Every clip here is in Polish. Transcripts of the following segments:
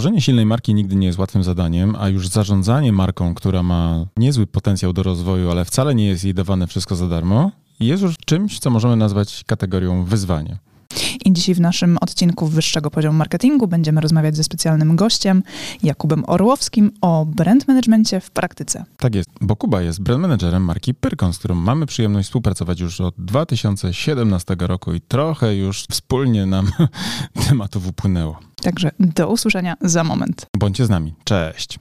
Tworzenie silnej marki nigdy nie jest łatwym zadaniem, a już zarządzanie marką, która ma niezły potencjał do rozwoju, ale wcale nie jest jej dawane wszystko za darmo, jest już czymś, co możemy nazwać kategorią wyzwania. I dzisiaj w naszym odcinku wyższego poziomu marketingu będziemy rozmawiać ze specjalnym gościem, Jakubem Orłowskim, o brand managemencie w praktyce. Tak jest, bo Kuba jest brand managerem marki Pyrkon, z którą mamy przyjemność współpracować już od 2017 roku i trochę już wspólnie nam tematów upłynęło. Także do usłyszenia za moment. Bądźcie z nami. Cześć.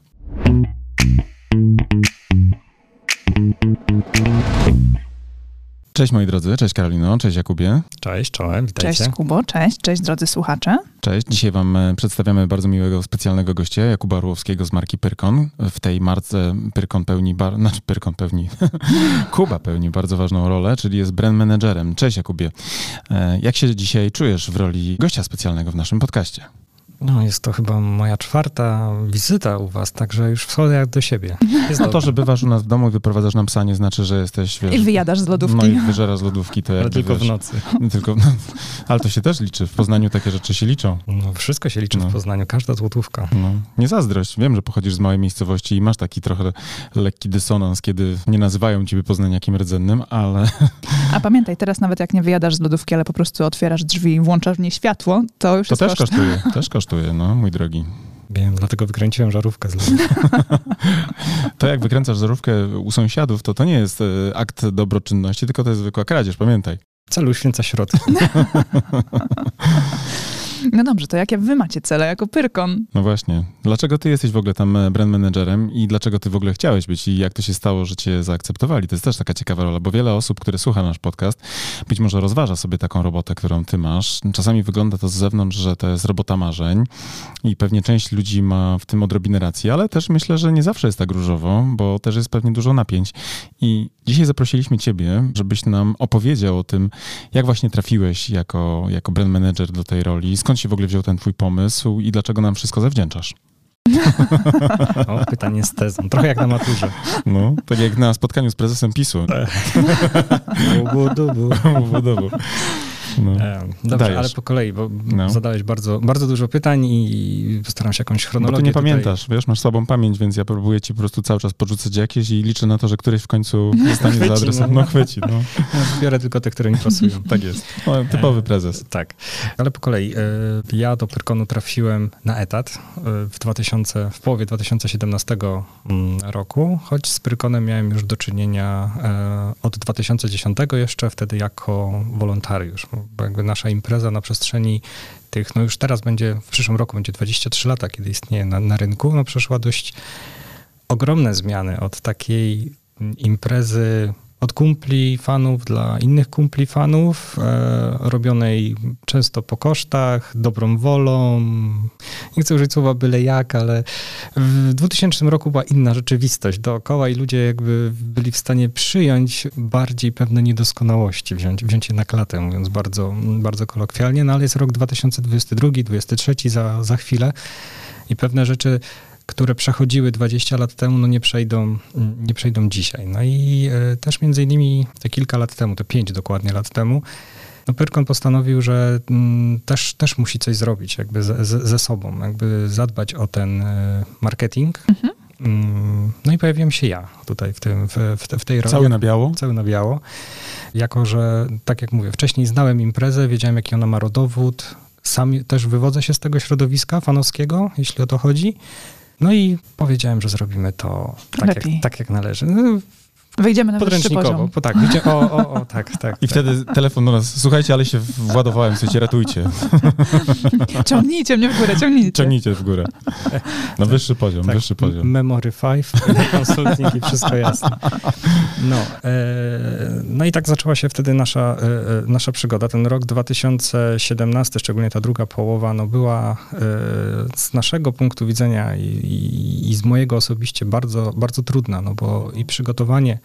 Cześć moi drodzy, cześć Karolino, cześć Jakubie. Cześć, czołem, witajcie. Cześć Kubo, cześć, cześć drodzy słuchacze. Cześć, dzisiaj wam e, przedstawiamy bardzo miłego specjalnego gościa, Jakuba Orłowskiego z marki Pyrkon. W tej marce Pyrkon pełni, bar... znaczy Pyrkon pełni, Kuba pełni bardzo ważną rolę, czyli jest brand managerem. Cześć Jakubie. E, jak się dzisiaj czujesz w roli gościa specjalnego w naszym podcaście? No, jest to chyba moja czwarta wizyta u was, także już wchodzę jak do siebie. Jest no to, że bywasz u nas w domu i wyprowadzasz nam psa, nie znaczy, że jesteś, wiesz... I wyjadasz z lodówki. No i wyżera z lodówki, to Ale tylko wiesz, w nocy. Tylko, no, ale to się też liczy. W Poznaniu takie rzeczy się liczą. No, wszystko się liczy no. w Poznaniu, każda złotówka. No. Nie zazdrość. Wiem, że pochodzisz z małej miejscowości i masz taki trochę lekki dysonans, kiedy nie nazywają ciebie poznaniakiem rdzennym, ale... A pamiętaj, teraz nawet jak nie wyjadasz z lodówki, ale po prostu otwierasz drzwi i włączasz w niej światło, to już to jest też koszt. kosztuje, też kosztuje, no, mój drogi. Wiem, dlatego wykręciłem żarówkę z to jak wykręcasz żarówkę u sąsiadów, to to nie jest e, akt dobroczynności, tylko to jest zwykła kradzież, pamiętaj. Celu święca środki. No dobrze, to jakie wy macie cele jako Pyrkon? No właśnie. Dlaczego ty jesteś w ogóle tam e, brand managerem i dlaczego ty w ogóle chciałeś być i jak to się stało, że cię zaakceptowali? To jest też taka ciekawa rola, bo wiele osób, które słucha nasz podcast, być może rozważa sobie taką robotę, którą ty masz. Czasami wygląda to z zewnątrz, że to jest robota marzeń i pewnie część ludzi ma w tym odrobinę racji, ale też myślę, że nie zawsze jest tak różowo, bo też jest pewnie dużo napięć. I dzisiaj zaprosiliśmy ciebie, żebyś nam opowiedział o tym, jak właśnie trafiłeś jako, jako brand manager do tej roli, skąd się w ogóle wziął ten twój pomysł i dlaczego nam wszystko zawdzięczasz? O, pytanie z tezą. Trochę jak na maturze. No, tak jak na spotkaniu z prezesem PiSu. Bubu, dubu. No. E, dobrze, Dajesz. ale po kolei, bo no. zadałeś bardzo, bardzo dużo pytań i postaram się jakąś chronologię. Bo ty nie tutaj... pamiętasz, wiesz, masz słabą pamięć, więc ja próbuję ci po prostu cały czas porzucać jakieś i liczę na to, że któryś w końcu zostanie za adresem. No, chwyci. No. biorę tylko te, które mi pasują. tak jest. No, typowy prezes. E, tak. Ale po kolei. E, ja do Pyrkonu trafiłem na etat e, w 2000, w połowie 2017 mm, roku, choć z Pyrkonem miałem już do czynienia e, od 2010 jeszcze, wtedy jako wolontariusz jakby nasza impreza na przestrzeni tych, no już teraz będzie, w przyszłym roku będzie 23 lata, kiedy istnieje na, na rynku, no przeszła dość ogromne zmiany od takiej imprezy od kumpli fanów dla innych kumpli fanów, e, robionej często po kosztach, dobrą wolą. Nie chcę użyć słowa byle jak, ale w 2000 roku była inna rzeczywistość dookoła i ludzie jakby byli w stanie przyjąć bardziej pewne niedoskonałości, wziąć, wziąć je na klatę, mówiąc bardzo, bardzo kolokwialnie, no ale jest rok 2022, 2023 za, za chwilę i pewne rzeczy które przechodziły 20 lat temu, no nie przejdą, nie przejdą dzisiaj. No i e, też między innymi te kilka lat temu, te pięć dokładnie lat temu, no Pyrkon postanowił, że m, też, też musi coś zrobić jakby ze, ze sobą, jakby zadbać o ten e, marketing. Mhm. Mm, no i pojawiłem się ja tutaj w, tym, w, w, w tej roli. Cały na biało? Cały na biało. Jako, że tak jak mówię, wcześniej znałem imprezę, wiedziałem jaki ona ma rodowód, sam też wywodzę się z tego środowiska fanowskiego, jeśli o to chodzi. No i powiedziałem, że zrobimy to tak, jak, tak jak należy. No, Wejdziemy na wyższy poziom. Po, tak, wiecie, o, o, o, tak, tak. I tak. wtedy telefon do nas, słuchajcie, ale się władowałem, słuchajcie, ratujcie. ciągnijcie mnie w górę, ciągnijcie. Ciągnijcie w górę. Na wyższy poziom, tak, wyższy poziom. Memory 5, konsulting i wszystko jasne. No, e, no i tak zaczęła się wtedy nasza, e, e nasza przygoda. Ten rok 2017, szczególnie ta druga połowa, no była e, z naszego punktu widzenia i, i, i z mojego osobiście bardzo, bardzo trudna, no bo i przygotowanie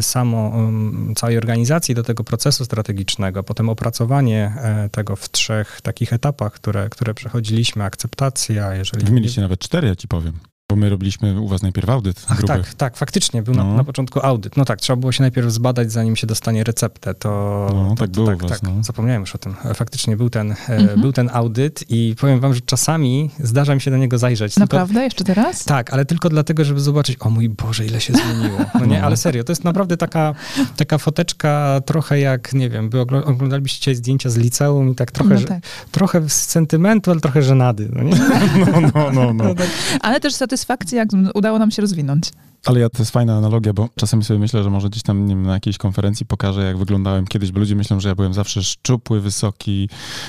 samo całej organizacji do tego procesu strategicznego, potem opracowanie e, tego w trzech takich etapach, które, które przechodziliśmy, akceptacja, jeżeli... Mieliście nawet cztery, ja ci powiem. Bo my robiliśmy u was najpierw audyt Ach, gruby. tak, tak, faktycznie, był na, No. na początku audyt. No tak, trzeba było się najpierw zbadać, zanim się dostanie receptę, to... No, to, tak to, było tak, u was, tak, no. zapomniałem już o tym. E, Faktycznie był ten, e, Mhm. był ten audyt i powiem wam, że czasami zdarza mi się do niego zajrzeć. Tylko, Naprawdę? Jeszcze teraz? tak, ale tylko dlatego, żeby zobaczyć, o mój Boże, ile się zmieniło. No nie, No. ale serio, to jest naprawdę taka, taka foteczka trochę jak, nie wiem, wy ogl- oglądalibyście dzisiaj zdjęcia z liceum i tak trochę, No tak. trochę z sentymentu, ale trochę żenady. No nie? No, no, no, no. Ale też satysfakcja, jak udało nam się rozwinąć. Ale ja, to jest fajna analogia, bo czasami sobie myślę, że może gdzieś tam nie wiem, na jakiejś konferencji pokażę, jak wyglądałem kiedyś, bo ludzie myślą, że ja byłem zawsze szczupły, wysoki,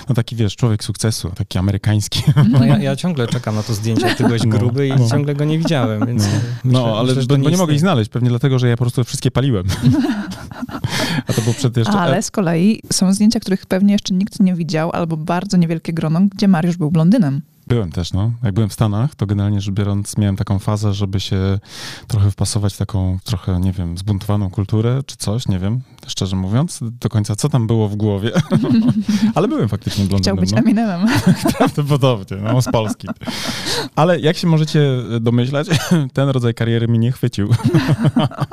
no taki wiesz, człowiek sukcesu, taki amerykański. No ja, ja ciągle czekam na to zdjęcie, ty byłeś No, gruby i no. ciągle go nie widziałem, więc No, myślę, no ale myślę, że to bo, bo nie mogę ich znaleźć, pewnie dlatego, że ja po prostu wszystkie paliłem. A to było przed jeszcze... Ale z kolei są zdjęcia, których pewnie jeszcze nikt nie widział, albo bardzo niewielkie grono, gdzie Mariusz był blondynem. Byłem też, no. Jak byłem w Stanach, to generalnie rzecz biorąc miałem taką fazę, żeby się trochę wpasować w taką trochę, nie wiem, zbuntowaną kulturę czy coś, nie wiem, szczerze mówiąc, do końca co tam było w głowie. Ale byłem faktycznie Chciał blondynem, być no. Eminemem. Prawdopodobnie, no, z Polski. Ale jak się możecie domyślać, ten rodzaj kariery mi nie chwycił.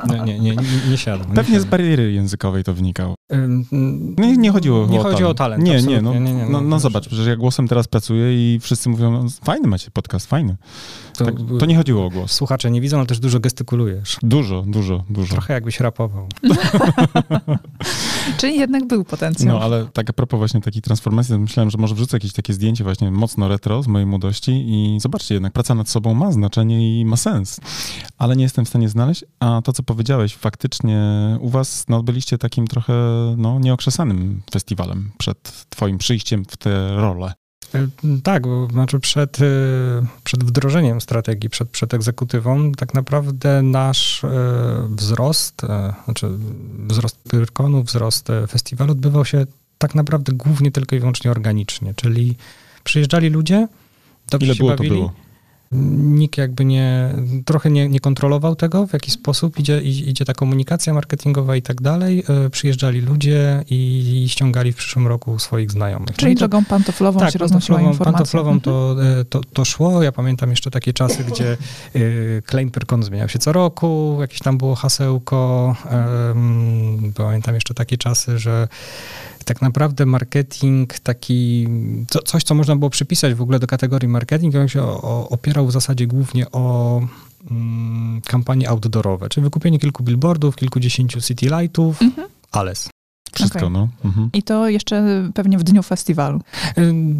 Nie, nie, nie, nie, nie siadam. nie Pewnie z bariery językowej to wynikało. Nie, nie chodziło Nie o chodzi o talent, Nie, nie, no, nie, nie, no, no, no zobacz, przecież ja głosem teraz pracuję i wszyscy mówią, no, fajny macie podcast, fajny. To, Tak, to nie chodziło o głos. Słuchacze nie widzą, ale też dużo gestykulujesz. Dużo, dużo, dużo. Trochę jakbyś rapował. Czyli jednak był potencjał. No, ale tak a propos właśnie takiej transformacji, myślałem, że może wrzucę jakieś takie zdjęcie właśnie mocno retro z mojej młodości i zobaczcie, jednak praca nad sobą ma znaczenie i ma sens. Ale nie jestem w stanie znaleźć, a to, co powiedziałeś, faktycznie u was no, byliście takim trochę no, nieokrzesanym festiwalem przed twoim przyjściem w tę rolę. E, Tak, bo znaczy przed, e, przed wdrożeniem strategii, przed, przed egzekutywą, tak naprawdę nasz e, wzrost, znaczy wzrost Pyrkonu, wzrost festiwalu odbywał się tak naprawdę głównie tylko i wyłącznie organicznie, czyli przyjeżdżali ludzie, dobrze Ile się było, to bawili, było. Nikt jakby nie, trochę nie, nie kontrolował tego, w jaki sposób idzie, idzie ta komunikacja marketingowa i tak dalej. E, Przyjeżdżali ludzie i, i ściągali w przyszłym roku swoich znajomych. No Czyli i to- drogą pantoflową tak, się roznosiła pantoflową, informacja. pantoflową Mhm. to, e, to, to szło. Ja pamiętam jeszcze takie czasy, gdzie y, claim Pyrkon zmieniał się co roku, jakieś tam było hasełko. em, pamiętam jeszcze takie czasy, że tak naprawdę marketing taki, co, coś, co można było przypisać w ogóle do kategorii marketing, on się o, o, opierał w zasadzie głównie o mm, kampanie outdoorowe, czyli wykupienie kilku billboardów, kilkudziesięciu city lightów, Mhm. alles. Wszystko, Okej. no. Mhm. I to jeszcze pewnie w dniu festiwalu.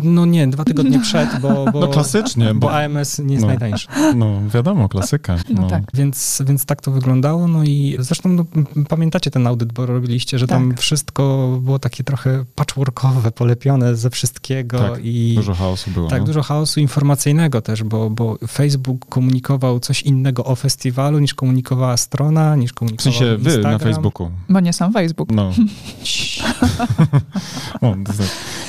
No nie, dwa tygodnie przed, bo, bo, No klasycznie, bo bo, AMS nie jest no. najtańszy. no wiadomo, klasyka. No tak. Więc, więc tak to wyglądało. No i zresztą no, pamiętacie ten audyt, bo robiliście, że tam Tak. wszystko było takie trochę patchworkowe, polepione ze wszystkiego Tak, i Dużo chaosu było. tak, no. dużo chaosu informacyjnego też, bo, bo Facebook komunikował coś innego o festiwalu niż komunikowała strona, niż W komunikował sensie wy Instagram. na Facebooku. Bo nie sam Facebook. No. o, to, to,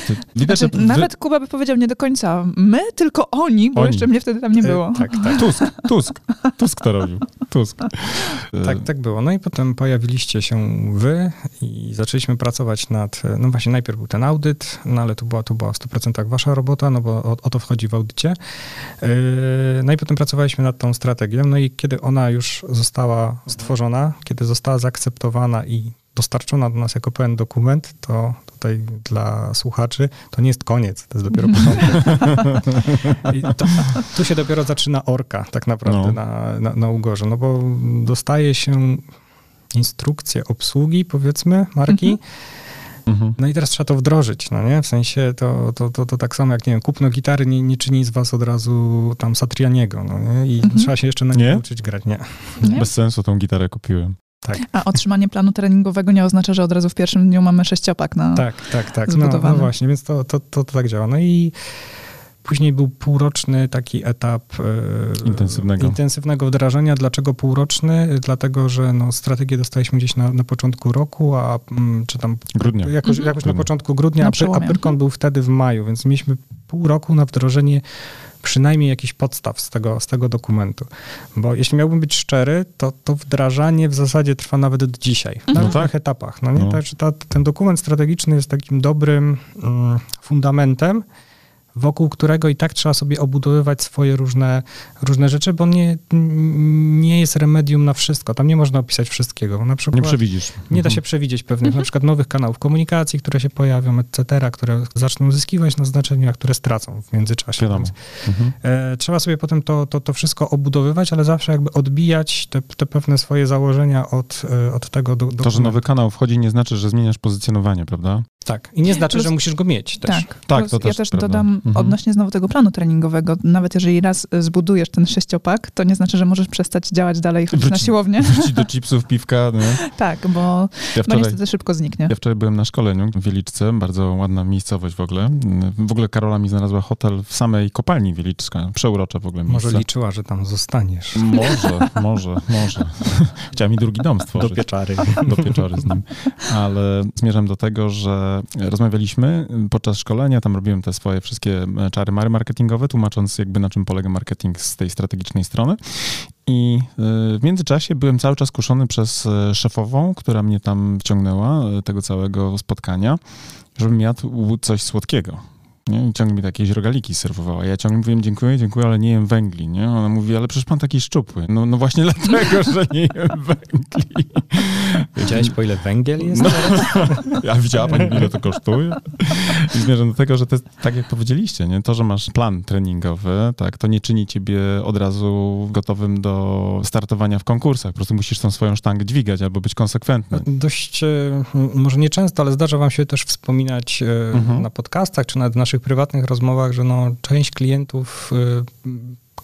to, widać, Znaczy, że wy- nawet Kuba by powiedział nie do końca my, tylko oni, bo Oni. jeszcze mnie wtedy tam nie było. E, Tak, tak. Tusk, Tusk, Tusk to robił. Tusk. E, Tak, tak było. No i potem pojawiliście się wy i zaczęliśmy pracować nad, no właśnie najpierw był ten audyt, no ale to była, to była w 100% wasza robota, no bo o, o to wchodzi w audycie. Yy, No i potem pracowaliśmy nad tą strategią, no i kiedy ona już została stworzona, kiedy została zaakceptowana i dostarczona do nas jako pełen dokument, to tutaj dla słuchaczy to nie jest koniec, to jest dopiero początek. I to, tu się dopiero zaczyna orka tak naprawdę No. na, na, na Ugorze, no bo dostaje się instrukcję obsługi, powiedzmy, marki, Mhm. Mhm. no i teraz trzeba to wdrożyć, no nie? W sensie to, to, to, to tak samo jak, nie wiem, kupno gitary nie, nie czyni z was od razu tam Satrianiego, no nie? I Mhm. trzeba się jeszcze na Nie? nauczyć grać, nie? Nie? Bez sensu tą gitarę kupiłem. A otrzymanie planu treningowego nie oznacza, że od razu w pierwszym dniu mamy sześciopak na... Tak, tak, tak. No, no właśnie, więc to, to, to, to tak działa. No i później był półroczny taki etap e, Intensywnego. intensywnego wdrażania. Dlaczego półroczny? Dlatego, że no, strategię dostaliśmy gdzieś na, na początku roku, a mm, czy tam Grudnia. jakoś, Mhm. jakoś na Grudnia. początku grudnia, Na a, a. Pyrkon Mhm. był wtedy w maju, więc mieliśmy pół roku na wdrożenie przynajmniej jakichś podstaw z tego, z tego dokumentu. Bo jeśli miałbym być szczery, to to wdrażanie w zasadzie trwa nawet do dzisiaj, na Mhm. różnych tak. etapach. No nie? No. Także ta, ten dokument strategiczny jest takim dobrym mm, fundamentem, wokół którego i tak trzeba sobie obudowywać swoje różne, różne rzeczy, bo nie, nie jest remedium na wszystko. Tam nie można opisać wszystkiego. Na przykład Nie przewidzisz. nie da Mhm. się przewidzieć pewnych na przykład nowych kanałów komunikacji, które się pojawią, etc., które zaczną zyskiwać na znaczeniu, a które stracą w międzyczasie. Więc, Mhm. e, trzeba sobie potem to, to, to wszystko obudowywać, ale zawsze jakby odbijać te, te pewne swoje założenia od, e, od tego do, To, że nowy kanał wchodzi, nie znaczy, że zmieniasz pozycjonowanie, prawda? Tak. I nie znaczy, Plus- że musisz go mieć też. Tak, Tak, Plus to ja też też prawda. dodam Mhm. odnośnie znowu tego planu treningowego. Nawet jeżeli raz zbudujesz ten sześciopak, to nie znaczy, że możesz przestać działać dalej chodzić na siłownię. Wrócić do chipsów, piwka. Nie? tak, bo Ja no wczoraj, niestety szybko zniknie. ja wczoraj byłem na szkoleniu w Wieliczce, bardzo ładna miejscowość w ogóle. W ogóle Karola mi znalazła hotel w samej kopalni Wieliczka. Przeurocze w ogóle miejsce. Może liczyła, że tam zostaniesz. Może, może, może. Chciała mi drugi dom stworzyć. Do pieczary. do pieczory z nim. Ale zmierzam do tego, że rozmawialiśmy podczas szkolenia, tam robiłem te swoje wszystkie e, czary mary marketingowe, tłumacząc jakby na czym polega marketing z tej strategicznej strony. I e, w międzyczasie byłem cały czas kuszony przez e, szefową, która mnie tam wciągnęła tego całego spotkania, żebym jadł coś słodkiego. Nie? I ciągle mi takie jakieś rogaliki serwowała. Ja ciągle mówiłem dziękuję, dziękuję, ale nie jem węgli. Nie? Ona mówi, ale przecież pan taki szczupły. No, no właśnie dlatego, że nie jem węgli. Wiedziałeś, po ile węgiel jest? No. Ja widziała pani, ile to kosztuje? I zmierzam do tego, że to jest tak, jak powiedzieliście, nie? to, że masz plan treningowy, tak, to nie czyni ciebie od razu gotowym do startowania w konkursach. Po prostu musisz tą swoją sztangę dźwigać albo być konsekwentny. Dość, e, może nie często, ale zdarza wam się też wspominać e, Mhm. na podcastach, czy nawet w naszych prywatnych rozmowach, że no, część klientów e,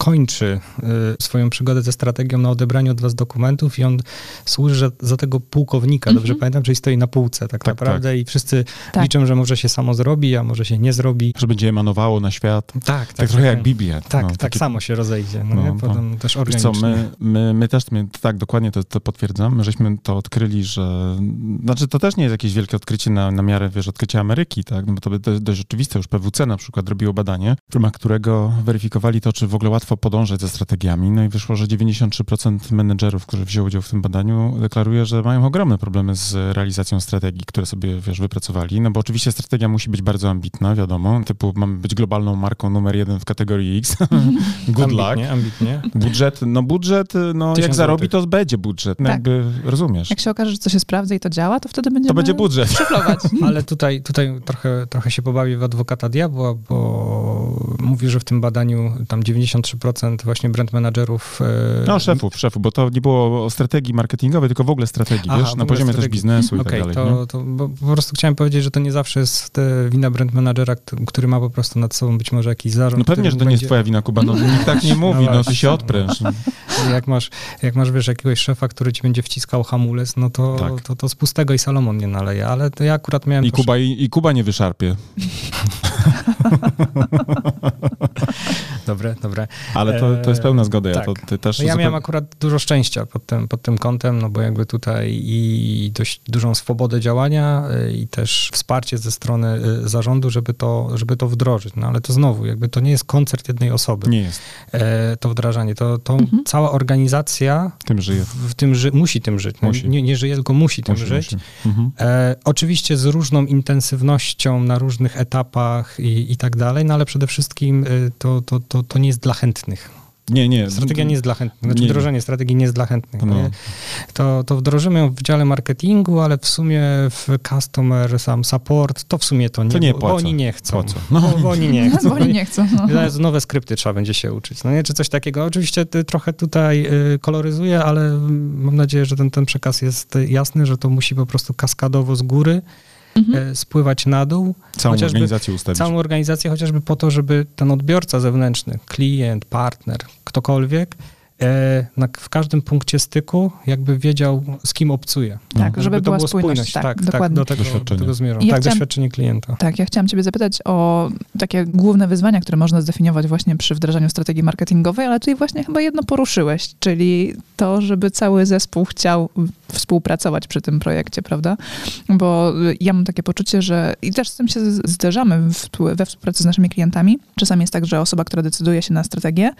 kończy e, swoją przygodę ze strategią na odebraniu od was dokumentów i on służy za, za tego pułkownika, dobrze Mhm. pamiętam, czyli stoi na półce tak, Tak, naprawdę i wszyscy Tak. liczą, że może się samo zrobi, a może się nie zrobi. Że będzie emanowało na świat. Tak, Tak, trochę jak Biblia. Tak, no, tak takie- samo się rozejdzie. No, No, no. Potem też Wiesz co, organicznie. my, my, my też, my, tak, dokładnie to, to potwierdzam, my żeśmy to odkryli, że, znaczy to też nie jest jakieś wielkie odkrycie na, na miarę, wiesz, odkrycia Ameryki, tak, no bo to jest dość oczywiste, już PWC na przykład robiło badanie, w ramach którego weryfikowali to, czy w ogóle łatwo podążać za strategiami, no i wyszło, że 93% menedżerów, którzy wzięło udział w tym badaniu, deklaruje, że mają ogromne problemy z realizacją strategii, które sobie, wiesz, wypracowali, no bo oczywiście strategia musi być bardzo ambitna, wiadomo, typu mamy być globalną marką numer jeden w kategorii X, good luck. ambitnie, ambitnie. Budżet, no budżet, no jak zarobi, to będzie budżet, no Tak. jakby rozumiesz. Jak się okaże, że coś się sprawdza i to działa, to wtedy będziemy To będzie budżet. szuflować. Ale tutaj, tutaj trochę, trochę się pobawię w adwokata diabła, bo mówi, że w tym badaniu tam 93% właśnie brand managerów... e, No szefów, szefów, bo to nie było o strategii marketingowej, tylko w ogóle strategii, Aha, wiesz, na poziomie też strategii. biznesu i Okej, tak dalej. to, to bo po prostu chciałem powiedzieć, że to nie zawsze jest e, wina brand managera, który ma po prostu nad sobą być może jakiś zarząd. No pewnie, że to mu nie jest będzie- twoja wina, Kuba, no nikt tak nie mówi, no ty właśnie. się odpręż. Jak masz, jak masz, wiesz, jakiegoś szefa, który ci będzie wciskał hamulec, no to, Tak. to, to z pustego i Salomon nie naleje, ale to ja akurat miałem... I Kuba, i, i Kuba nie wyszarpie, Dobre, dobre. ale to, to jest pełna zgoda, ja tak. to ty też... No ja miałem akurat dużo szczęścia pod tym, pod tym kątem, no bo jakby tutaj i dość dużą swobodę działania y, i też wsparcie ze strony y, zarządu, żeby to, żeby to wdrożyć. No ale to znowu, jakby to nie jest koncert jednej osoby, Nie jest, e, to wdrażanie. To, to Mhm. cała organizacja tym żyje. w, w tym ży- musi tym żyć. No, Musi. Nie, nie żyje, tylko musi tym Musi, żyć. musi. Mhm. E, oczywiście z różną intensywnością na różnych etapach i, i tak dalej, no ale przede wszystkim y, to, to, to, to nie jest dla chętnych. Nie, nie. Strategia nie jest dla chętnych, znaczy Nie. wdrożenie strategii nie jest dla chętnych. No. nie? To, to wdrożymy ją w dziale marketingu, ale w sumie w customer sam support to w sumie to nie, To nie bo, bo oni nie chcą. Po co? No, bo oni nie chcą. Bo oni nie chcą. No. Nowe skrypty trzeba będzie się uczyć, no nie? Czy coś takiego. Oczywiście ty, trochę tutaj y, koloryzuję, ale mm, mam nadzieję, że ten, ten przekaz jest jasny, że to musi po prostu kaskadowo z góry Mhm. y, spływać na dół. Całą Chociażby organizację ustawić. Całą organizację chociażby po to, żeby ten odbiorca zewnętrzny, klient, partner, ktokolwiek, e, na, w każdym punkcie styku jakby wiedział, z kim obcuje. Tak, żeby, to była było spójność. Tak, tak, dokładnie. do tego, do Doświadczenie. tego zmierzam. Ja tak, chciałam- doświadczenie klienta. Tak, ja chciałam ciebie zapytać o takie główne wyzwania, które można zdefiniować właśnie przy wdrażaniu strategii marketingowej, ale tutaj właśnie chyba jedno poruszyłeś, czyli to, żeby cały zespół chciał współpracować przy tym projekcie, prawda? Bo ja mam takie poczucie, że i też z tym się zderzamy w, we współpracy z naszymi klientami. Czasami jest tak, że osoba, która decyduje się na strategię,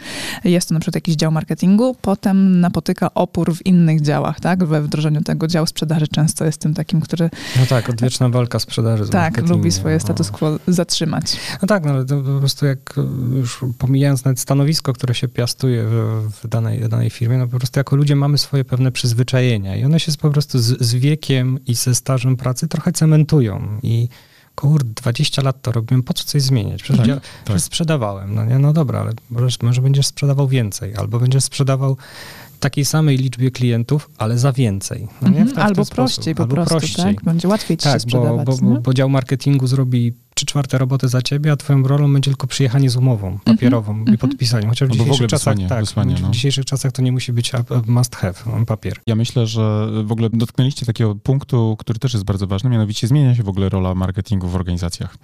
jest to na przykład jakiś dział marketingu, marketingu, potem napotyka opór w innych działach, tak? We wdrożeniu tego dział sprzedaży często jest tym takim, który... No tak, odwieczna walka sprzedaży. Tak, lubi swoje status quo zatrzymać. No tak, no ale to po prostu jak już pomijając nawet stanowisko, które się piastuje w, w danej, danej firmie, no po prostu jako ludzie mamy swoje pewne przyzwyczajenia i one się po prostu z, z wiekiem i ze stażem pracy trochę cementują i kurde, 20 lat to robiłem, po co coś zmieniać? Przecież, tak, ja, tak. sprzedawałem. No nie, no dobra, ale może, może będziesz sprzedawał więcej, albo będziesz sprzedawał takiej samej liczbie klientów, ale za więcej. No? Mhm, albo prościej po albo prostu, prościej. tak? Będzie łatwiej ci tak, się sprzedawać. Bo, bo, bo dział marketingu zrobi trzy czwarte roboty za ciebie, a twoją rolą będzie tylko przyjechanie z umową mhm, papierową mm -hmm. i podpisanie. Chociaż w dzisiejszych, czasach, wysłanie, tak, wysłanie, no. w dzisiejszych czasach to nie musi być must have, papier. Ja myślę, że w ogóle dotknęliście takiego punktu, który też jest bardzo ważny, mianowicie zmienia się w ogóle rola marketingu w organizacjach.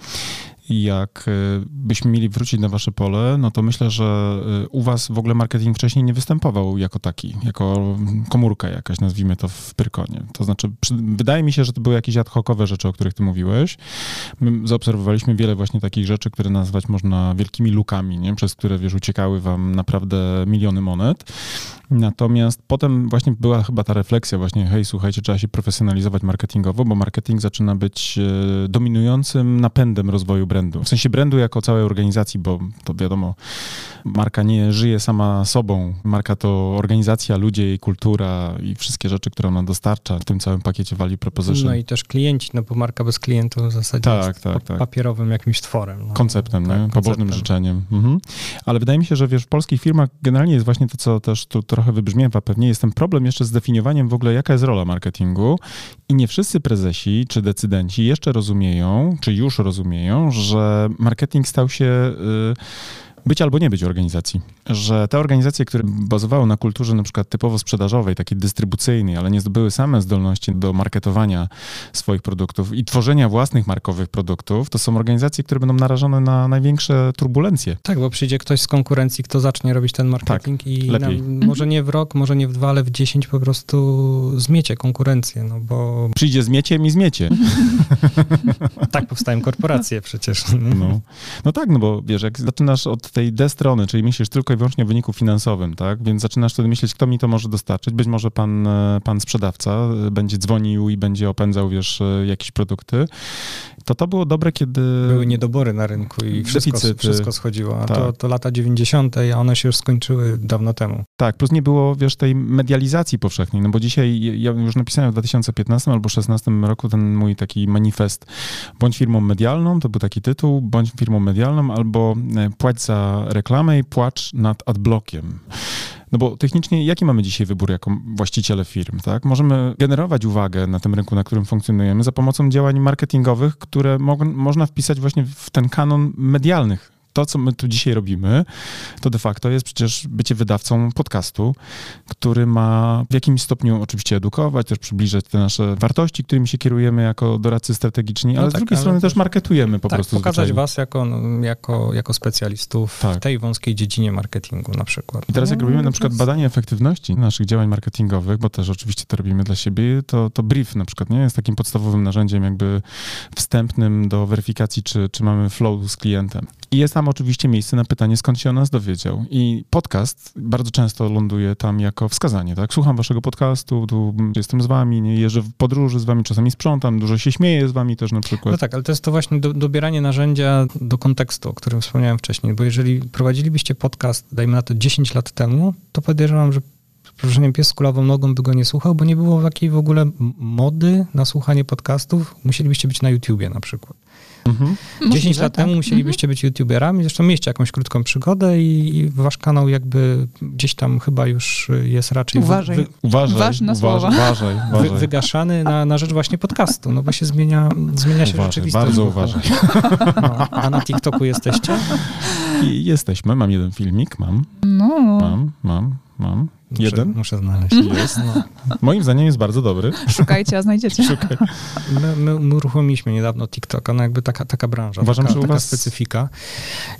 Jak e, byśmy mieli wrócić na wasze pole, no to myślę, że e, u was w ogóle marketing wcześniej nie występował jako taki, jako komórka jakaś, nazwijmy to w Pyrkonie. To znaczy, wydaje mi się, że to były jakieś ad hocowe rzeczy, o których ty mówiłeś. My zaobserwowaliśmy wiele właśnie takich rzeczy, które nazwać można wielkimi lukami, nie? przez które, wiesz, uciekały wam naprawdę miliony monet. Natomiast potem właśnie była chyba ta refleksja właśnie, hej, słuchajcie, trzeba się profesjonalizować marketingowo, bo marketing zaczyna być e, dominującym napędem rozwoju brandu. W sensie brandu jako całej organizacji, bo to wiadomo, marka nie żyje sama sobą. Marka to organizacja, ludzie, i kultura i wszystkie rzeczy, które ona dostarcza w tym całym pakiecie value proposition. No i też klienci, no bo marka bez klientów w zasadzie tak, jest tak, tak. Papierowym jakimś tworem. No. Konceptem, tak, pobożnym życzeniem. Mhm. Ale wydaje mi się, że wiesz, w polskich firmach generalnie jest właśnie to, co też tu trochę wybrzmiewa pewnie, jest ten problem jeszcze z definiowaniem w ogóle, jaka jest rola marketingu i nie wszyscy prezesi czy decydenci jeszcze rozumieją, czy już rozumieją, że marketing stał się... Yy, być albo nie być organizacji. Że te organizacje, które bazowały na kulturze na przykład typowo sprzedażowej, takiej dystrybucyjnej, ale nie zdobyły same zdolności do marketowania swoich produktów i tworzenia własnych markowych produktów, to są organizacje, które będą narażone na największe turbulencje. Tak, bo przyjdzie ktoś z konkurencji, kto zacznie robić ten marketing tak, i lepiej. może nie w rok, może nie w dwa, ale w dziesięć po prostu zmiecie konkurencję, no bo... Przyjdzie zmieciem i zmiecie. tak powstają korporacje przecież. No. no tak, no bo wiesz, jak zaczynasz od tej D strony, czyli myślisz tylko i wyłącznie o wyniku finansowym, tak? Więc zaczynasz wtedy myśleć, kto mi to może dostarczyć. Być może pan, e, pan sprzedawca e, będzie dzwonił i będzie opędzał, wiesz, e, jakieś produkty. To to było dobre, kiedy... Były niedobory na rynku i wszystko, wszystko schodziło. A tak. to, to lata 90., a one się już skończyły dawno temu. Tak, plus nie było, wiesz, tej medializacji powszechnej, no bo dzisiaj, ja już napisałem w 2015 albo 2016 roku ten mój taki manifest bądź firmą medialną, to był taki tytuł, bądź firmą medialną, albo płać za reklamę i płacz nad adblockiem. No bo technicznie jaki mamy dzisiaj wybór jako właściciele firm, tak? Możemy generować uwagę na tym rynku, na którym funkcjonujemy za pomocą działań marketingowych, które mo można wpisać właśnie w ten kanon medialnych to, co my tu dzisiaj robimy, to de facto jest przecież bycie wydawcą podcastu, który ma w jakimś stopniu oczywiście edukować, też przybliżać te nasze wartości, którymi się kierujemy jako doradcy strategiczni, no ale tak, z drugiej strony też marketujemy po tak, prostu. pokazać zwyczaju. was jako, no, jako, jako specjalistów tak. w tej wąskiej dziedzinie marketingu na przykład. I teraz jak no, robimy na przykład badanie efektywności naszych działań marketingowych, bo też oczywiście to robimy dla siebie, to, to brief na przykład nie jest takim podstawowym narzędziem jakby wstępnym do weryfikacji, czy, czy mamy flow z klientem. I jest tam oczywiście miejsce na pytanie, skąd się o nas dowiedział. I podcast bardzo często ląduje tam jako wskazanie, tak? Słucham waszego podcastu, tu jestem z wami, nie jeżdżę w podróży z wami, czasami sprzątam, dużo się śmieję z wami też na przykład. No tak, ale to jest to właśnie do, dobieranie narzędzia do kontekstu, o którym wspomniałem wcześniej, bo jeżeli prowadzilibyście podcast, dajmy na to 10 lat temu, to podejrzewam, że przeproszeniem pies z kulawą nogą by go nie słuchał, bo nie było takiej w ogóle mody na słuchanie podcastów. Musielibyście być na YouTubie na przykład. Mhm. 10 lat tak. temu musielibyście mhm. być youtuberami, zresztą mieliście jakąś krótką przygodę i, i, wasz kanał jakby gdzieś tam chyba już jest raczej... Uważaj, wy, uważaj ważne słowa. Uważaj, uważaj. Wy, wygaszany na, na rzecz właśnie podcastu, no bo się zmienia, zmienia się uważaj, rzeczywistość. Bardzo uważaj. No, a na TikToku jesteście? I jesteśmy, mam jeden filmik, mam. No. Mam, mam, mam. Muszę, Jeden? Muszę znaleźć. Jest. Moim zdaniem jest bardzo dobry. Szukajcie, a znajdziecie. Szukaj. My, my, my uruchomiliśmy niedawno TikToka, no jakby taka, taka branża, Uważam, taka, że u taka was- specyfika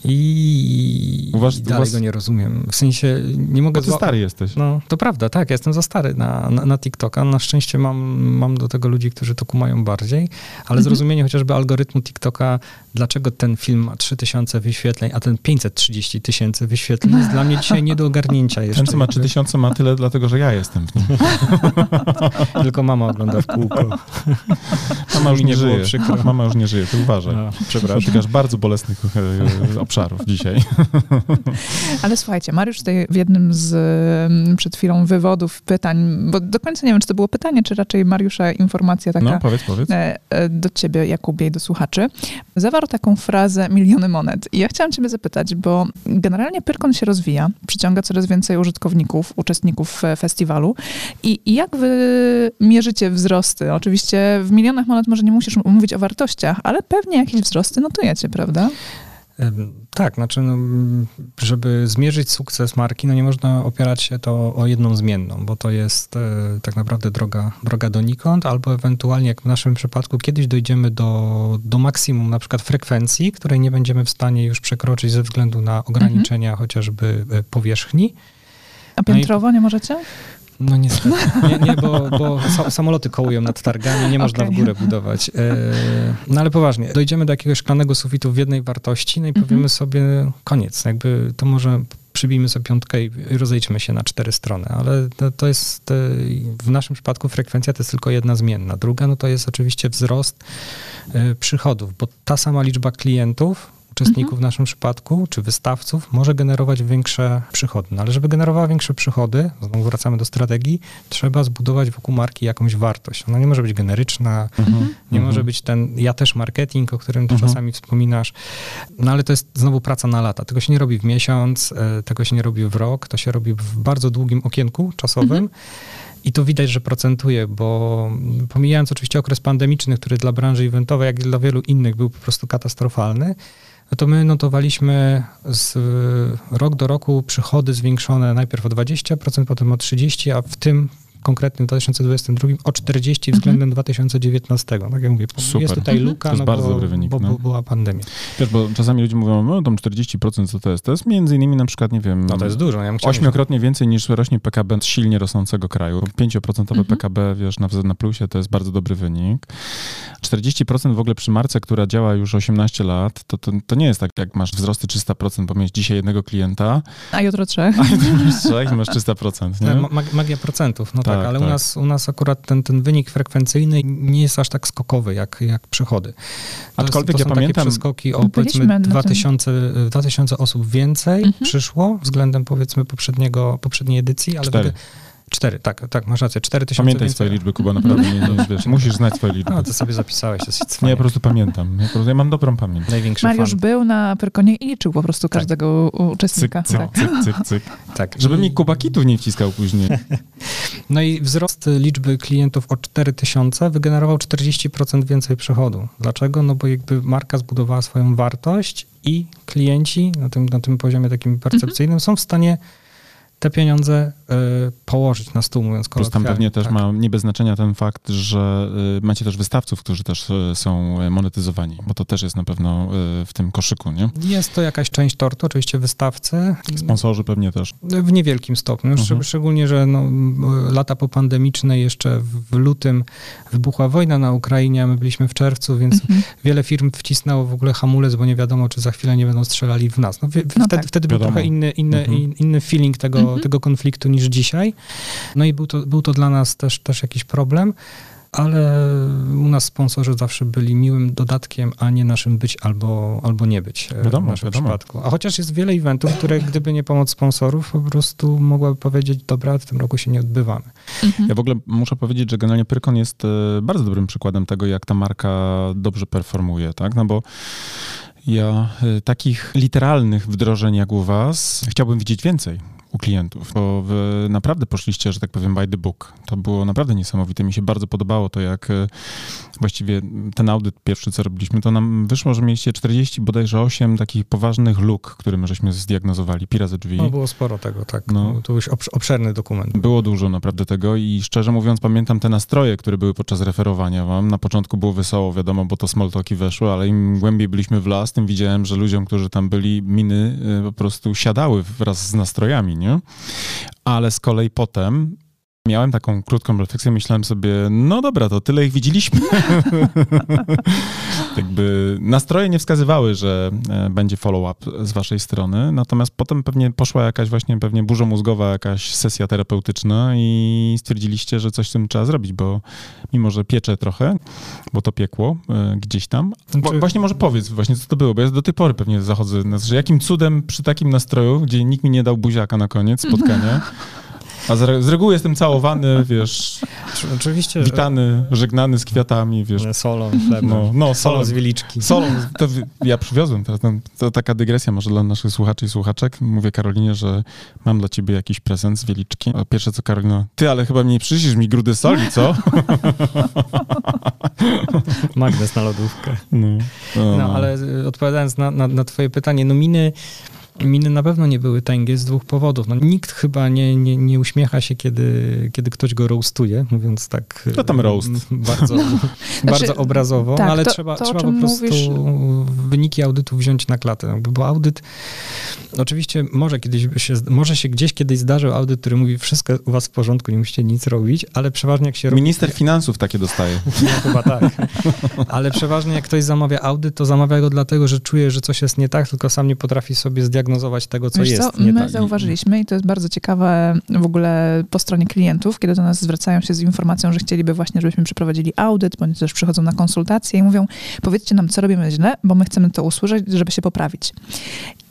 i, U was- i u dalej was- go nie rozumiem. W sensie nie mogę... Bo ty zła- stary jesteś. No, to prawda, tak, ja jestem za stary na, na, na TikToka. Na szczęście mam, mam do tego ludzi, którzy to kumają bardziej, ale Mhm. zrozumienie chociażby algorytmu TikToka, dlaczego ten film ma 3000 wyświetleń, a ten 530 tysięcy wyświetleń, jest dla mnie dzisiaj nie do ogarnięcia jeszcze. Ten, co ma 3000 ma tyle, dlatego że ja jestem w nim. Tylko mama ogląda w kółko. Mama już nie nie żyje. przykro. Mama już nie żyje, ty uważaj. No, przepraszam. Dotykasz bardzo bolesnych e, obszarów dzisiaj. Ale słuchajcie, Mariusz tutaj w jednym z przed chwilą wywodów pytań, bo do końca nie wiem, czy to było pytanie, czy raczej Mariusza informacja taka No, powiedz, powiedz. e, e, do ciebie, Jakubie, i do słuchaczy, zawarł taką frazę miliony monet. I ja chciałam ciebie zapytać, bo generalnie Pyrkon się rozwija, przyciąga coraz więcej użytkowników, uczestników e, festiwalu. I, I jak wy mierzycie wzrosty? Oczywiście w milionach monet może nie musisz mówić o wartościach, ale pewnie jakieś wzrosty notujecie, prawda? Tak, znaczy, no, żeby zmierzyć sukces marki, no nie można opierać się to o jedną zmienną, bo to jest e, tak naprawdę droga, droga donikąd, albo ewentualnie, jak w naszym przypadku, kiedyś dojdziemy do, do maksimum na przykład frekwencji, której nie będziemy w stanie już przekroczyć ze względu na ograniczenia chociażby e, powierzchni. A No i- piętrowo nie możecie? No niestety. Nie, nie bo, bo sa- samoloty kołują nad targami, nie można Okej. w górę budować. E, No ale poważnie, dojdziemy do jakiegoś szklanego sufitu w jednej wartości, no i Mhm. powiemy sobie koniec. Jakby to może przybijmy sobie piątkę i rozejdźmy się na cztery strony, ale to, to jest w naszym przypadku frekwencja to jest tylko jedna zmienna. Druga no to jest oczywiście wzrost e, przychodów, bo ta sama liczba klientów uczestników Mhm. w naszym przypadku, czy wystawców, może generować większe przychody. No ale żeby generowała większe przychody, znowu wracamy do strategii, trzeba zbudować wokół marki jakąś wartość. Ona nie może być generyczna, Mhm. nie Mhm. może być ten ja też marketing, o którym ty Mhm. czasami wspominasz. No ale to jest znowu praca na lata. Tego się nie robi w miesiąc, e, tego się nie robi w rok, to się robi w bardzo długim okienku czasowym. I to widać, że procentuje, bo pomijając oczywiście okres pandemiczny, który dla branży eventowej, jak i dla wielu innych był po prostu katastrofalny, no to my notowaliśmy z rok do roku przychody zwiększone najpierw o 20%, potem o 30%, a w tym konkretnym 2022 o 40 względem 2019. Tak jak mówię, Super. jest tutaj Mhm. luka, To jest no bardzo bo, dobry wynik, bo, no. bo była pandemia. Wiesz, bo czasami ludzie mówią, no tam 40% co to jest? To jest między innymi na przykład, nie wiem, No to jest dużo. Ja ośmiokrotnie więcej niż rośnie PKB silnie rosnącego kraju. 5% Mhm. PKB, wiesz, na, na plusie to jest bardzo dobry wynik. 40% w ogóle przy marce, która działa już 18 lat, to, to, to nie jest tak, jak masz wzrosty 300%, bo miałeś dzisiaj jednego klienta, A jutro trzech. a jutro masz trzech i masz 300%, nie? Ma- mag- Magia procentów, no tak, Tak, ale tak. U, nas, u nas akurat ten, ten wynik frekwencyjny nie jest aż tak skokowy jak, jak przychody. To Aczkolwiek jest, to ja są pamiętam- takie przeskoki o Byliśmy powiedzmy na tym. 2000, 2000 osób więcej Mhm. przyszło względem powiedzmy poprzedniego, poprzedniej edycji, ale Cztery. wtedy- Cztery, tak, tak, masz rację, 4000 Pamiętaj więcej. swoje liczby, Kuba, naprawdę, nie, nie, wiesz, musisz znać swoje liczby. No, to sobie zapisałeś, to jest Nie, ja po prostu pamiętam. Ja, po prostu, ja mam dobrą pamięć. Największy Mariusz fan. był na Pyrkonie i liczył po prostu każdego u- Cyk, uczestnika. cyk, Tak. cyk, cyk, cyk. Tak. Żeby I- mi Kuba kitów nie wciskał później. No i wzrost liczby klientów o 4000 wygenerował 40% więcej przychodu. Dlaczego? No bo jakby marka zbudowała swoją wartość i klienci na tym, na tym poziomie takim percepcyjnym są w stanie te pieniądze y, położyć na stół, mówiąc Plus tam kolokwialnie. pewnie też tak. ma nie bez znaczenia ten fakt, że y, macie też wystawców, którzy też y, są monetyzowani, bo to też jest na pewno w tym koszyku, nie? Jest to jakaś część tortu, oczywiście wystawcy. Sponsorzy pewnie też. W niewielkim stopniu. Mhm. Szczeg- Szczególnie, że no, lata popandemiczne, jeszcze w lutym wybuchła wojna na Ukrainie, a my byliśmy w czerwcu, więc Mhm. wiele firm wcisnęło w ogóle hamulec, bo nie wiadomo, czy za chwilę nie będą strzelali w nas. No, wie- No wtedy, tak. wtedy był Wiadomo. trochę inny, inny, Mhm. in- inny feeling tego, Mhm. tego konfliktu niż dzisiaj. No i był to, był to dla nas też, też jakiś problem. Ale u nas sponsorzy zawsze byli miłym dodatkiem, a nie naszym być albo, albo nie być e, Wiadomo, w naszym wiadomo. przypadku. A chociaż jest wiele eventów, które gdyby nie pomoc sponsorów, po prostu mogłaby powiedzieć, dobra, w tym roku się nie odbywamy. Mhm. Ja w ogóle muszę powiedzieć, że generalnie Pyrkon jest e, bardzo dobrym przykładem tego, jak ta marka dobrze performuje, tak? No bo ja e, takich literalnych wdrożeń jak u was chciałbym widzieć więcej. U klientów, bo wy naprawdę poszliście, że tak powiem, by the book. To było naprawdę niesamowite. Mi się bardzo podobało to, jak e, właściwie ten audyt pierwszy, co robiliśmy, to nam wyszło, że mieliście 40, bodajże 8 takich poważnych luk, które my żeśmy zdiagnozowali, pi razy drzwi. No było sporo tego, tak. No. To już obszerny dokument. Było dużo naprawdę tego i szczerze mówiąc pamiętam te nastroje, które były podczas referowania wam. Na początku było wesoło, wiadomo, bo to small talki weszły, ale im głębiej byliśmy w las, tym widziałem, że ludziom, którzy tam byli, miny e, po prostu siadały wraz z nastrojami, nie? Ale z kolei potem miałem taką krótką refleksję, myślałem sobie, no dobra, to tyle ich widzieliśmy. Jakby nastroje nie wskazywały, że e, będzie follow-up z waszej strony, natomiast potem pewnie poszła jakaś właśnie pewnie mózgowa, jakaś sesja terapeutyczna i stwierdziliście, że coś z tym trzeba zrobić, bo mimo, że piecze trochę, bo to piekło e, gdzieś tam. Znaczy... Właśnie może powiedz właśnie, co to było, bo ja do tej pory pewnie zachodzę, że jakim cudem przy takim nastroju, gdzie nikt mi nie dał buziaka na koniec spotkania, A z, z reguły jestem całowany, wiesz. Oczywiście. Witany, żegnany z kwiatami, wiesz. Solą, chlebem. No, no, solą z wieliczki. Solą. To ja przywiozłem teraz. To, to taka dygresja może dla naszych słuchaczy i słuchaczek. Mówię Karolinie, że mam dla ciebie jakiś prezent z wieliczki. A pierwsze co Karolina, ty, ale chyba nie przyjdziesz mi grudy soli, co? Magnes na lodówkę. No, no, no ale odpowiadając na, na, na twoje pytanie, no miny Miny na pewno nie były tęgie z dwóch powodów. No, nikt chyba nie, nie, nie uśmiecha się, kiedy, kiedy ktoś go roastuje, mówiąc tak... To tam roast. Bardzo, no, bardzo znaczy, obrazowo, tak, ale to, trzeba, to, trzeba po prostu mówisz... wyniki audytu wziąć na klatę. Bo audyt, oczywiście może kiedyś się, może się gdzieś kiedyś zdarzył audyt, który mówi, wszystko u was w porządku, nie musicie nic robić, ale przeważnie jak się... Minister robi... finansów takie dostaje. No, chyba tak. Ale przeważnie jak ktoś zamawia audyt, to zamawia go dlatego, że czuje, że coś jest nie tak, tylko sam nie potrafi sobie zdiagnozować zdiagnozować tego, co Wiesz jest. Co? My tak. zauważyliśmy i to jest bardzo ciekawe w ogóle po stronie klientów, kiedy do nas zwracają się z informacją, że chcieliby właśnie, żebyśmy przeprowadzili audyt, bądź też przychodzą na konsultacje i mówią, powiedzcie nam, co robimy źle, bo my chcemy to usłyszeć, żeby się poprawić.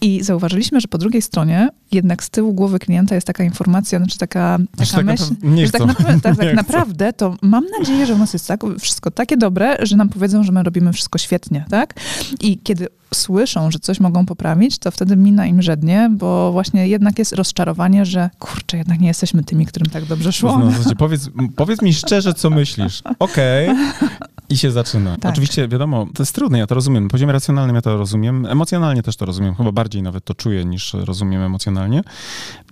I zauważyliśmy, że po drugiej stronie jednak z tyłu głowy klienta jest taka informacja, znaczy taka, taka tak myśl, że tak, naprawdę, tak, tak naprawdę to mam nadzieję, że u nas jest tak, wszystko takie dobre, że nam powiedzą, że my robimy wszystko świetnie, tak? I kiedy słyszą, że coś mogą poprawić, to wtedy mina im żednie, bo właśnie jednak jest rozczarowanie, że kurczę, jednak nie jesteśmy tymi, którym tak dobrze szło. No, znaczy, powiedz, powiedz mi szczerze, co myślisz. Okej. Okay. I się zaczyna. Tak. Oczywiście, wiadomo, to jest trudne, ja to rozumiem. Na poziomie racjonalnym ja to rozumiem. Emocjonalnie też to rozumiem. Chyba bardziej nawet to czuję, niż rozumiem emocjonalnie.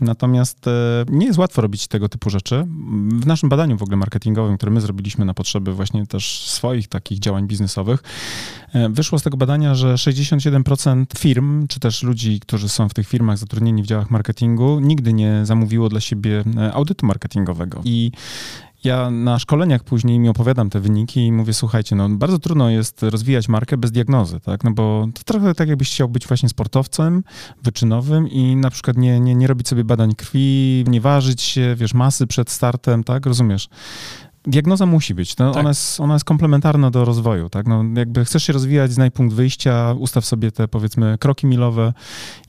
Natomiast e, nie jest łatwo robić tego typu rzeczy. W naszym badaniu w ogóle marketingowym, które my zrobiliśmy na potrzeby właśnie też swoich takich działań biznesowych, e, wyszło z tego badania, że 67% firm, czy też ludzi, którzy są w tych firmach zatrudnieni w działach marketingu, nigdy nie zamówiło dla siebie e, audytu marketingowego. I ja na szkoleniach później mi opowiadam te wyniki i mówię, słuchajcie, no bardzo trudno jest rozwijać markę bez diagnozy, tak? No bo to trochę tak, jakbyś chciał być właśnie sportowcem wyczynowym i na przykład nie, nie, nie robić sobie badań krwi, nie ważyć się, wiesz, masy przed startem, tak? Rozumiesz? Diagnoza musi być. No, tak. ona, jest, ona jest komplementarna do rozwoju. Tak? No, jakby chcesz się rozwijać, znaj punkt wyjścia, ustaw sobie te powiedzmy kroki milowe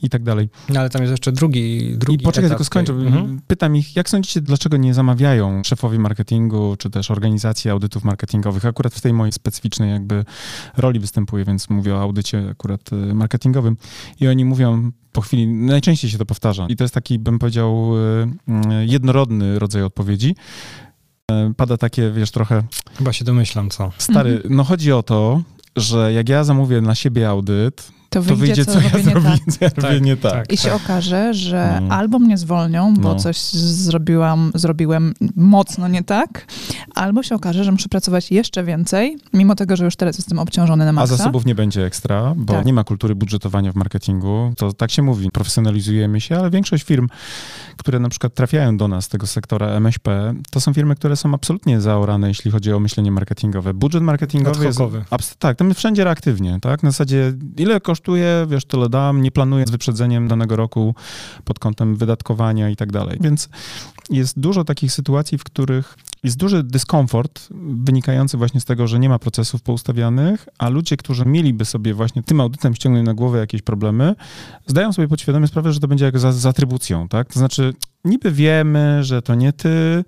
i tak dalej. No, ale tam jest jeszcze drugi, drugi I poczekaj, tylko skończę. Mhm. Pytam ich, jak sądzicie, dlaczego nie zamawiają szefowie marketingu, czy też organizacje audytów marketingowych? Akurat w tej mojej specyficznej jakby roli występuję, więc mówię o audycie akurat y, marketingowym. I oni mówią po chwili, najczęściej się to powtarza. I to jest taki, bym powiedział, y, y, jednorodny rodzaj odpowiedzi pada takie, wiesz, trochę... Chyba się domyślam, co? Stary, mhm. no chodzi o to, że jak ja zamówię na siebie audyt, to wyjdzie, to wyjdzie co, co ja zrobię, tak. co ja tak, robię nie tak. tak. I się tak. okaże, że no. albo mnie zwolnią, bo no. coś zrobiłam, zrobiłem mocno nie tak, albo się okaże, że muszę pracować jeszcze więcej, mimo tego, że już teraz jestem obciążony na maksa. A zasobów nie będzie ekstra, bo tak. nie ma kultury budżetowania w marketingu. To tak się mówi, profesjonalizujemy się, ale większość firm, które na przykład trafiają do nas z tego sektora MŚP, to są firmy, które są absolutnie zaorane, jeśli chodzi o myślenie marketingowe. Budżet marketingowy jest... Tak, tam wszędzie reaktywnie, tak? Na zasadzie, ile kosztuje kosztuje, wiesz, tyle dam, nie planuję z wyprzedzeniem danego roku pod kątem wydatkowania i tak dalej. Więc jest dużo takich sytuacji, w których jest duży dyskomfort wynikający właśnie z tego, że nie ma procesów poustawianych, a ludzie, którzy mieliby sobie właśnie tym audytem ściągnąć na głowę jakieś problemy, zdają sobie podświadomie sprawę, że to będzie jak za, z atrybucją, tak? To znaczy, niby wiemy, że to nie ty,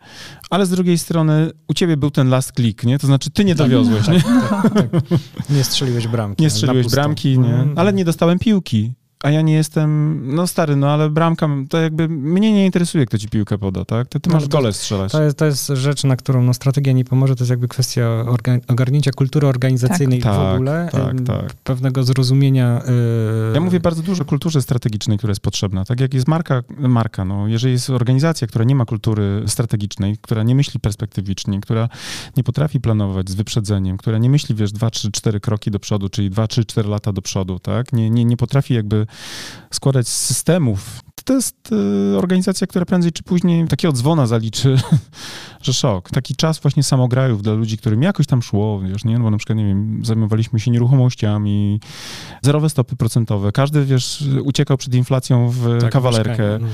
ale z drugiej strony u ciebie był ten last click, nie? To znaczy ty nie tak, dowiozłeś, tak, nie? Tak, tak, nie strzeliłeś bramki. Nie strzeliłeś bramki, nie? Mm. Ale nie dostałem piłki. A ja nie jestem, no stary, no ale bramka, to jakby mnie nie interesuje, kto ci piłkę poda, tak? Ty, ty No, masz to- gole strzelać. To jest, to jest rzecz, na którą no, strategia nie pomoże, to jest jakby kwestia orga, ogarnięcia kultury organizacyjnej Tak. w Tak, ogóle, tak, tak. pewnego zrozumienia. y, Ja mówię bardzo dużo o kulturze strategicznej, która jest potrzebna. Tak jak jest marka, marka, no, jeżeli jest organizacja, która nie ma kultury strategicznej, która nie myśli perspektywicznie, która nie potrafi planować z wyprzedzeniem, która nie myśli, wiesz, dwa, trzy, cztery kroki do przodu, czyli dwa, trzy, cztery lata do przodu, tak? Nie, nie, nie potrafi jakby składać systemów. To jest y, organizacja, która prędzej czy później takiego dzwona zaliczy, że szok. Taki czas właśnie samograjów dla ludzi, którym jakoś tam szło, wiesz, nie? No bo na przykład, nie wiem, zajmowaliśmy się nieruchomościami, zerowe stopy procentowe. Każdy, wiesz, uciekał przed inflacją w tak, kawalerkę. no.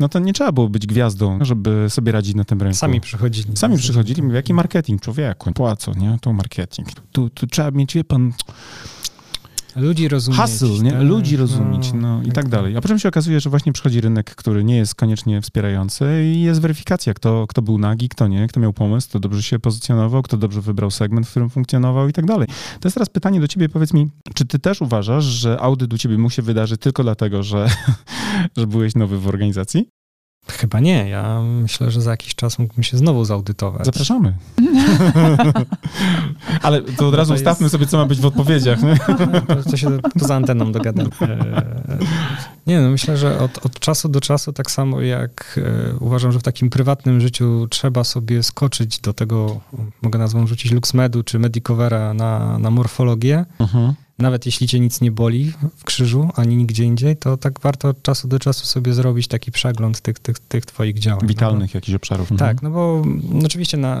No to nie trzeba było być gwiazdą, żeby sobie radzić na tym rynku. Sami przychodzili. Sami przychodzili, mówię, jaki marketing, człowieku, płacą, nie? To marketing. Tu, tu trzeba mieć, wie pan, Ludzi rozumieć. hustle, nie? tak, Ludzi rozumieć, no i tak tak. dalej. A potem się okazuje, że właśnie przychodzi rynek, który nie jest koniecznie wspierający i jest weryfikacja, kto, kto był nagi, kto nie, kto miał pomysł, kto dobrze się pozycjonował, kto dobrze wybrał segment, w którym funkcjonował i tak dalej. To jest teraz pytanie do ciebie, powiedz mi, czy ty też uważasz, że audyt u ciebie mógł się wydarzyć tylko dlatego, że, że byłeś nowy w organizacji? Chyba nie. Ja myślę, że za jakiś czas mógłbym się znowu zaudytować. Zapraszamy. Ale to od razu jest- ustawmy sobie, co ma być w odpowiedziach. To, to się poza anteną dogadam. E, Nie no, myślę, że od, od czasu do czasu, tak samo jak e, uważam, że w takim prywatnym życiu trzeba sobie skoczyć do tego, mogę nazwą rzucić LuxMedu czy Medicovera na, na morfologię, Mhm. Nawet jeśli cię nic nie boli w krzyżu, ani nigdzie indziej, to tak warto od czasu do czasu sobie zrobić taki przegląd tych, tych, tych twoich działań. No bo- Witalnych jakichś obszarów. Mhm. tak, no bo oczywiście na,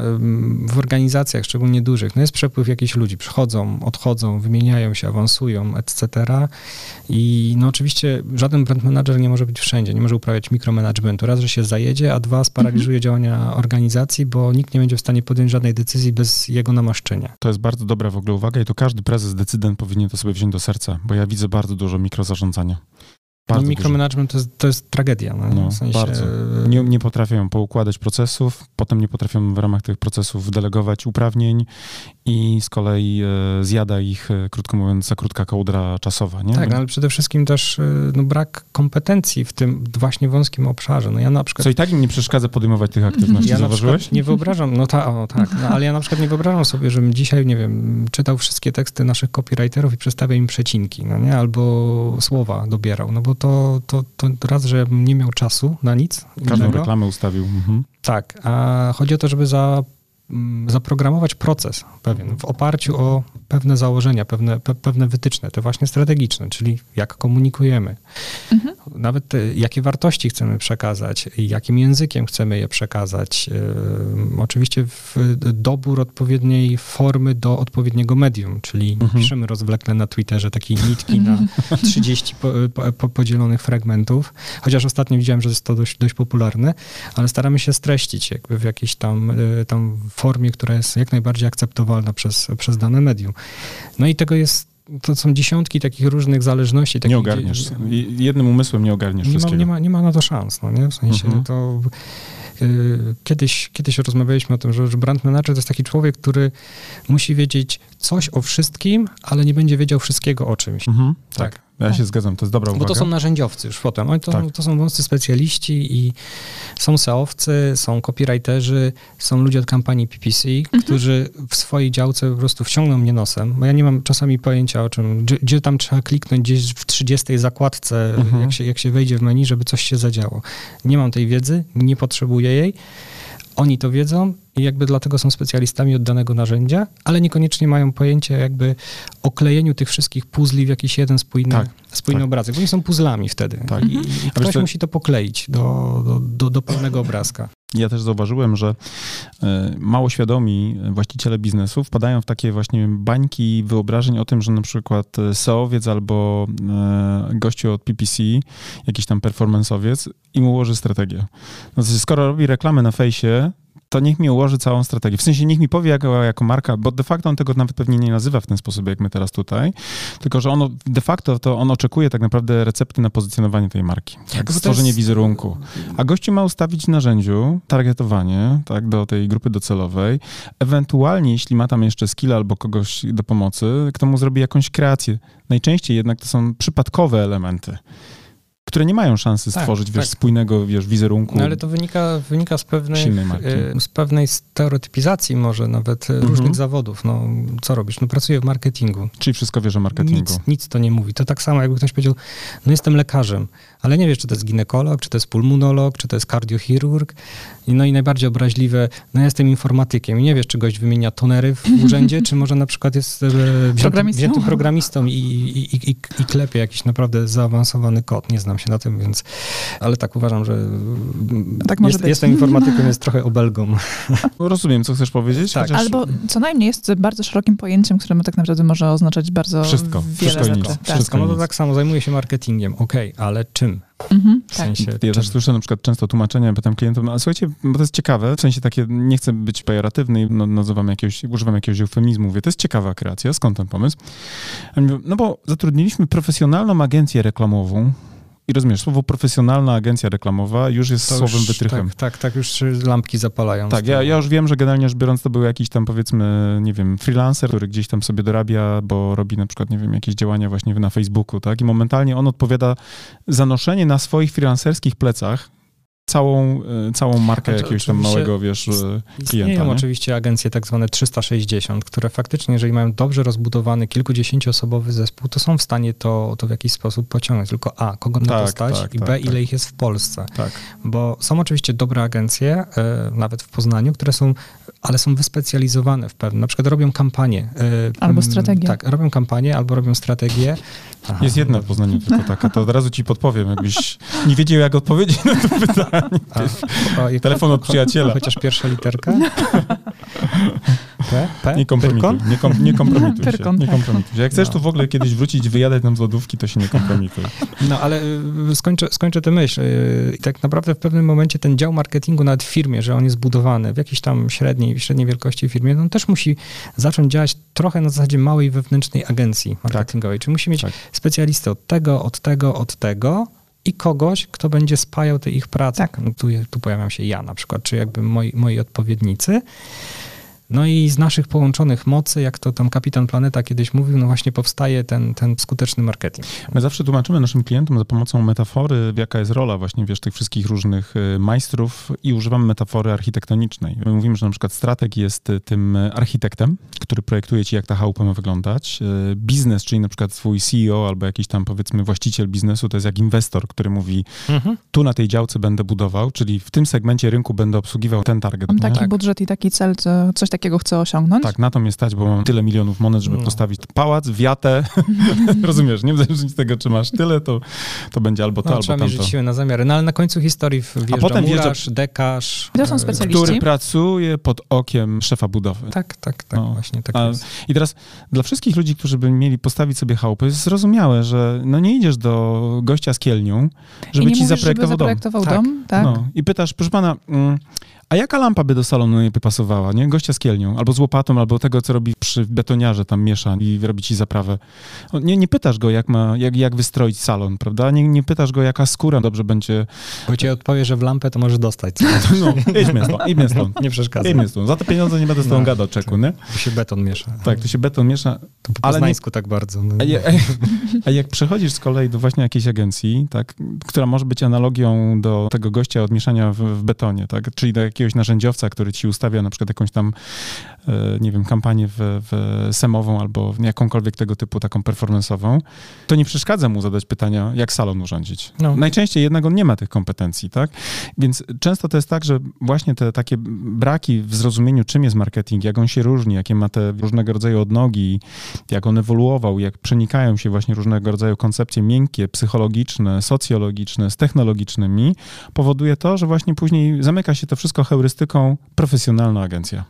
w organizacjach, szczególnie dużych, no jest przepływ jakichś ludzi. Przychodzą, odchodzą, wymieniają się, awansują, etc. I no oczywiście żaden brand manager nie może być wszędzie, nie może uprawiać mikromanagementu. Raz, że się zajedzie, a dwa, sparaliżuje działania organizacji, bo nikt nie będzie w stanie podjąć żadnej decyzji bez jego namaszczenia. To jest bardzo dobra w ogóle uwaga i to każdy prezes, decydent powinien to sobie wziąć do serca, bo ja widzę bardzo dużo mikrozarządzania. No, Bardzo dużo. mikromanagement to jest, to jest tragedia. No, No, w sensie, bardzo. Nie, nie potrafią poukładać procesów, potem nie potrafią w ramach tych procesów delegować uprawnień i z kolei e, zjada ich, e, krótko mówiąc, za krótka kołdra czasowa. Nie? Tak, no, ale przede wszystkim też y, no, brak kompetencji w tym właśnie wąskim obszarze. No ja na przykład Co i tak im nie przeszkadza podejmować tych aktywności, Ja zauważyłeś? nie wyobrażam, no, ta, o, tak, no, ale ja na przykład nie wyobrażam sobie, żebym dzisiaj, nie wiem, czytał wszystkie teksty naszych copywriterów i przestawiał im przecinki, no nie, albo słowa dobierał, no bo to, to, to raz, że nie miał czasu na nic Każdą innego. reklamę ustawił. Mhm. Tak, a chodzi o to, żeby za, zaprogramować proces pewien w oparciu o pewne założenia, pewne, pe, pewne wytyczne, te właśnie strategiczne, czyli jak komunikujemy, Mhm. nawet te, jakie wartości chcemy przekazać, jakim językiem chcemy je przekazać. Ym, oczywiście w, dobór odpowiedniej formy do odpowiedniego medium, czyli Mhm. piszemy rozwlekle na Twitterze takie nitki na 30 po, po, po, podzielonych fragmentów, chociaż ostatnio widziałem, że jest to dość, dość popularne, ale staramy się streścić jakby w jakiejś tam, y, tam formie, która jest jak najbardziej akceptowalna przez, przez dane medium. No i tego jest, to są dziesiątki takich różnych zależności. Nie takich, ogarniesz. I- Jednym umysłem nie ogarniesz nie ma, wszystkiego. nie, ma, nie ma na to szans, no nie? W sensie Mhm. to... y, Kiedyś, kiedyś rozmawialiśmy o tym, że, że brand manager to jest taki człowiek, który musi wiedzieć coś o wszystkim, ale nie będzie wiedział wszystkiego o czymś. Mhm. Tak, Tak. Ja się zgadzam, to jest dobra Bo uwaga. to są narzędziowcy już potem. Oni to, Tak. to są wąscy specjaliści i są SEOwcy, są copywriterzy, są ludzie od kampanii PPC, którzy w swojej działce po prostu wciągną mnie nosem, bo ja nie mam czasami pojęcia o czym, gdzie, gdzie tam trzeba kliknąć gdzieś w 30 zakładce, Mhm. jak, się, jak się wejdzie w menu, żeby coś się zadziało. Nie mam tej wiedzy, nie potrzebuję jej. Oni to wiedzą i jakby dlatego są specjalistami od danego narzędzia, ale niekoniecznie mają pojęcie jakby o klejeniu tych wszystkich puzli w jakiś jeden spójny, Tak, spójny tak. obrazek, bo oni są puzzlami wtedy. Tak. I, i ktoś musi to pokleić do, do, do, do pełnego obrazka. Ja też zauważyłem, że e, mało świadomi właściciele biznesu wpadają w takie właśnie bańki wyobrażeń o tym, że na przykład e, SEOwiec albo e, gościu od PPC, jakiś tam performanceowiec im ułoży strategię. No, skoro robi reklamę na fejsie, to niech mi ułoży całą strategię. W sensie niech mi powie jako, jako marka, bo de facto on tego nawet pewnie nie nazywa w ten sposób, jak my teraz tutaj, tylko że ono de facto to on oczekuje tak naprawdę recepty na pozycjonowanie tej marki, tak, stworzenie jest... wizerunku. A gościu ma ustawić narzędziu targetowanie tak, do tej grupy docelowej, ewentualnie jeśli ma tam jeszcze skill albo kogoś do pomocy, kto mu zrobi jakąś kreację. Najczęściej jednak to są przypadkowe elementy które nie mają szansy tak, stworzyć wiesz, tak. spójnego wiesz, wizerunku. No ale to wynika, wynika z, pewnej, e, z pewnej stereotypizacji może nawet mhm. różnych zawodów. No, co robisz? No pracuję w marketingu. Czyli wszystko wiesz o marketingu. Nic, nic to nie mówi. To tak samo jakby ktoś powiedział, no jestem lekarzem, ale nie wiesz, czy to jest ginekolog, czy to jest pulmonolog, czy to jest kardiochirurg. No i najbardziej obraźliwe, no ja jestem informatykiem i nie wiesz, czy gość wymienia tonery w urzędzie, czy może na przykład jest e, wziętym, wziętym programistą i, i, i, i klepie jakiś naprawdę zaawansowany kod. Nie znam się na tym, więc... Ale tak uważam, że tak może jest, być. jestem informatykiem, jest trochę obelgą. Rozumiem, co chcesz powiedzieć. Tak. Chociaż... Albo co najmniej jest bardzo szerokim pojęciem, które tak naprawdę może oznaczać bardzo wszystko, wiele wszystko, nic, tak. wszystko. No to tak samo, zajmuje się marketingiem, okej, okay, ale czym? Mhm, w tak. sensie, tak. Ja też słyszę na przykład często tłumaczenia, pytam klientów, no, słuchajcie, bo to jest ciekawe, w sensie takie, nie chcę być pejoratywny, no, nazywam jakiegoś, używam jakiegoś eufemizmu, mówię, to jest ciekawa kreacja, skąd ten pomysł? Mówię, no bo zatrudniliśmy profesjonalną agencję reklamową, i rozumiesz, słowo profesjonalna agencja reklamowa już jest to słowem już, wytrychem. Tak, tak, tak, już lampki zapalają. Tak, ja, ja już wiem, że generalnie rzecz biorąc to był jakiś tam powiedzmy, nie wiem, freelancer, który gdzieś tam sobie dorabia, bo robi na przykład, nie wiem, jakieś działania właśnie na Facebooku, tak? I momentalnie on odpowiada za noszenie na swoich freelancerskich plecach całą, e, całą markę znaczy, jakiegoś tam małego, wiesz, e, klienta. Istnieją oczywiście agencje tak zwane 360, które faktycznie, jeżeli mają dobrze rozbudowany kilkudziesięcioosobowy zespół, to są w stanie to, to w jakiś sposób pociągnąć. Tylko A, kogo na tak, to stać tak, i B, tak, ile tak. ich jest w Polsce. Tak. Bo są oczywiście dobre agencje, e, nawet w Poznaniu, które są, ale są wyspecjalizowane w pewnym, na przykład robią kampanię. albo strategię. Tak, robią kampanię albo robią strategię. Aha, jest jedna w Poznaniu tylko taka, to od razu ci podpowiem, jakbyś nie wiedział, jak odpowiedzieć na to pytanie. A, a, Telefon od przyjaciela. Chociaż pierwsza literka? P? P? Nie kompromituj, nie, kom, nie kompromituj się. Nie kompromituj się. Jak chcesz no. tu w ogóle kiedyś wrócić, wyjadać nam z lodówki, to się nie kompromituj. No ale y, skończę, skończę tę myśl. Y, I tak naprawdę w pewnym momencie ten dział marketingu nawet w firmie, że on jest budowany w jakiejś tam średniej, średniej wielkości firmie, no on też musi zacząć działać trochę na zasadzie małej wewnętrznej agencji marketingowej. Tak. Czyli musi mieć tak. specjalistę od tego, od tego, od tego, i kogoś, kto będzie spajał te ich prace. Tak. Tu, tu pojawiam się ja na przykład, czy jakby moi, moi odpowiednicy. No i z naszych połączonych mocy, jak to tam kapitan Planeta kiedyś mówił, no właśnie powstaje ten, ten skuteczny marketing. My zawsze tłumaczymy naszym klientom za pomocą metafory, jaka jest rola właśnie, wiesz, tych wszystkich różnych y, majstrów i używamy metafory architektonicznej. My mówimy, że na przykład strateg jest y, tym architektem, który projektuje ci, jak ta chałupa ma wyglądać. Y, biznes, czyli na przykład twój CEO albo jakiś tam powiedzmy właściciel biznesu, to jest jak inwestor, który mówi, mhm. tu na tej działce będę budował, czyli w tym segmencie rynku będę obsługiwał ten target. Mam taki tak. budżet i taki cel, coś takiego jakiego chcę osiągnąć. Tak, na to mnie stać, bo mam tyle milionów monet, żeby no. postawić pałac, wiatę. Rozumiesz, nie zależy z tego, czy masz tyle, to, to będzie albo to, no, albo trzeba tamto. Trzeba siłę na zamiary. No ale na końcu historii wjeżdża A potem murarz, wjeżdża... dekarz. To są e, specjaliści. Który pracuje pod okiem szefa budowy. Tak, tak, tak, no. właśnie tak A, jest. I teraz dla wszystkich ludzi, którzy by mieli postawić sobie chałupę, jest zrozumiałe, że no nie idziesz do gościa z kielnią, żeby ci mówisz, zaprojektował, żeby zaprojektował dom. dom. Tak. No. I pytasz, proszę pana... A jaka lampa by do salonu najlepiej pasowała, nie? Gościa z kielnią, albo z łopatą, albo tego, co robi przy betoniarze, tam miesza i robi ci zaprawę. Nie, nie pytasz go, jak, ma, jak, jak wystroić salon, prawda? Nie, nie pytasz go, jaka skóra dobrze będzie... Bo ci odpowie, że w lampę to może dostać. No, idźmy stąd, idźmy stąd. Nie przeszkadza. Idźmy stąd. Za te pieniądze nie będę z tobą no, gadał czeku, nie? Tu się beton miesza. Tak, tu się beton miesza. To po poznańsku nie... tak bardzo. No. A, je, a, jak przechodzisz z kolei do właśnie jakiejś agencji, tak, która może być analogią do tego gościa od mieszania w, w betonie, tak, czyli do jakiegoś narzędziowca, który ci ustawia na przykład jakąś tam, e, nie wiem, kampanię w, w semową albo jakąkolwiek tego typu taką performance'ową, to nie przeszkadza mu zadać pytania, jak salon urządzić. No. Najczęściej jednak on nie ma tych kompetencji, tak? Więc często to jest tak, że właśnie te takie braki w zrozumieniu, czym jest marketing, jak on się różni, jakie ma te różnego rodzaju odnogi, jak on ewoluował, jak przenikają się właśnie różnego rodzaju koncepcje miękkie, psychologiczne, socjologiczne z technologicznymi, powoduje to, że właśnie później zamyka się to wszystko heurystyką profesjonalna agencja.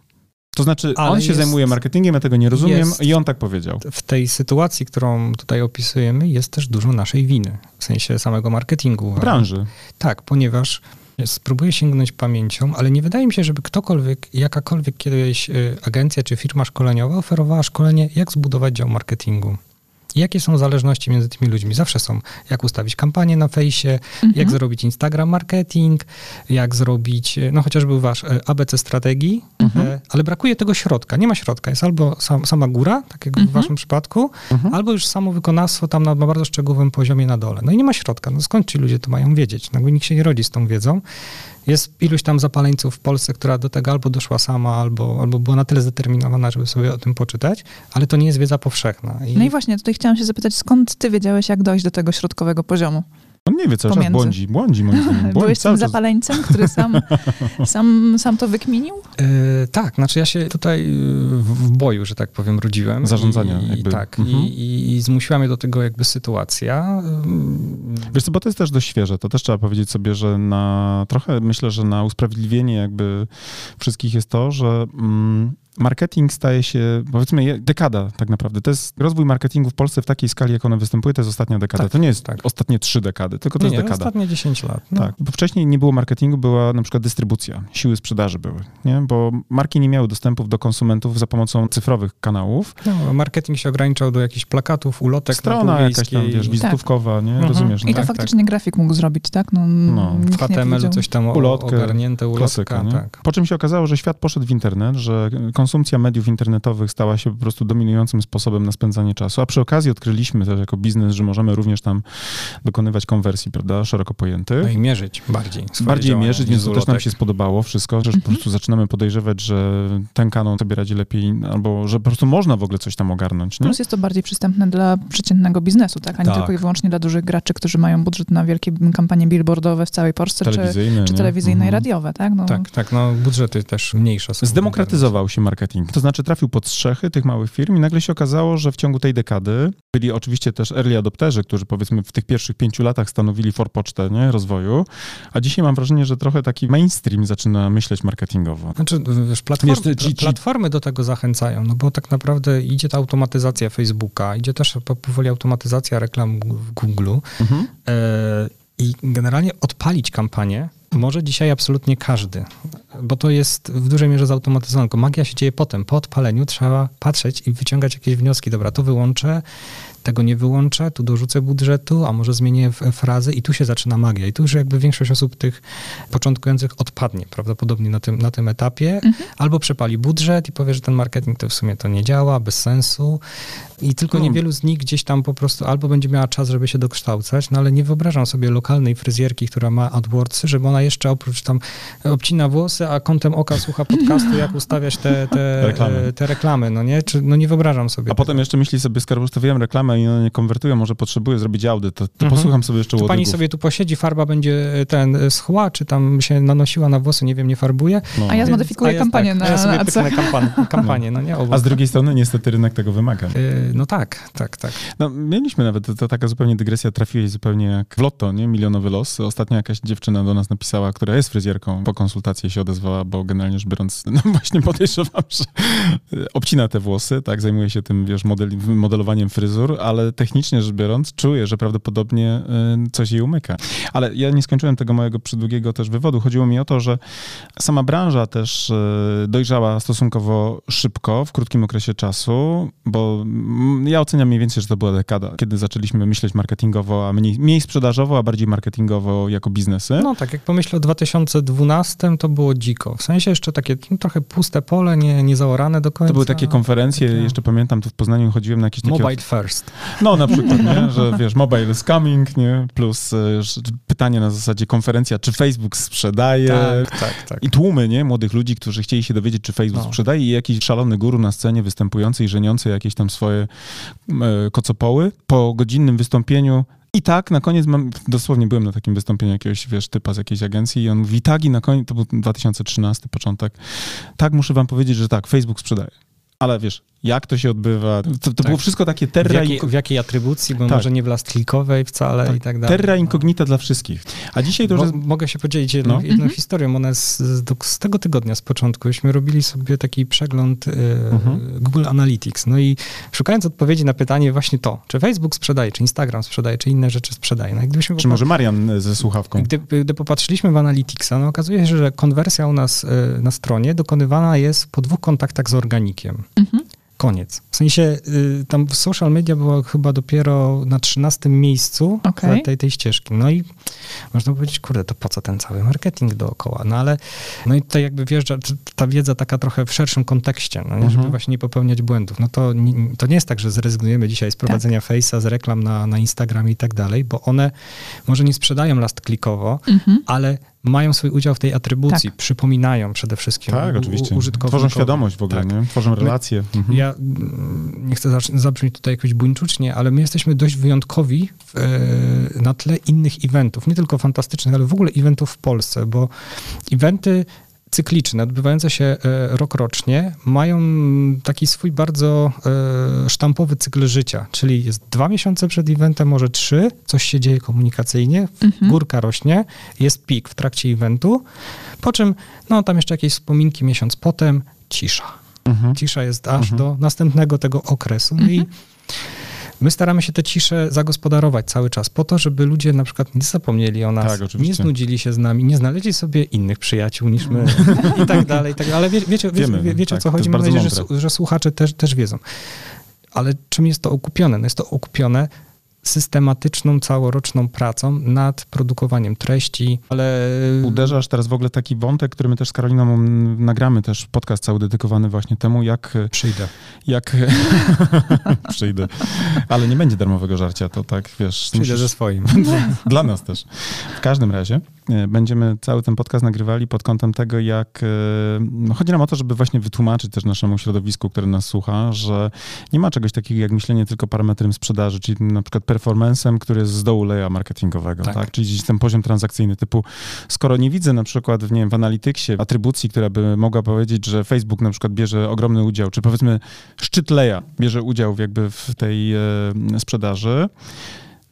To znaczy, Ale on się zajmuje marketingiem, ja tego nie rozumiem i on tak powiedział. W tej sytuacji, którą tutaj opisujemy, jest też dużo naszej winy, w sensie samego marketingu. Branży. Tak, ponieważ spróbuję sięgnąć pamięcią, ale nie wydaje mi się, żeby ktokolwiek, jakakolwiek kiedyś y, agencja czy firma szkoleniowa oferowała szkolenie, jak zbudować dział marketingu. Jakie są zależności między tymi ludźmi? Zawsze są, jak ustawić kampanię na fejsie, mhm. jak zrobić Instagram marketing, jak zrobić, no chociażby wasz e, ABC strategii, mhm. E, ale brakuje tego środka. Nie ma środka. Jest albo sam, sama góra, tak jak mhm. w waszym przypadku, mhm. albo już samo wykonawstwo tam na bardzo szczegółowym poziomie na dole. No i nie ma środka. No skąd ci ludzie to mają wiedzieć? No, nikt się nie rodzi z tą wiedzą. Jest iluś tam zapaleńców w Polsce, która do tego albo doszła sama, albo, albo była na tyle zdeterminowana, żeby sobie o tym poczytać, ale to nie jest wiedza powszechna. I... No i właśnie, tutaj chciałam się zapytać, skąd ty wiedziałeś, jak dojść do tego środkowego poziomu? On nie wie, cały Pomiędzy. czas błądzi, błądzi moim zdaniem. Błądzi Byłeś tym zapaleńcem, który sam, sam, sam to wykminił? E, tak, znaczy ja się tutaj w boju, że tak powiem, rodziłem. Zarządzania i, jakby. Tak, mhm. i, i, zmusiła mnie do tego jakby sytuacja. Wiesz co, bo to jest też dość świeże, to też trzeba powiedzieć sobie, że na trochę myślę, że na usprawiedliwienie jakby wszystkich jest to, że mm, marketing staje się, powiedzmy, dekada tak naprawdę. To jest rozwój marketingu w Polsce w takiej skali, jak ona występuje, to jest ostatnia dekada. Tak, to nie jest tak. ostatnie trzy dekady, tylko to nie, jest dekada. ostatnie 10 lat. No. Tak, bo wcześniej nie było marketingu, była na przykład dystrybucja, siły sprzedaży były, nie? Bo marki nie miały dostępów do konsumentów za pomocą cyfrowych kanałów. No, marketing się ograniczał do jakichś plakatów, ulotek Strona jakaś tam, wiesz, wizytówkowa, tak. nie? Mhm. Rozumiesz? I to tak, faktycznie tak. grafik mógł zrobić, tak? No, no. W HTML coś tam ulotkę, ogarnięte, ulotka, klasyka, tak. Po czym się okazało, że świat poszedł w internet, że konsumpcja mediów internetowych stała się po prostu dominującym sposobem na spędzanie czasu, a przy okazji odkryliśmy też jako biznes, że możemy również tam dokonywać konwersji, prawda, szeroko pojętych. No i mierzyć bardziej. Bardziej mierzyć, więc to też nam się spodobało wszystko, że mhm. po prostu zaczynamy podejrzewać, że ten kanon sobie radzi lepiej, albo że po prostu można w ogóle coś tam ogarnąć. Nie? Plus jest to bardziej przystępne dla przeciętnego biznesu, tak, a nie tak. tylko i wyłącznie dla dużych graczy, którzy mają budżet na wielkie kampanie billboardowe w całej Polsce, telewizyjne, czy, czy telewizyjne mhm. i radiowe, tak? No. Tak, tak, no budżety też mniejsze są. Zdemokratyzował się marketing, to znaczy trafił pod strzechy tych małych firm i nagle się okazało, że w ciągu tej dekady byli oczywiście też early adopterzy, którzy powiedzmy w tych pierwszych pięciu latach stanowili forpocztę nie, rozwoju, a dzisiaj mam wrażenie, że trochę taki mainstream zaczyna myśleć marketingowo. Znaczy, wiesz, platform, wiesz, ci, ci... platformy do tego zachęcają, no bo tak naprawdę idzie ta automatyzacja Facebooka, idzie też powoli automatyzacja reklam w Google mhm. e, i generalnie odpalić kampanię może dzisiaj absolutnie każdy, bo to jest w dużej mierze zautomatyzowane. Magia się dzieje potem. Po odpaleniu trzeba patrzeć i wyciągać jakieś wnioski. Dobra, to wyłączę, tego nie wyłączę, tu dorzucę budżetu, a może zmienię frazy i tu się zaczyna magia. I tu już jakby większość osób tych początkujących odpadnie prawdopodobnie na tym, na tym etapie, mhm. albo przepali budżet i powie, że ten marketing to w sumie to nie działa, bez sensu. I tylko hmm. niewielu z nich gdzieś tam po prostu albo będzie miała czas, żeby się dokształcać, no ale nie wyobrażam sobie lokalnej fryzjerki, która ma AdWordsy, żeby ona jeszcze oprócz tam obcina włosy, a kątem oka słucha podcastu, jak ustawiać te, te, reklamy. te reklamy, no nie? Czy, no nie wyobrażam sobie. A tego. potem jeszcze myśli sobie, skoro ustawiłem reklamę i ona nie konwertuje, może potrzebuję zrobić audyt, to, to mhm. posłucham sobie jeszcze to pani sobie tu posiedzi, farba będzie ten schła, czy tam się nanosiła na włosy, nie wiem, nie farbuje. No. A ja zmodyfikuję kampanię tak, na Ja sobie pyknę kampan kampanię, no nie? A z drugiej strony niestety rynek tego wymaga. Yy, no tak, tak, tak. No, mieliśmy nawet, to, to taka zupełnie dygresja, trafiłeś zupełnie jak w lotto, nie? Milionowy los. Ostatnio jakaś dziewczyna do nas napisała, która jest fryzjerką, po konsultacji się odezwała, bo generalnie rzecz biorąc, no właśnie podejrzewam, że obcina te włosy, tak, zajmuje się tym, wiesz, model, modelowaniem fryzur, ale technicznie rzecz biorąc, czuję, że prawdopodobnie y, coś jej umyka. Ale ja nie skończyłem tego mojego przydługiego też wywodu. Chodziło mi o to, że sama branża też y, dojrzała stosunkowo szybko, w krótkim okresie czasu, bo ja oceniam mniej więcej, że to była dekada, kiedy zaczęliśmy myśleć marketingowo, a mniej, mniej sprzedażowo, a bardziej marketingowo jako biznesy. No tak, jak pomyślę o 2012, to było dziko. W sensie jeszcze takie no, trochę puste pole, nie, nie zaorane do końca. To były takie konferencje, takie... jeszcze pamiętam, tu w Poznaniu chodziłem na jakieś takie... Mobile first. No na przykład, nie? że wiesz, mobile is coming, nie? Plus y, pytanie na zasadzie konferencja, czy Facebook sprzedaje? Tak, tak, tak. I tłumy, nie? Młodych ludzi, którzy chcieli się dowiedzieć, czy Facebook no. sprzedaje i jakiś szalony guru na scenie występujący i żeniący jakieś tam swoje E, kocopoły. Po godzinnym wystąpieniu i tak, na koniec mam, dosłownie byłem na takim wystąpieniu jakiegoś, wiesz, typa z jakiejś agencji i on mówi, tak i na koniec, to był 2013 początek, tak, muszę wam powiedzieć, że tak, Facebook sprzedaje. Ale wiesz, jak to się odbywa. To, to Tak. było wszystko takie terra, W jakiej, w jakiej atrybucji, bo Tak. może nie w last klikowej wcale Tak. i tak dalej. terra incognita dla wszystkich. A dzisiaj to już Mo- jest... Mogę się podzielić jedną, No. jedną Mhm. historią. Ona z, z, z tego tygodnia, z początku, myśmy robili sobie taki przegląd e, Mhm. Google Analytics. No i szukając odpowiedzi na pytanie właśnie to, czy Facebook sprzedaje, czy Instagram sprzedaje, czy inne rzeczy sprzedaje. No gdybyśmy Czy może Marian ze słuchawką? Gdy, gdy popatrzyliśmy w Analyticsa, no okazuje się, że konwersja u nas e, na stronie dokonywana jest po dwóch kontaktach z organikiem. Mhm. Koniec. W sensie y, tam social media było chyba dopiero na 13 miejscu Okej. tej, tej ścieżki. No i można powiedzieć, kurde, to po co ten cały marketing dookoła? No ale no i tutaj jakby wjeżdża ta wiedza taka trochę w szerszym kontekście, no nie, żeby Mhm. właśnie nie popełniać błędów. No to, nie- to nie jest tak, że zrezygnujemy dzisiaj z prowadzenia Face'a, z reklam na, na Instagramie i tak dalej, bo one może nie sprzedają last klikowo, Mhm. ale mają swój udział w tej atrybucji, Tak. przypominają przede wszystkim Tak, oczywiście. u- użytkownikowi. Tworzą świadomość w ogóle, Tak. nie? Tworzą relacje. Mhm. Ja mm, nie chcę zabrzmieć tutaj jakoś buńczucznie, ale my jesteśmy dość wyjątkowi w, e, na tle innych eventów, nie tylko fantastycznych, ale w ogóle eventów w Polsce, bo eventy cykliczne, odbywające się e, rok rocznie, mają taki swój bardzo e, sztampowy cykl życia, czyli jest dwa miesiące przed eventem, może trzy, coś się dzieje komunikacyjnie, Mhm. górka rośnie, jest pik w trakcie eventu, po czym no tam jeszcze jakieś wspominki miesiąc potem, cisza. Mhm. Cisza jest aż Mhm. do następnego tego okresu. No i my staramy się tę ciszę zagospodarować cały czas po to, żeby ludzie na przykład nie zapomnieli o nas, Tak, nie znudzili się z nami, nie znaleźli sobie innych przyjaciół niż my i tak dalej. i Tak, ale wie, wiecie, Wiemy, wie, wiecie tak, o co chodzi? Mam nadzieję, że, że słuchacze też, też wiedzą. Ale czym jest to okupione? No jest to okupione systematyczną, całoroczną pracą nad produkowaniem treści, ale... Uderzasz teraz w ogóle taki wątek, który my też z Karoliną nagramy też podcast cały dedykowany właśnie temu, jak, Przyjdę. jak przyjdę, ale nie będzie darmowego żarcia, to tak, wiesz, Przyjdę musisz- ze swoim. Dla nas też. W każdym razie będziemy cały ten podcast nagrywali pod kątem tego, jak. e, No, chodzi nam o to, żeby właśnie wytłumaczyć też naszemu środowisku, które nas słucha, że nie ma czegoś takiego jak myślenie tylko parametrem sprzedaży, czyli na przykład performancem, który jest z dołu leja marketingowego, tak. Tak. Czyli gdzieś ten poziom transakcyjny typu, skoro nie widzę na przykład w, nie wiem, w analityksie atrybucji, która by mogła powiedzieć, że Facebook na przykład bierze ogromny udział, czy powiedzmy szczyt leja bierze udział w jakby w tej e, sprzedaży,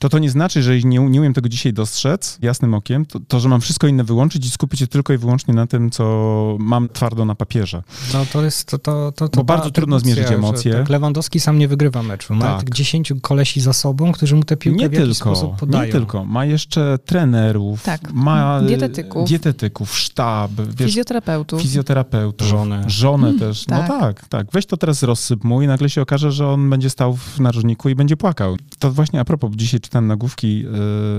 to to nie znaczy, że nie, nie umiem tego dzisiaj dostrzec jasnym okiem, to, to, że mam wszystko inne wyłączyć i skupić się tylko i wyłącznie na tym, co mam twardo na papierze. No to jest to, to, to, to Bo bardzo trudno zmierzyć emocje. Tak, Lewandowski sam nie wygrywa meczu. Ma Tak. tak. 10 kolesi za sobą, którzy mu tę piłkę Nie w jakiś tylko, sposób podają. nie tylko. Ma jeszcze trenerów, Tak. ma e, Dietetyków. dietetyków sztab, wiesz, Fizjoterapeutów. fizjoterapeutów, Żonę. żonę Mm, też. tak. No tak, tak. Weź to teraz rozsyp mu i nagle się okaże, że on będzie stał w narożniku i będzie płakał. To właśnie a propos, dzisiaj czytałem nagłówki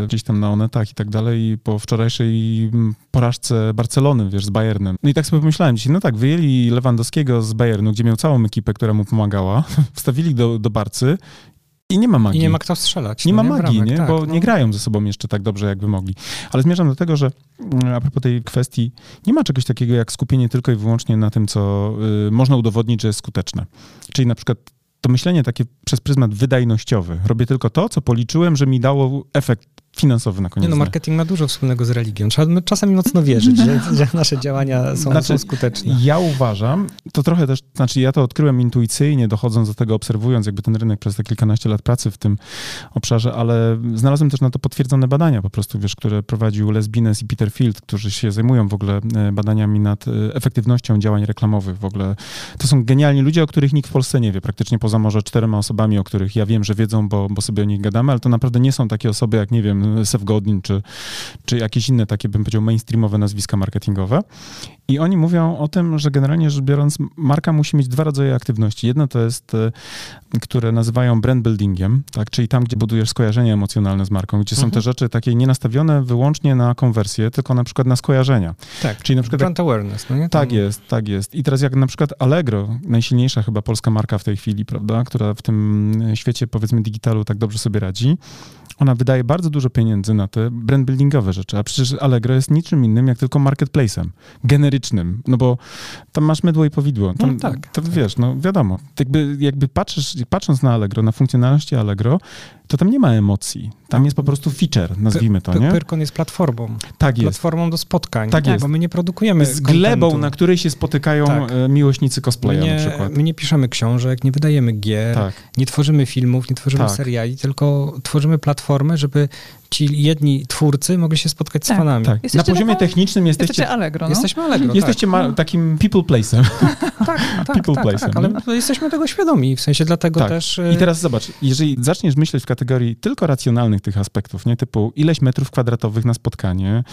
y, gdzieś tam na Onetach i tak dalej po wczorajszej mm, porażce Barcelony, wiesz, z Bayernem. No i tak sobie pomyślałem dzisiaj, no tak, wyjęli Lewandowskiego z Bayernu, gdzie miał całą ekipę, która mu pomagała, wstawili do, do Barcy i nie ma magii. I nie ma kto strzelać. Nie no ma magii, bramek, nie? tak, bo no. nie grają ze sobą jeszcze tak dobrze, jakby mogli. Ale zmierzam do tego, że mm, a propos tej kwestii, nie ma czegoś takiego jak skupienie tylko i wyłącznie na tym, co y, można udowodnić, że jest skuteczne. Czyli na przykład to myślenie takie przez pryzmat wydajnościowy. Robię tylko to, co policzyłem, że mi dało efekt finansowy na koniec Nie no, marketing ma dużo wspólnego z religią. Trzeba czasami mocno wierzyć, że, że nasze działania są, Znaczy, są skuteczne. Ja uważam, to trochę też, znaczy ja to odkryłem intuicyjnie, dochodząc do tego, obserwując jakby ten rynek przez te kilkanaście lat pracy w tym obszarze, ale znalazłem też na to potwierdzone badania po prostu, wiesz, które prowadził Les Bines i Peter Field, którzy się zajmują w ogóle e, badaniami nad e, efektywnością działań reklamowych w ogóle. To są genialni ludzie, o których nikt w Polsce nie wie, praktycznie poza może czterema osobami, o których ja wiem, że wiedzą, bo, bo sobie o nich gadamy, ale to naprawdę nie są takie osoby jak, nie wiem, Seth Godin, czy, czy jakieś inne takie, bym powiedział, mainstreamowe nazwiska marketingowe. I oni mówią o tym, że generalnie rzecz biorąc, marka musi mieć dwa rodzaje aktywności. Jedno to jest, e, które nazywają brand buildingiem, tak? czyli tam, gdzie budujesz skojarzenia emocjonalne z marką, gdzie są Mhm. te rzeczy takie nie nastawione wyłącznie na konwersję, tylko na przykład na skojarzenia. Tak, Czyli na przykład brand awareness, no nie? tak Tam- jest, tak jest. I teraz jak na przykład Allegro, najsilniejsza chyba polska marka w tej chwili, prawda, która w tym świecie powiedzmy digitalu tak dobrze sobie radzi, ona wydaje bardzo dużo pieniędzy na te brand buildingowe rzeczy, a przecież Allegro jest niczym innym jak tylko marketplace'em. Generycznym no bo tam masz mydło i powidło. Tam, No tak, To tak. wiesz, no wiadomo. Jakby, jakby patrzysz, patrząc na Allegro, na funkcjonalności Allegro, to tam nie ma emocji. Tam jest po prostu feature, nazwijmy to, nie? Pyrkon jest platformą. Tak jest. Platformą do spotkań. Tak jest. Bo my nie produkujemy Z glebą, contentu. na której się spotykają Tak. e, miłośnicy My cosplaya na nie, przykład. my nie piszemy książek, nie wydajemy gier, Tak. nie tworzymy filmów, nie tworzymy Tak. seriali, tylko tworzymy platformę, żeby ci jedni twórcy mogli się spotkać z Tak, fanami. tak. Na Jesteście poziomie taką- technicznym Jesteście jesteście, Allegro, no? Jesteśmy Allegro, jesteście tak. ma, takim people place'em. tak, tak, people tak, place'em, tak, ale nie? jesteśmy tego świadomi, w sensie dlatego Tak. też... e, I teraz zobacz, jeżeli zaczniesz myśleć w kategorii tylko racjonalnych tych aspektów, nie typu ileś metrów kwadratowych na spotkanie,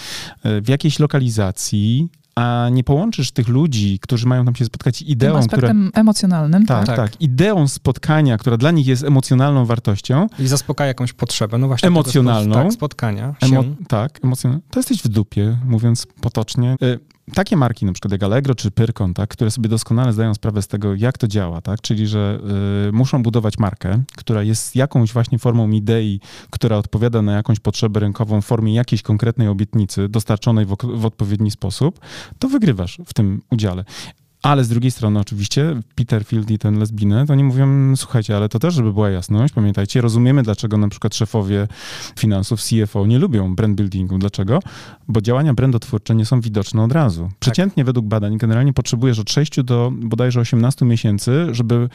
e, w jakiejś lokalizacji, a nie połączysz tych ludzi, którzy mają tam się spotkać Tym ideą, która... aspektem emocjonalnym. Tak, Tak. tak, Ideą spotkania, która dla nich jest emocjonalną wartością, I zaspokaja jakąś potrzebę, no właśnie. Emocjonalną. Tego, tak, spotkania emo- tak, emocjonalną, to jesteś w dupie, mówiąc potocznie. Takie marki, na przykład jak Allegro czy Pyrkon, tak, które sobie doskonale zdają sprawę z tego, jak to działa, tak, czyli że y, muszą budować markę, która jest jakąś właśnie formą idei, która odpowiada na jakąś potrzebę rynkową w formie jakiejś konkretnej obietnicy dostarczonej w, w odpowiedni sposób, to wygrywasz w tym udziale. Ale z drugiej strony oczywiście Peter Field i ten lesbiny, to oni mówią, słuchajcie, ale to też, żeby była jasność, pamiętajcie, rozumiemy, dlaczego na przykład szefowie finansów, CFO nie lubią brand buildingu. Dlaczego? Bo działania brandotwórcze nie są widoczne od razu. Przeciętnie według badań generalnie potrzebujesz od 6 do bodajże 18 miesięcy, żeby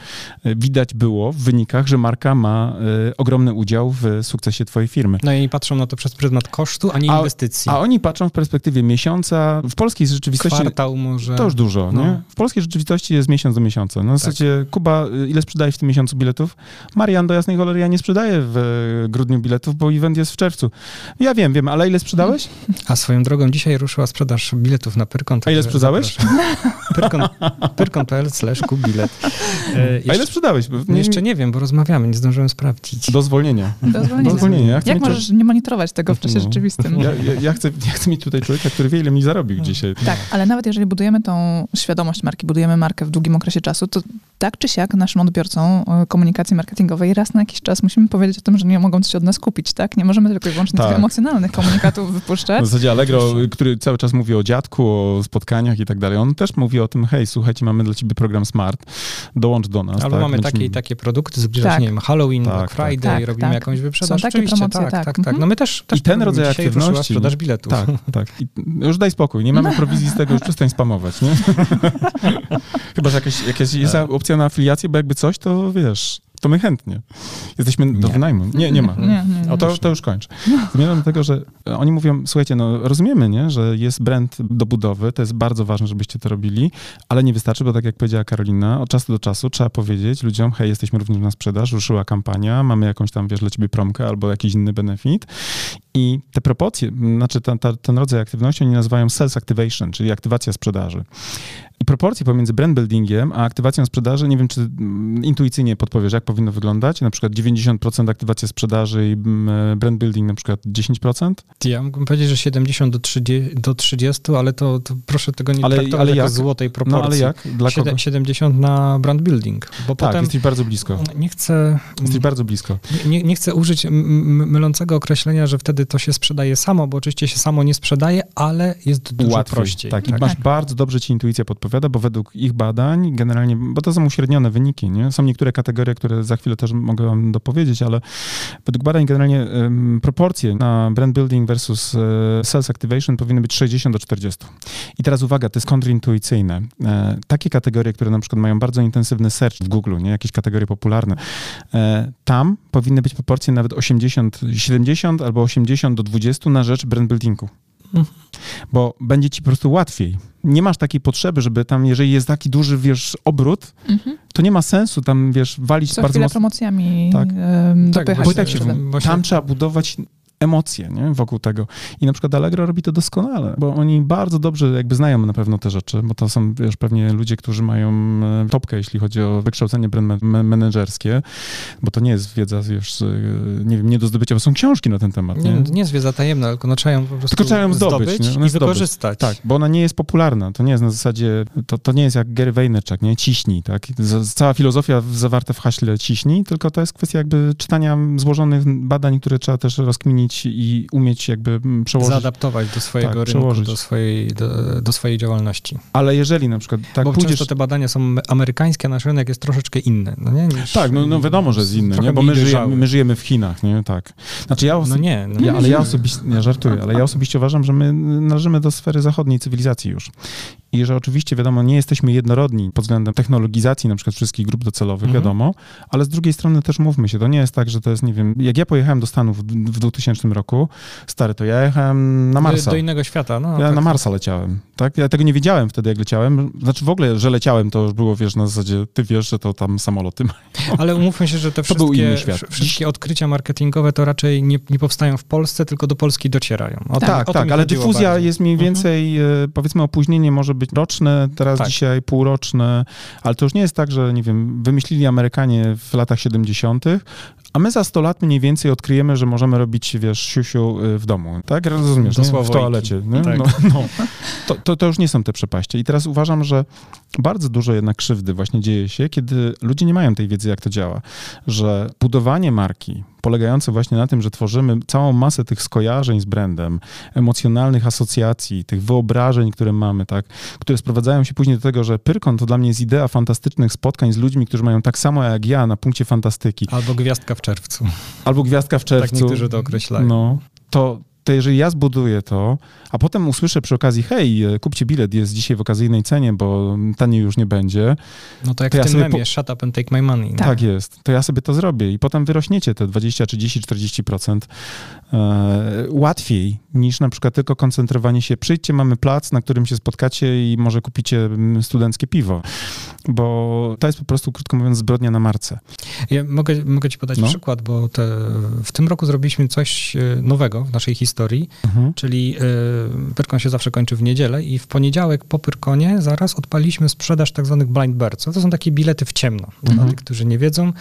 e, widać było w wynikach, że marka ma e, ogromny udział w sukcesie twojej firmy. No i patrzą na to przez pryzmat kosztu, a nie A- inwestycji. A oni patrzą w perspektywie miesiąca, w polskiej rzeczywistości... Kwartał może. To już dużo, No. nie? W polskiej rzeczywistości jest miesiąc do miesiąca. No w Tak. zasadzie, Kuba, y, ile sprzedajesz w tym miesiącu biletów? Marian do jasnej cholery, ja nie sprzedaję w e, grudniu biletów, bo event jest w czerwcu. Ja wiem, wiem, ale ile sprzedałeś? A swoją drogą dzisiaj ruszyła sprzedaż biletów na Pyrkon. A ile sprzedałeś? pyrkon.pl slash bilet. E, A ile sprzedałeś? No jeszcze nie wiem, bo rozmawiamy, nie zdążyłem sprawdzić. Do zwolnienia. Do zwolnienia. Do zwolnienia. Ja chcę Jak możesz nie monitorować tego w czasie No. rzeczywistym? Ja, ja, ja, chcę, ja chcę mieć tutaj człowieka, który wie, ile mi zarobił dzisiaj. Tak, ale nawet jeżeli budujemy tą świadomość marki, budujemy markę w długim okresie czasu, to tak czy siak naszym odbiorcom e, komunikacji marketingowej raz na jakiś czas musimy powiedzieć o tym, że nie mogą się od nas kupić, tak? Nie możemy tylko i wyłącznie Tak. tych emocjonalnych komunikatów W wypuszczać. zasadzie Allegro, który cały czas mówi o dziadku, o spotkaniach i tak dalej, on też mówi o tym, hej, słuchajcie, mamy dla ciebie program Smart, dołącz do nas. Albo tak? mamy takie i takie produkty, zbliża się, Tak. nie wiem, Halloween, Tak, Black tak. Friday, Tak, robimy tak. jakąś wyprzedaż. Są takie Oczywiście, promocje, tak, tak. tak, tak. Mhm. No my też, też I ten rodzaj aktywności- sprzedaż biletów. Tak, tak. I już daj spokój, nie mamy prowizji z tego, już przestań spamować, nie? Chyba, że jakaś, jakaś jest opcja na afiliację, bo jakby coś, to wiesz, to my chętnie. Jesteśmy do Nie. wynajmu. Nie, nie ma. Nie, nie. O, to, to już kończ. Zmierzam do tego, że oni mówią, słuchajcie, no rozumiemy, nie, że jest brand do budowy, to jest bardzo ważne, żebyście to robili, ale nie wystarczy, bo tak jak powiedziała Karolina, od czasu do czasu trzeba powiedzieć ludziom, hej, jesteśmy również na sprzedaż, ruszyła kampania, mamy jakąś tam, wiesz, dla ciebie promkę albo jakiś inny benefit i te proporcje, znaczy ten rodzaj aktywności oni nazywają sales activation, czyli aktywacja sprzedaży. Proporcje pomiędzy brand buildingiem a aktywacją sprzedaży, nie wiem, czy mm, intuicyjnie podpowiesz, jak powinno wyglądać. Na przykład 90% aktywacja sprzedaży i mm, brand building na przykład 10%. Ja mógłbym powiedzieć, że 70 do 30, do 30 ale to, to proszę tego nie Ale- traktować ale jako jak? złotej proporcji. No ale jak? Dla kogo? Siedem- 70 na brand building, bo Tak, potem jesteś bardzo blisko. nie chcę, Jesteś bardzo blisko. nie, nie chcę użyć mylącego określenia, że wtedy to się sprzedaje samo, bo oczywiście się samo nie sprzedaje, ale jest dużo Łatwiej. prościej. Tak, i masz bardzo dobrze ci intuicja podpowiada, bo według ich badań generalnie, bo to są uśrednione wyniki, nie? Są niektóre kategorie, które za chwilę też mogę wam dopowiedzieć, ale według badań generalnie em, proporcje na brand building versus e, sales activation powinny być 60 do 40. I teraz uwaga, to jest kontrintuicyjne. E, takie kategorie, które na przykład mają bardzo intensywny search w Google, nie? Jakieś kategorie popularne, e, tam powinny być proporcje nawet 80, 70 albo 80 do 20 na rzecz brand buildingu bo będzie ci po prostu łatwiej. Nie masz takiej potrzeby, żeby tam, jeżeli jest taki duży, wiesz, obrót, Mhm. to nie ma sensu tam, wiesz, walić Co bardzo mocno. promocjami Tak. em, Tak, właśnie, tak się, tam trzeba budować emocje nie, wokół tego. I na przykład Allegro robi to doskonale, bo oni bardzo dobrze jakby znają na pewno te rzeczy, bo to są, wiesz, pewnie ludzie, którzy mają e, topkę, jeśli chodzi o wykształcenie brand menedżerskie, bo to nie jest wiedza, z, e, nie wiem, nie do zdobycia, bo są książki na ten temat. Nie, Nie? nie jest wiedza tajemna, tylko no, trzeba ją po prostu Tylko trzeba ją zdobyć? Ona i zdobyć. wykorzystać. Tak, bo ona nie jest popularna. To nie jest na zasadzie, to, to nie jest jak Gary Vaynerchuk, nie? Ciśnij, tak? Cała filozofia zawarta w haśle ciśnij, tylko to jest kwestia jakby czytania złożonych badań, które trzeba też rozkminić i umieć jakby mm, przełożyć. Zaadaptować do swojego tak, rynku, przełożyć. do swojej, do, do, swojej działalności. Ale jeżeli na przykład tak Bo pójdziesz... często te badania są amerykańskie, a nasz rynek jest troszeczkę inny. No nie? Niż, tak, no, no, wiadomo, że jest inny, nie? bo my żyjemy, my żyjemy w Chinach, nie? Tak. Znaczy ja oso... No nie. No, ja, ale ja osobiście, żartuję, ale ja osobiście uważam, że my należymy do sfery zachodniej cywilizacji już. I że oczywiście, wiadomo, nie jesteśmy jednorodni pod względem technologizacji na przykład wszystkich grup docelowych, mhm. wiadomo, ale z drugiej strony też mówmy się, to nie jest tak, że to jest, nie wiem, jak ja pojechałem do Stanów w 2000 roku. Stary, to ja jechałem na Marsa. Do innego świata, no. Ja tak. na Marsa leciałem, tak? Ja tego nie wiedziałem wtedy, jak leciałem. Znaczy w ogóle, że leciałem, to już było, wiesz, na zasadzie, ty wiesz, że to tam samoloty mają. Ale umówmy się, że te wszystkie, wszystkie odkrycia marketingowe to raczej nie, nie, powstają w Polsce, tylko do Polski docierają. O, tak, tak, tak ale dyfuzja bardziej. jest mniej mhm. więcej, mhm. powiedzmy, opóźnienie może być roczne, teraz tak. dzisiaj półroczne, ale to już nie jest tak, że, nie wiem, wymyślili Amerykanie w latach 70., a my za 100 lat mniej więcej odkryjemy, że możemy robić, wiesz, siusiu y, w domu, tak? Rozumiesz, nie? w toalecie. Nie? Tak. No, no. To, to, to już nie są te przepaście. I teraz uważam, że bardzo dużo jednak krzywdy właśnie dzieje się, kiedy ludzie nie mają tej wiedzy, jak to działa. Że budowanie marki polegające właśnie na tym, że tworzymy całą masę tych skojarzeń z brandem, emocjonalnych asocjacji, tych wyobrażeń, które mamy, tak, które sprowadzają się później do tego, że Pyrkon to dla mnie jest idea fantastycznych spotkań z ludźmi, którzy mają tak samo jak ja na punkcie fantastyki. Albo gwiazdka w czerwcu. Albo Gwiazdka w czerwcu. Tak niektórzy to określają. No, to, to jeżeli ja zbuduję to, a potem usłyszę przy okazji, hej, e, kupcie bilet, jest dzisiaj w okazyjnej cenie, bo taniej już nie będzie. No to jak To ja w tym sobie memie, po- shut up and take my money. Tak. jest. To ja sobie to zrobię i potem wyrośniecie te 20, 30, 40% e, łatwiej niż na przykład tylko koncentrowanie się. Przyjdźcie, mamy plac, na którym się spotkacie i może kupicie mm, studenckie piwo. Bo to jest po prostu, krótko mówiąc, zbrodnia na marce. Ja mogę, mogę ci podać No. przykład, bo te, w tym roku zrobiliśmy coś e, nowego w naszej historii, Mhm. czyli y, Pyrkon się zawsze kończy w niedzielę i w poniedziałek po Pyrkonie zaraz odpaliśmy sprzedaż tak zwanych blind birds. To są takie bilety w ciemno, dla Mhm. tych, którzy nie wiedzą.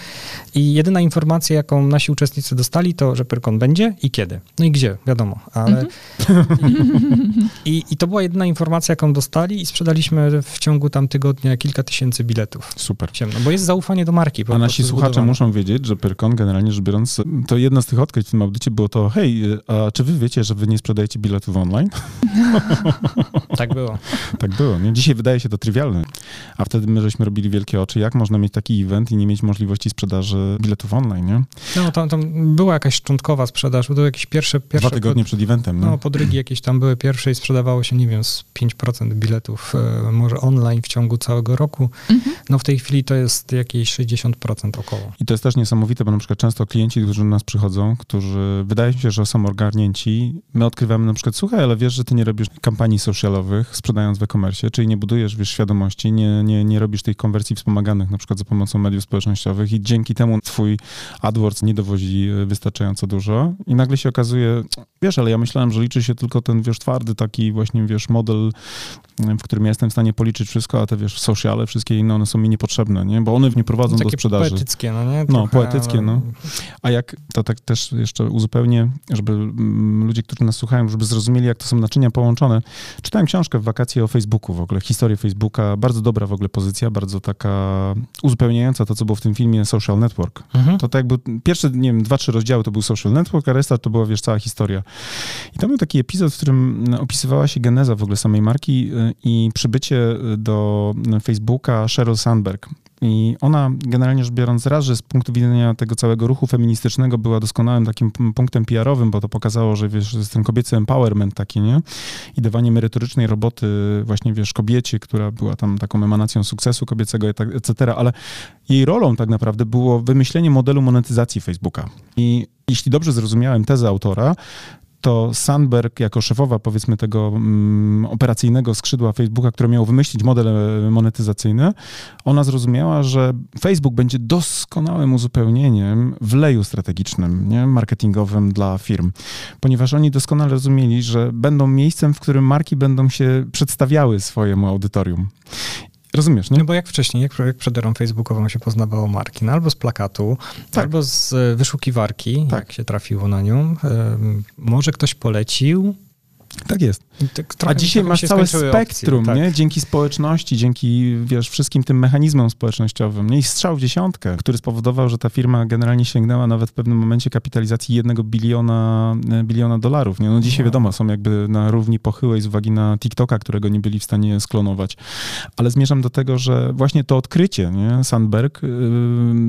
I jedyna informacja, jaką nasi uczestnicy dostali, to, że Pyrkon będzie i kiedy. No i gdzie, wiadomo, ale... I, I to była jedyna informacja, jaką dostali i sprzedaliśmy w ciągu tam tygodnia kilka tysięcy biletów Super. ciemno, bo jest zaufanie do marki. A nasi słuchacze zbudowane. muszą wiedzieć, że Pyrkon generalnie rzecz biorąc, to jedna z tych odkryć w tym audycie było to, hej, a czy wy wiecie, że wy nie sprzedajecie biletów online? Tak było. tak było, nie? Dzisiaj wydaje się to trywialne, a wtedy my żeśmy robili wielkie oczy, jak można mieć taki event i nie mieć możliwości sprzedaży biletów online, nie? No tam, tam była jakaś szczątkowa sprzedaż, były jakieś pierwsze... pierwsze Dwa tygodnie przed eventem, nie? No, podrygi jakieś tam były pierwsze i sprzedawało się, nie wiem, z 5% biletów e, może online w ciągu całego roku. Mhm. No w tej chwili to jest jakieś 60% około. I to jest też niesamowite, bo na przykład często klienci, którzy do nas przychodzą, którzy wydaje mi się, że są ogarnięci, my odkrywamy na przykład, słuchaj, ale wiesz, że ty nie robisz kampanii socialowych, sprzedając w e-commerce, czyli nie budujesz, wiesz, świadomości, nie, nie, nie robisz tych konwersji wspomaganych na przykład za pomocą mediów społecznościowych i dzięki temu twój AdWords nie dowozi e, wystarczająco dużo i nagle się okazuje, wiesz, ale ja myślałem, że liczy się tylko ten, wiesz, twardy taki właśnie, wiesz, model, w którym ja jestem w stanie policzyć wszystko, a te, wiesz, sociale, wszystkie inne, one są mi niepotrzebne, nie? Bo one nie prowadzą do Takie sprzedaży. poetyckie, no nie? No, Trochę, poetyckie, ale- no. A jak, to tak też jeszcze uzupełnię, żeby mm, ludzie, którzy nas słuchają, żeby zrozumieli, jak to są naczynia połączone. Czytałem książkę w wakacje o Facebooku w ogóle, historię Facebooka, bardzo dobra w ogóle pozycja, bardzo taka uzupełniająca to, co było w tym filmie Social Network. Mhm. To tak jakby pierwsze, nie wiem, dwa, trzy rozdziały to był Social Network, a reszta to była, wiesz, cała historia. I tam był taki epizod, w którym mm, opisywała się geneza w ogóle samej marki y, i przybycie y, do Facebooka Sheryl Sandberg. I ona, generalnie rzecz biorąc, raz, że z punktu widzenia tego całego ruchu feministycznego była doskonałym takim punktem PR-owym, bo to pokazało, że wiesz, jest ten kobiecy empowerment taki, nie? I dawanie merytorycznej roboty właśnie, wiesz, kobiecie, która była tam taką emanacją sukcesu kobiecego, et et cetera, ale jej rolą tak naprawdę było wymyślenie modelu monetyzacji Facebooka. I jeśli dobrze zrozumiałem tezę autora, to Sandberg jako szefowa powiedzmy tego mm, operacyjnego skrzydła Facebooka, które miało wymyślić model e, monetyzacyjny, ona zrozumiała, że Facebook będzie doskonałym uzupełnieniem wleju strategicznym, nie? marketingowym dla firm, ponieważ oni doskonale rozumieli, że będą miejscem, w którym marki będą się przedstawiały swojemu audytorium. Rozumiesz, nie? No bo jak wcześniej, jak, jak przed erą facebookową się poznawało marki, no albo z plakatu, Tak. albo z e, wyszukiwarki, Tak. jak się trafiło na nią. Em, może ktoś polecił, Tak jest. Tak, A dzisiaj masz całe spektrum, opcje, nie? Tak. Dzięki społeczności, dzięki, wiesz, wszystkim tym mechanizmom społecznościowym. Nie? I strzał w dziesiątkę, który spowodował, że ta firma generalnie sięgnęła nawet w pewnym momencie kapitalizacji jednego biliona, e, biliona dolarów, nie? No dzisiaj no. wiadomo, są jakby na równi pochyłej z uwagi na TikToka, którego nie byli w stanie sklonować. Ale zmierzam do tego, że właśnie to odkrycie, nie? Sandberg yy,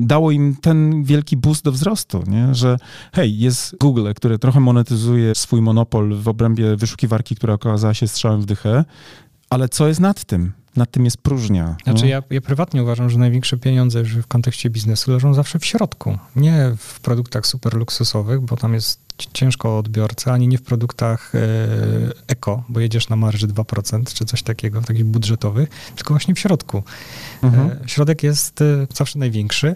dało im ten wielki boost do wzrostu, nie? Że hej, jest Google, które trochę monetyzuje swój monopol w obrębie wyszukiwarki, która okazała się strzałem w dychę, ale co jest nad tym? Nad tym jest próżnia. Znaczy, ja, ja prywatnie uważam, że największe pieniądze w kontekście biznesu leżą zawsze w środku. Nie w produktach super luksusowych, bo tam jest ciężko odbiorcę, ani nie w produktach e, eko, bo jedziesz na marży 2% czy coś takiego, takich budżetowych, tylko właśnie w środku. Mhm. E, środek jest e, zawsze największy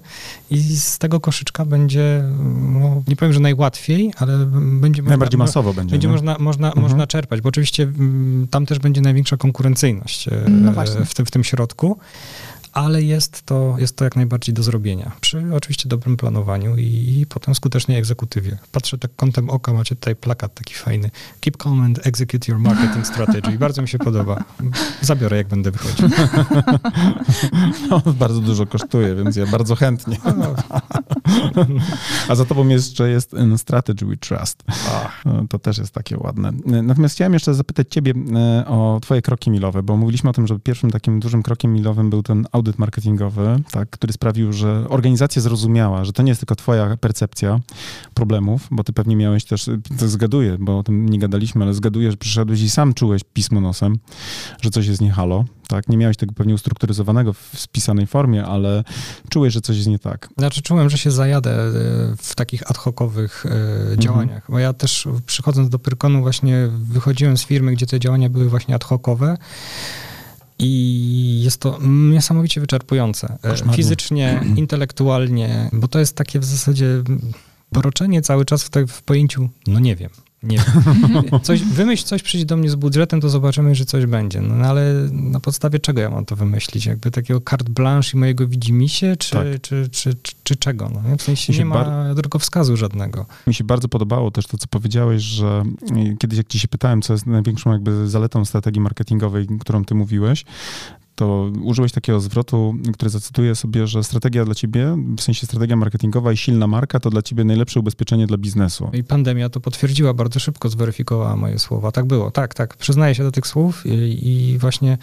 i z tego koszyczka będzie, no, nie powiem, że najłatwiej, ale będzie Najbardziej można, masowo będzie. Będzie można, można, mhm. można czerpać, bo oczywiście m, tam też będzie największa konkurencyjność no w, tym, w tym środku ale jest to, jest to jak najbardziej do zrobienia. Przy oczywiście dobrym planowaniu i, i potem skutecznej egzekutywie. Patrzę tak kątem oka, macie tutaj plakat taki fajny. Keep calm and execute your marketing strategy. Bardzo mi się podoba. Zabiorę, jak będę wychodził. No, bardzo dużo kosztuje, więc ja bardzo chętnie. A za tobą jeszcze jest in strategy we trust. No, to też jest takie ładne. Natomiast chciałem jeszcze zapytać ciebie e, o twoje kroki milowe, bo mówiliśmy o tym, że pierwszym takim dużym krokiem milowym był ten audyt marketingowy, tak, który sprawił, że organizacja zrozumiała, że to nie jest tylko twoja percepcja problemów, bo ty pewnie miałeś też, to zgaduję, bo o tym nie gadaliśmy, ale zgaduję, że przyszedłeś i sam czułeś pismo nosem, że coś jest nie halo, tak? Nie miałeś tego pewnie ustrukturyzowanego w spisanej formie, ale czułeś, że coś jest nie tak. Znaczy czułem, że się zajadę e, w takich ad hocowych e, mhm. działaniach, mhm. bo ja też przychodząc do Pyrkonu właśnie wychodziłem z firmy, gdzie te działania były właśnie ad hocowe, i jest to niesamowicie wyczerpujące. E, Koszmarnie. Fizycznie, intelektualnie, bo to jest takie w zasadzie poroczenie cały czas w, te, w pojęciu, no nie wiem. Nie wiem. Coś, wymyśl coś, przyjdź do mnie z budżetem, to zobaczymy, że coś będzie. No, no ale na podstawie czego ja mam to wymyślić? Jakby takiego carte blanche i mojego widzimisię, czy, tak. czy, czy, czy, czy, czego? No, w sensie nie ma bar... drogowskazu żadnego. Mi się bardzo podobało też to, co powiedziałeś, że kiedyś jak ci się pytałem, co jest największą jakby zaletą strategii marketingowej, którą ty mówiłeś, to użyłeś takiego zwrotu, który zacytuję sobie, że strategia dla ciebie, w sensie strategia marketingowa i silna marka, to dla ciebie najlepsze ubezpieczenie dla biznesu. I pandemia to potwierdziła, bardzo szybko zweryfikowała moje słowa. Tak było, tak, tak. Przyznaję się do tych słów i, i właśnie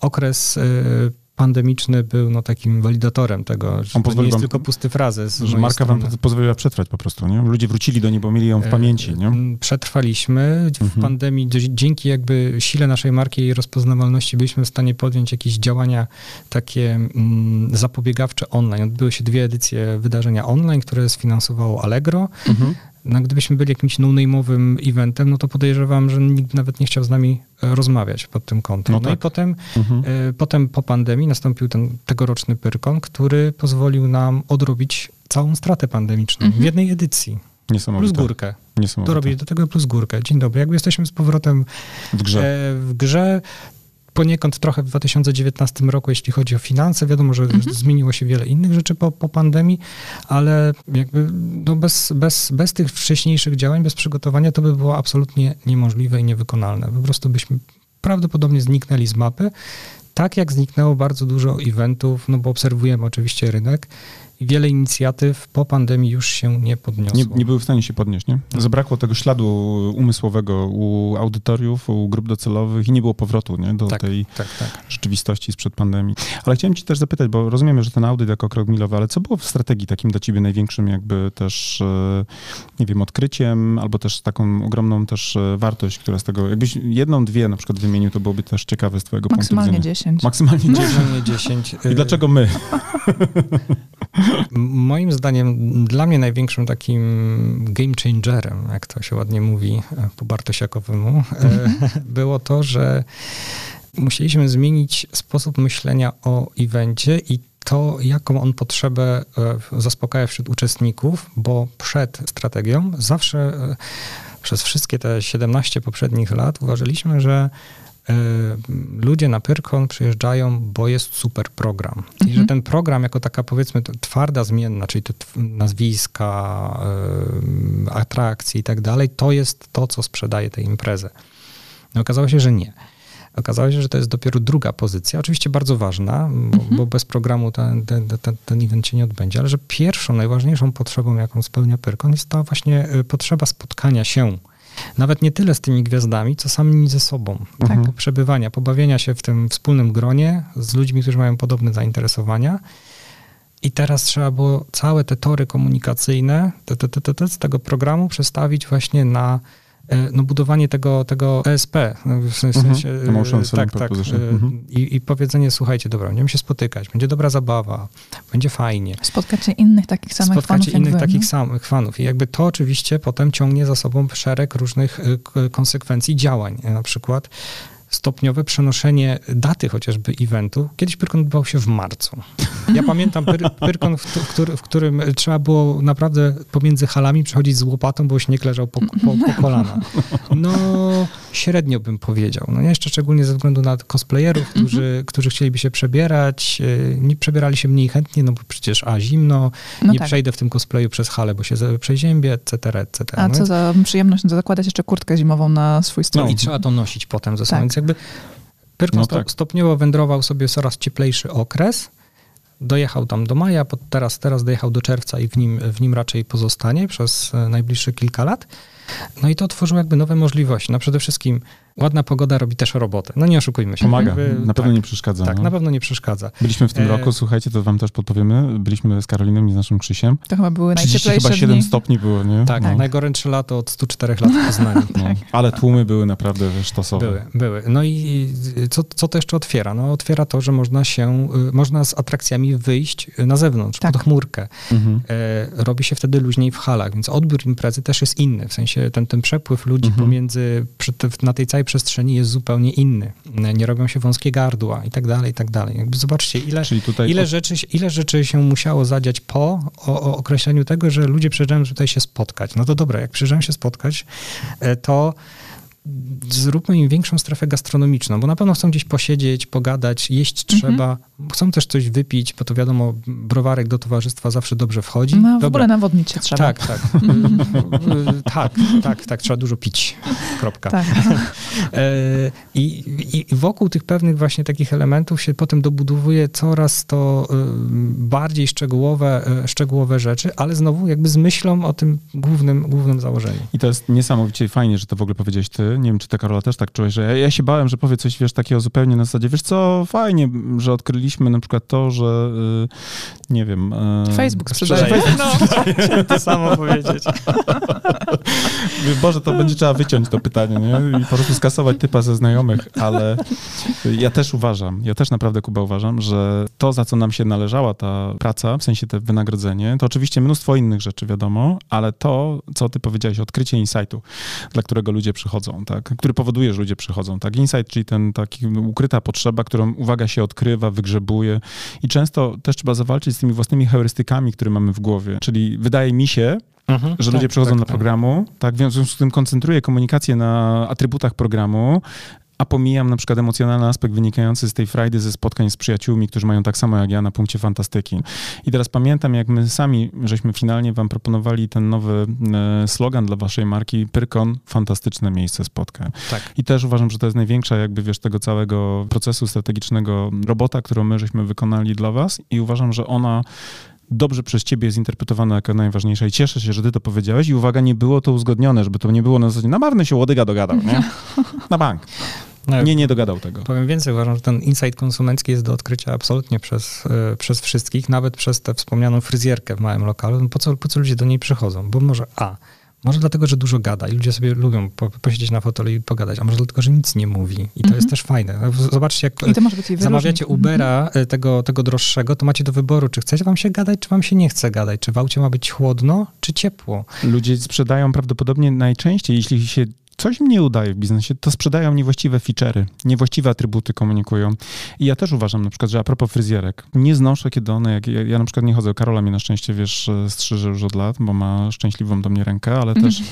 okres y, pandemiczny był no, takim walidatorem tego, że On to nie jest wam, tylko pusty frazes. Że marka strony. wam pozwoliła przetrwać po prostu, nie? Ludzie wrócili do niej, bo mieli ją w e, pamięci, nie? Przetrwaliśmy. W mhm. pandemii dzięki jakby sile naszej marki i rozpoznawalności byliśmy w stanie podjąć jakieś działania takie mm, zapobiegawcze online. Odbyły się dwie edycje wydarzenia online, które sfinansowało Allegro. Mhm. No, gdybyśmy byli jakimś no-name'owym eventem, no to podejrzewam, że nikt nawet nie chciał z nami e, rozmawiać pod tym kątem. No, no tak. i potem, mhm. y, potem po pandemii nastąpił ten tegoroczny Pyrkon, który pozwolił nam odrobić całą stratę pandemiczną mhm. w jednej edycji. Plus górkę. Niesamowite. robić do tego plus górkę. Dzień dobry. Jakby jesteśmy z powrotem w grze. E, w grze poniekąd trochę w 2019 roku, jeśli chodzi o finanse. Wiadomo, że mhm. zmieniło się wiele innych rzeczy po, po pandemii, ale jakby no bez, bez, bez tych wcześniejszych działań, bez przygotowania, to by było absolutnie niemożliwe i niewykonalne. Po prostu byśmy prawdopodobnie zniknęli z mapy, tak jak zniknęło bardzo dużo eventów, no bo obserwujemy oczywiście rynek i wiele inicjatyw po pandemii już się nie podniosło. Nie, nie były w stanie się podnieść, nie? Zabrakło tego śladu umysłowego u audytoriów, u grup docelowych i nie było powrotu nie? do tak, tej tak, tak. rzeczywistości sprzed pandemii. Ale chciałem ci też zapytać, bo rozumiemy, że ten audyt jako krok milowy, ale co było w strategii takim dla ciebie największym jakby też, e, nie wiem, odkryciem, albo też taką ogromną też e, wartość, która z tego, jakbyś jedną, dwie na przykład wymienił, to byłoby też ciekawe z twojego punktu widzenia. 10. Maksymalnie 10. Maksymalnie 10. I dlaczego my? Moim zdaniem dla mnie największym takim game changerem, jak to się ładnie mówi e, po Bartosiakowemu, e, było to, że musieliśmy zmienić sposób myślenia o evencie i to, jaką on potrzebę e, zaspokaja wśród uczestników, bo przed strategią zawsze przez wszystkie te 17 poprzednich lat uważaliśmy, że ludzie na Pyrkon przyjeżdżają, bo jest super program. Mhm. I że mhm. ten program jako taka powiedzmy twarda zmienna, czyli te nazwiska, atrakcje i tak dalej, to jest to, co sprzedaje tę imprezę. No, okazało się, że nie. Okazało się, że to jest dopiero druga pozycja, oczywiście bardzo ważna, bo, Mhm. bo bez programu ten, ten, ten, ten event się nie odbędzie, ale że pierwszą, najważniejszą potrzebą, jaką spełnia Pyrkon, jest ta właśnie y, potrzeba spotkania się. Nawet nie tyle z tymi gwiazdami, co sami ze sobą. Mhm. Tak, przebywania, pobawienia się w tym wspólnym gronie z ludźmi, którzy mają podobne zainteresowania. I teraz trzeba było całe te tory komunikacyjne te, te, te, te, z tego programu przestawić właśnie na no, budowanie tego, tego ESP. no, W sensie, Mhm. Emotion e, tak, tak. E, Mhm. I, I powiedzenie, słuchajcie, dobra, będziemy się spotykać, będzie dobra zabawa, będzie fajnie. Spotkacie innych takich samych fanów Spotkacie innych wy, takich no? samych fanów. I jakby to oczywiście potem ciągnie za sobą szereg różnych konsekwencji działań. Na przykład stopniowe przenoszenie daty chociażby eventu. Kiedyś Pyrkon odbywał się w marcu. Ja pamiętam pyr, Pyrkon, w, w, który, w którym trzeba było naprawdę pomiędzy halami przechodzić z łopatą, bo śnieg leżał po, po, po kolana. No, średnio bym powiedział. No jeszcze szczególnie ze względu na cosplayerów, którzy, którzy chcieliby się przebierać. y, Nie przebierali się mniej chętnie, no bo przecież a zimno, No nie tak. przejdę w tym cosplayu przez halę, bo się przeziębię, etc., etc. A no co więc- za przyjemność zakładać jeszcze kurtkę zimową na swój strój. no i trzeba to nosić potem ze sobą. Tak. Jakby Pyrkon No tak. stopniowo wędrował sobie coraz cieplejszy okres. Dojechał tam do maja, teraz, teraz dojechał do czerwca i w nim, w nim raczej pozostanie przez e, najbliższe kilka lat. No i to otworzyło jakby nowe możliwości. No przede wszystkim ładna pogoda robi też robotę. No nie oszukujmy się. Pomaga, Jakby, na pewno tak, nie przeszkadza. Tak, no. na pewno nie przeszkadza. Byliśmy w tym E, roku, słuchajcie, to wam też podpowiemy, byliśmy z Karoliną i z naszym Krzysiem. To chyba były 30 najcieplejsze chyba 7 dni. stopni było, nie? Tak, no. najgorętsze lato od 104 lat w Poznaniu. No. Ale tłumy były naprawdę sztosowe. Były, były. No i co, co to jeszcze otwiera? No otwiera to, że można się, y, można z atrakcjami wyjść na zewnątrz, Tak. pod chmurkę. Mhm. E, robi się wtedy luźniej w halach, więc odbiór imprezy też jest inny. W sensie ten, ten przepływ ludzi Mhm. pomiędzy, przy, na tej całej przestrzeni jest zupełnie inny. Nie robią się wąskie gardła i tak dalej, i tak dalej. Jakby zobaczcie, ile, ile, rzeczy, ile rzeczy się musiało zadziać po o, o określeniu tego, że ludzie przyjeżdżają tutaj się spotkać. No to dobra, jak przyjeżdżają się spotkać, e, to zróbmy im większą strefę gastronomiczną, bo na pewno chcą gdzieś posiedzieć, pogadać, jeść Mhm. trzeba, chcą też coś wypić, bo to wiadomo, browarek do towarzystwa zawsze dobrze wchodzi. No w Dobra. ogóle nawodnić się trzeba. Tak, tak. Tak, tak, tak, trzeba dużo pić. Kropka. Tak. E, I, I wokół tych pewnych właśnie takich elementów się potem dobudowuje coraz to y, bardziej szczegółowe, y, szczegółowe rzeczy, ale znowu jakby z myślą o tym głównym, głównym założeniu. I to jest niesamowicie fajnie, że to w ogóle powiedziałeś ty. Nie wiem, czy ty, Karola, też tak czułeś, że ja, ja się bałem, że powie coś, wiesz, takiego zupełnie na zasadzie, wiesz co, fajnie, że odkryliśmy na przykład to, że y, nie wiem... y, Facebook sprzedaje. Sprzedaje. No, chciałem to samo powiedzieć. Boże, to będzie trzeba wyciąć to pytanie, nie? I po prostu skasować typa ze znajomych, ale ja też uważam, ja też naprawdę, Kuba, uważam, że to, za co nam się należała ta praca, w sensie te wynagrodzenie, to oczywiście mnóstwo innych rzeczy, wiadomo, ale to, co ty powiedziałeś, odkrycie insightu, dla którego ludzie przychodzą, tak? Który powoduje, że ludzie przychodzą, tak? Insight, czyli ten taki ukryta potrzeba, którą uwaga się odkrywa, wygrzebuje i często też trzeba zawalczyć z tymi własnymi heurystykami, które mamy w głowie, czyli wydaje mi się, Mhm, że tak, ludzie przychodzą tak, do tak. programu, tak, w związku z tym koncentruję komunikację na atrybutach programu, a pomijam na przykład emocjonalny aspekt wynikający z tej frajdy ze spotkań z przyjaciółmi, którzy mają tak samo jak ja na punkcie fantastyki. I teraz pamiętam, jak my sami, żeśmy finalnie wam proponowali ten nowy e, slogan dla waszej marki, Pyrkon, fantastyczne miejsce spotkań. Tak. I też uważam, że to jest największa jakby, wiesz, tego całego procesu strategicznego robota, którą my żeśmy wykonali dla was i uważam, że ona dobrze przez ciebie jest interpretowana jako najważniejsza i cieszę się, że ty to powiedziałeś i uwaga, nie było to uzgodnione, żeby to nie było na zasadzie, na marny się łodyga dogadał, nie? Na bank. No, Nie, nie dogadał tego. Powiem więcej, uważam, że ten insight konsumencki jest do odkrycia absolutnie przez, e, przez wszystkich, nawet przez tę wspomnianą fryzjerkę w małym lokalu. No po, co, po co ludzie do niej przychodzą? Bo może A, może dlatego, że dużo gada i ludzie sobie lubią po, posiedzieć na fotelu i pogadać, a może dlatego, że nic nie mówi i to Mhm. jest też fajne. No, Zobaczcie, jak I to może być jej zamawiacie wyróżnik. Ubera e, tego, tego droższego, to macie do wyboru, czy chcecie wam się gadać, czy wam się nie chce gadać, czy w aucie ma być chłodno, czy ciepło. Ludzie sprzedają prawdopodobnie najczęściej, jeśli się coś im nie udaje w biznesie, to sprzedają niewłaściwe feature'y, niewłaściwe atrybuty komunikują. I ja też uważam na przykład, że a propos fryzjerek, nie znoszę, kiedy one, jak ja, ja na przykład nie chodzę, Karola mnie na szczęście, wiesz, strzyże już od lat, bo ma szczęśliwą do mnie rękę, ale też,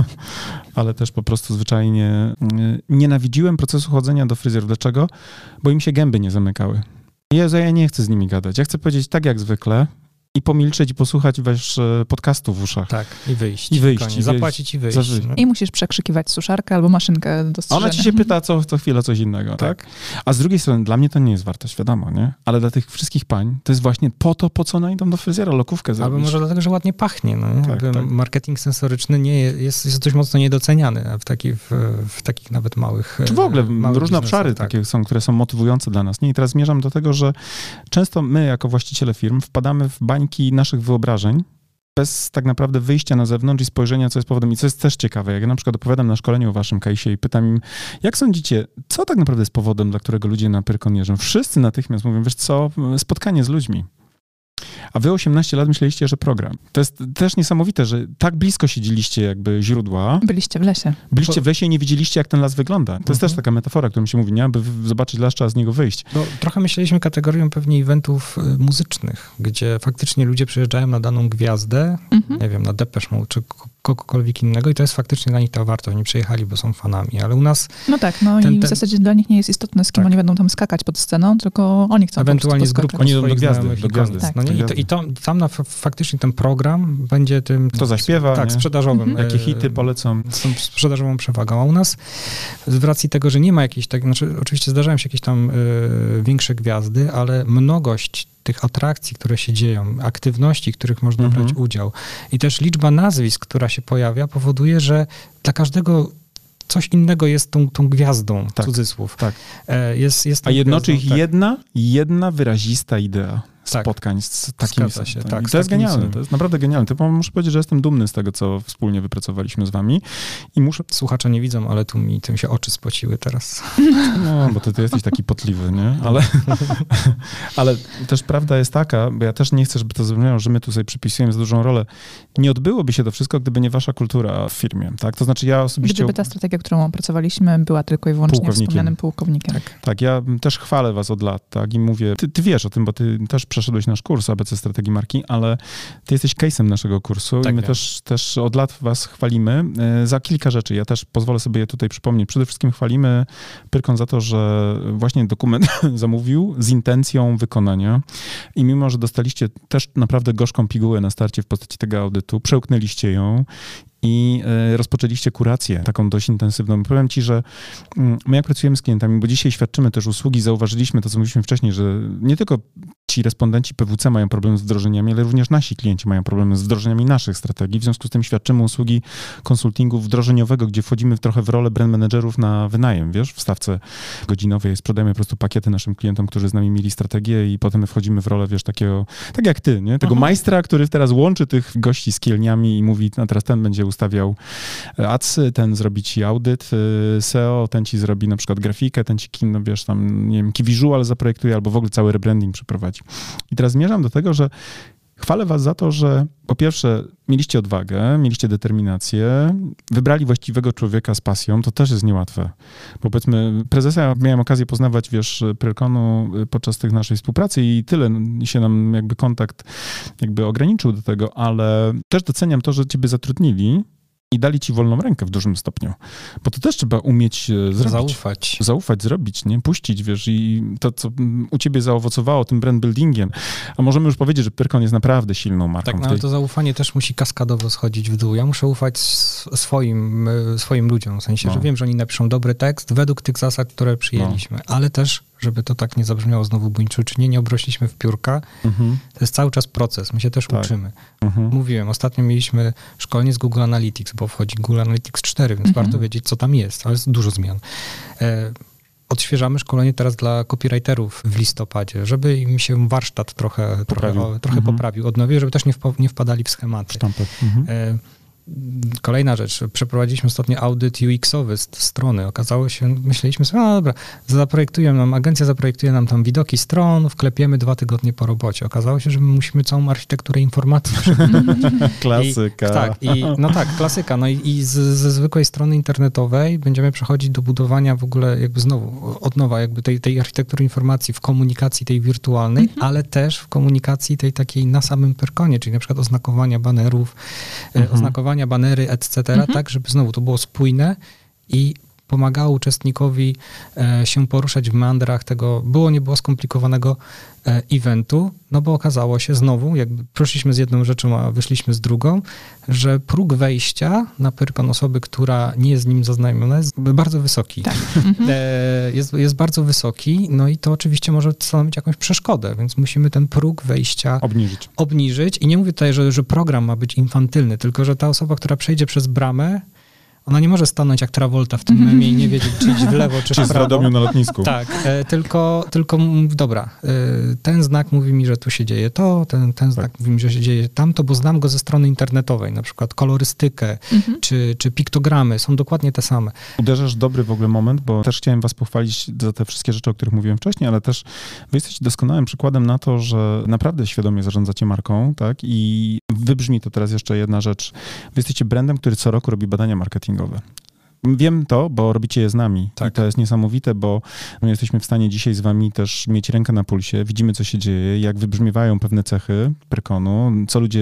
ale też po prostu zwyczajnie y, nienawidziłem procesu chodzenia do fryzjerów. Dlaczego? Bo im się gęby nie zamykały. Jezu, ja nie chcę z nimi gadać. Ja chcę powiedzieć tak jak zwykle, i pomilczeć i posłuchać wiesz, e, podcastu w uszach. Tak, i wyjść. I wyjść, Koniec. Zapłacić i wyjść. No. I musisz przekrzykiwać suszarkę albo maszynkę do strzyżenia. ona ci się pyta co, co chwilę coś innego, tak. A z drugiej strony, dla mnie to nie jest wartość, wiadomo, nie? Ale dla tych wszystkich pań to jest właśnie po to, po co one idą do fryzjera, lokówkę zrobić. Albo może dlatego, że ładnie pachnie. No, nie? Tak, tak. Marketing sensoryczny nie je- jest, jest dość mocno niedoceniany w, taki, w, w takich nawet małych Czy w ogóle e, różne biznesach, obszary tak. takie są, które są motywujące dla nas. Nie? I teraz zmierzam do tego, że często my, jako właściciele firm, wpadamy w bańki naszych wyobrażeń, bez tak naprawdę wyjścia na zewnątrz i spojrzenia, co jest powodem. I co jest też ciekawe, jak ja na przykład opowiadam na szkoleniu o waszym case'ie i pytam im, jak sądzicie, co tak naprawdę jest powodem, dla którego ludzie na Pyrkon jeżdżą? Wszyscy natychmiast mówią, wiesz co, spotkanie z ludźmi. A wy 18 lat myśleliście, że program. To jest też niesamowite, że tak blisko siedzieliście jakby źródła, Byliście w lesie. byliście w lesie i nie widzieliście, jak ten las wygląda. To jest Mhm. też taka metafora, którą się mówi, nie? Aby zobaczyć las, trzeba z niego wyjść. Bo trochę myśleliśmy kategorią pewnie eventów y, muzycznych, gdzie faktycznie ludzie przyjeżdżają na daną gwiazdę, Mhm. nie wiem, na Depeche Mode czy kogokolwiek innego i to jest faktycznie dla nich ta wartość. Oni przyjechali, bo są fanami, ale u nas No tak, no Ten- i w ten- zasadzie dla nich nie jest istotne, z kim Tak. oni będą tam skakać pod sceną, tylko oni chcą ewentualnie z grupką. Oni idą do gwiazdy, znajomych do i gwiazdy. koniec. Tak. No nie? I, to. I to, tam na, faktycznie ten program będzie tym... Kto zaśpiewa, Tak, nie? sprzedażowym. Mhm. Jakie e, hity polecą. z tą sprzedażową przewagą. A u nas z racji tego, że nie ma jakiejś tak, znaczy oczywiście zdarzają się jakieś tam y, większe gwiazdy, ale mnogość tych atrakcji, które się dzieją, aktywności, których można Mhm. brać udział i też liczba nazwisk, która się pojawia, powoduje, że dla każdego coś innego jest tą, tą gwiazdą, Tak, cudzysłów. tak. E, Jest, jest A jednoczy gwiazdą, tak. jedna, jedna wyrazista idea Tak. spotkań z takimi Zgadza się, tak, I z to jest genialne, to jest naprawdę genialne. To muszę powiedzieć, że jestem dumny z tego, co wspólnie wypracowaliśmy z wami i muszę, Słuchacze nie widzą, ale tu mi tym się oczy spociły teraz. no, bo ty, ty jesteś taki potliwy, nie? Ale, ale też prawda jest taka, bo ja też nie chcę, żeby to zabrzmiało, że my tu sobie przypisujemy za dużą rolę. Nie odbyłoby się to wszystko, gdyby nie wasza kultura w firmie, tak? To znaczy ja osobiście... Gdyby ta strategia, którą opracowaliśmy, była tylko i wyłącznie Pułkownikiem. wspomnianym pułkownikiem. Tak. Tak, ja też chwalę was od lat, tak, i mówię, ty, ty wiesz o tym, bo ty też przeszedłeś nasz kurs ABC Strategii Marki, ale ty jesteś case'em naszego kursu Tak, i my wiem. też, też od lat was chwalimy e, za kilka rzeczy. Ja też pozwolę sobie je tutaj przypomnieć. Przede wszystkim chwalimy Pyrkon za to, że właśnie dokument zamówił z intencją wykonania i mimo, że dostaliście też naprawdę gorzką pigułę na starcie w postaci tego audytu, przełknęliście ją i e, rozpoczęliście kurację taką dość intensywną. Powiem ci, że mm, my jak pracujemy z klientami, bo dzisiaj świadczymy też usługi, zauważyliśmy to, co mówiliśmy wcześniej, że nie tylko ci respondenci PWC mają problem z wdrożeniami, ale również nasi klienci mają problemy z wdrożeniami naszych strategii. W związku z tym świadczymy usługi konsultingu wdrożeniowego, gdzie wchodzimy w trochę w rolę brand managerów na wynajem, wiesz, w stawce godzinowej sprzedajemy po prostu pakiety naszym klientom, którzy z nami mieli strategię i potem my wchodzimy w rolę, wiesz, takiego, tak jak ty, nie? Tego Mhm. majstra, który teraz łączy tych gości z kielniami i mówi, no teraz ten będzie ustawiał adsy, ten zrobi ci audyt y, SEO, ten ci zrobi na przykład grafikę, ten ci, no wiesz, tam, nie wiem, key visual zaprojektuje albo w ogóle cały rebranding przeprowadzi. I teraz zmierzam do tego, że chwalę was za to, że po pierwsze mieliście odwagę, mieliście determinację, wybrali właściwego człowieka z pasją, to też jest niełatwe. Bo powiedzmy, prezesa miałem okazję poznawać, wiesz, Pyrkonu podczas tych naszej współpracy i tyle się nam jakby kontakt jakby ograniczył do tego, ale też doceniam to, że ciebie zatrudnili i dali ci wolną rękę w dużym stopniu. Bo to też trzeba umieć e, zrobić. Zaufać. Zaufać, zrobić, nie? Puścić, wiesz, i to, co u ciebie zaowocowało tym brand buildingiem. A możemy już powiedzieć, że Pyrkon jest naprawdę silną marką. Tak, no ale to zaufanie też musi kaskadowo schodzić w dół. Ja muszę ufać swoim, y, swoim ludziom, w sensie, No. że wiem, że oni napiszą dobry tekst według tych zasad, które przyjęliśmy, ale też, żeby to tak nie zabrzmiało znowu buńczucznie, nie obrośliśmy w piórka. Mhm, To jest cały czas proces, my się też Tak. uczymy. mhm. Mówiłem, ostatnio mieliśmy szkolenie z Google Analytics, bo wchodzi Google Analytics 4, więc Mhm. warto wiedzieć, co tam jest, ale jest dużo zmian. E, odświeżamy szkolenie teraz dla copywriterów w listopadzie, żeby im się warsztat trochę Poprawił. trochę, trochę Mhm. poprawił od nowa, żeby też nie, wpa- nie wpadali w schematy. Mhm. E, Kolejna rzecz, przeprowadziliśmy ostatnio audyt UX-owy z strony. Okazało się, myśleliśmy sobie, no dobra, zaprojektują nam, agencja zaprojektuje nam tam widoki stron, wklepiemy dwa tygodnie po robocie. Okazało się, że my musimy całą architekturę informacji Klasyka. i, tak, i, no tak, klasyka. No i, i z, ze zwykłej strony internetowej będziemy przechodzić do budowania w ogóle jakby znowu, od nowa jakby tej, tej architektury informacji w komunikacji tej wirtualnej, ale też w komunikacji tej takiej na samym perkonie, czyli na przykład oznakowania banerów, e, Mhm. oznakowania banery, etc., Mhm. tak, żeby znowu to było spójne i pomagało uczestnikowi e, się poruszać w meandrach tego, było nie było skomplikowanego e, eventu, no bo okazało się znowu, jakby poszliśmy z jedną rzeczą, a wyszliśmy z drugą, że próg wejścia na Pyrkon osoby, która nie jest z nim zaznajomiona, jest bardzo wysoki. Tak. E, jest, jest bardzo wysoki, no i to oczywiście może stanowić jakąś przeszkodę, więc musimy ten próg wejścia Obniżyć. obniżyć. I nie mówię tutaj, że, że program ma być infantylny, tylko że ta osoba, która przejdzie przez bramę, ona nie może stanąć jak Travolta w tym memie i nie wiedzieć, czy iść w lewo, czy Czy w z prawo. Radomiu na lotnisku. Tak, e, tylko, tylko dobra, e, ten znak mówi mi, że tu się dzieje to, ten, ten znak mówi mi, że się dzieje tamto, bo znam go ze strony internetowej, na przykład kolorystykę Mhm. czy, czy piktogramy są dokładnie te same. Uderzasz dobry w ogóle moment, bo też chciałem was pochwalić za te wszystkie rzeczy, o których mówiłem wcześniej, ale też wy jesteście doskonałym przykładem na to, że naprawdę świadomie zarządzacie marką, tak? I wybrzmi to teraz jeszcze jedna rzecz. Wy jesteście brandem, który co roku robi badania marketingowe. või? Wiem to, bo robicie je z nami. Tak. I to jest niesamowite, bo my jesteśmy w stanie dzisiaj z wami też mieć rękę na pulsie. Widzimy, co się dzieje, jak wybrzmiewają pewne cechy Prekonu, co ludzie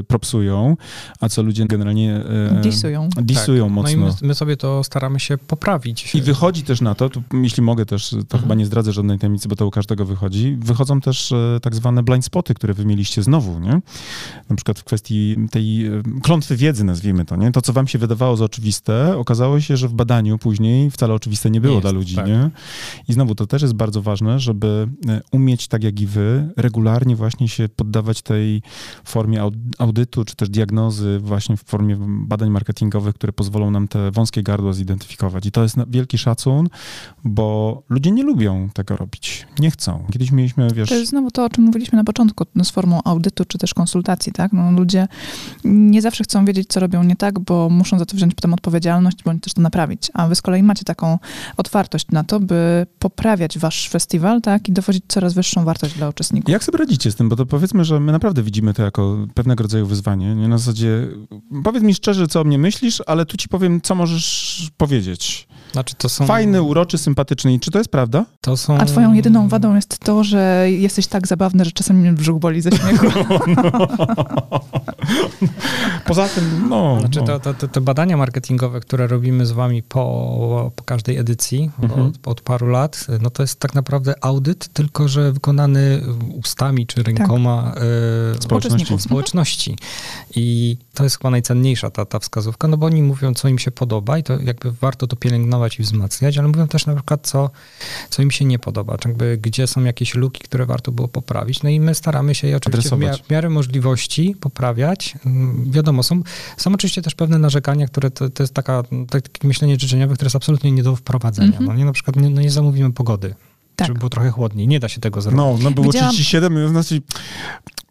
y, propsują, a co ludzie generalnie y, Disują. disują tak. mocno. No i my, my sobie to staramy się poprawić. I wychodzi też na to, tu, jeśli mogę też, to Mhm. chyba nie zdradzę żadnej tajemnicy, bo to u każdego wychodzi, wychodzą też e, tak zwane blind spoty, które wy mieliście znowu, nie? Na przykład w kwestii tej e, klątwy wiedzy, nazwijmy to, nie? To, co wam się wydawało za oczywiste, okazało się, że w badaniu później wcale oczywiste nie było Nie dla jest, ludzi, tak. nie? I znowu, to też jest bardzo ważne, żeby e, umieć, tak jak i wy, regularnie właśnie się poddawać tej formie aud- audytu, czy też diagnozy właśnie w formie badań marketingowych, które pozwolą nam te wąskie gardła zidentyfikować. I to jest wielki szacun, bo ludzie nie lubią tego robić. Nie chcą. Kiedyś mieliśmy, wiesz... To jest znowu to, o czym mówiliśmy na początku, no, z formą audytu czy też konsultacji, tak? No, ludzie nie zawsze chcą wiedzieć, co robią nie tak, bo muszą za to wziąć potem odpowiedzialność, bądź też to naprawić. A wy z kolei macie taką otwartość na to, by poprawiać wasz festiwal, tak? I dowodzić coraz wyższą wartość dla uczestników. Jak sobie radzicie z tym? Bo to powiedzmy, że my naprawdę widzimy to jako pewnego rodzaju wyzwanie. Nie na zasadzie, powiedz mi szczerze, co o mnie myślisz, ale tu ci powiem, co możesz powiedzieć. Znaczy to są... Fajny, uroczy, sympatyczny. I czy to jest prawda? To są... A twoją jedyną wadą jest to, że jesteś tak zabawny, że czasami mnie brzuch boli ze śmiechu. Poza tym, no... Znaczy no. to, to, to, te badania marketingowe, które robimy z wami po, po każdej edycji Mhm. od, od paru lat, no to jest tak naprawdę audyt, tylko że wykonany ustami czy rękoma e, Społeczności. Uczestników. społeczności. I to jest chyba najcenniejsza ta, ta wskazówka, no bo oni mówią, co im się podoba i to jakby warto to pielęgnować i wzmacniać, ale mówią też na przykład, co, co im się nie podoba, czy jakby gdzie są jakieś luki, które warto było poprawić. No i my staramy się je oczywiście w, w miarę możliwości poprawiać. Mm, Wiadomo, są, są oczywiście też pewne narzekania, które to, to jest taka, takie myślenie życzeniowe, które jest absolutnie nie do wprowadzenia. Mhm. No nie, na przykład nie, no nie zamówimy pogody. Tak. Żeby było trochę chłodniej. Nie da się tego zrobić. No, no było Widziałam- 37, znaczy...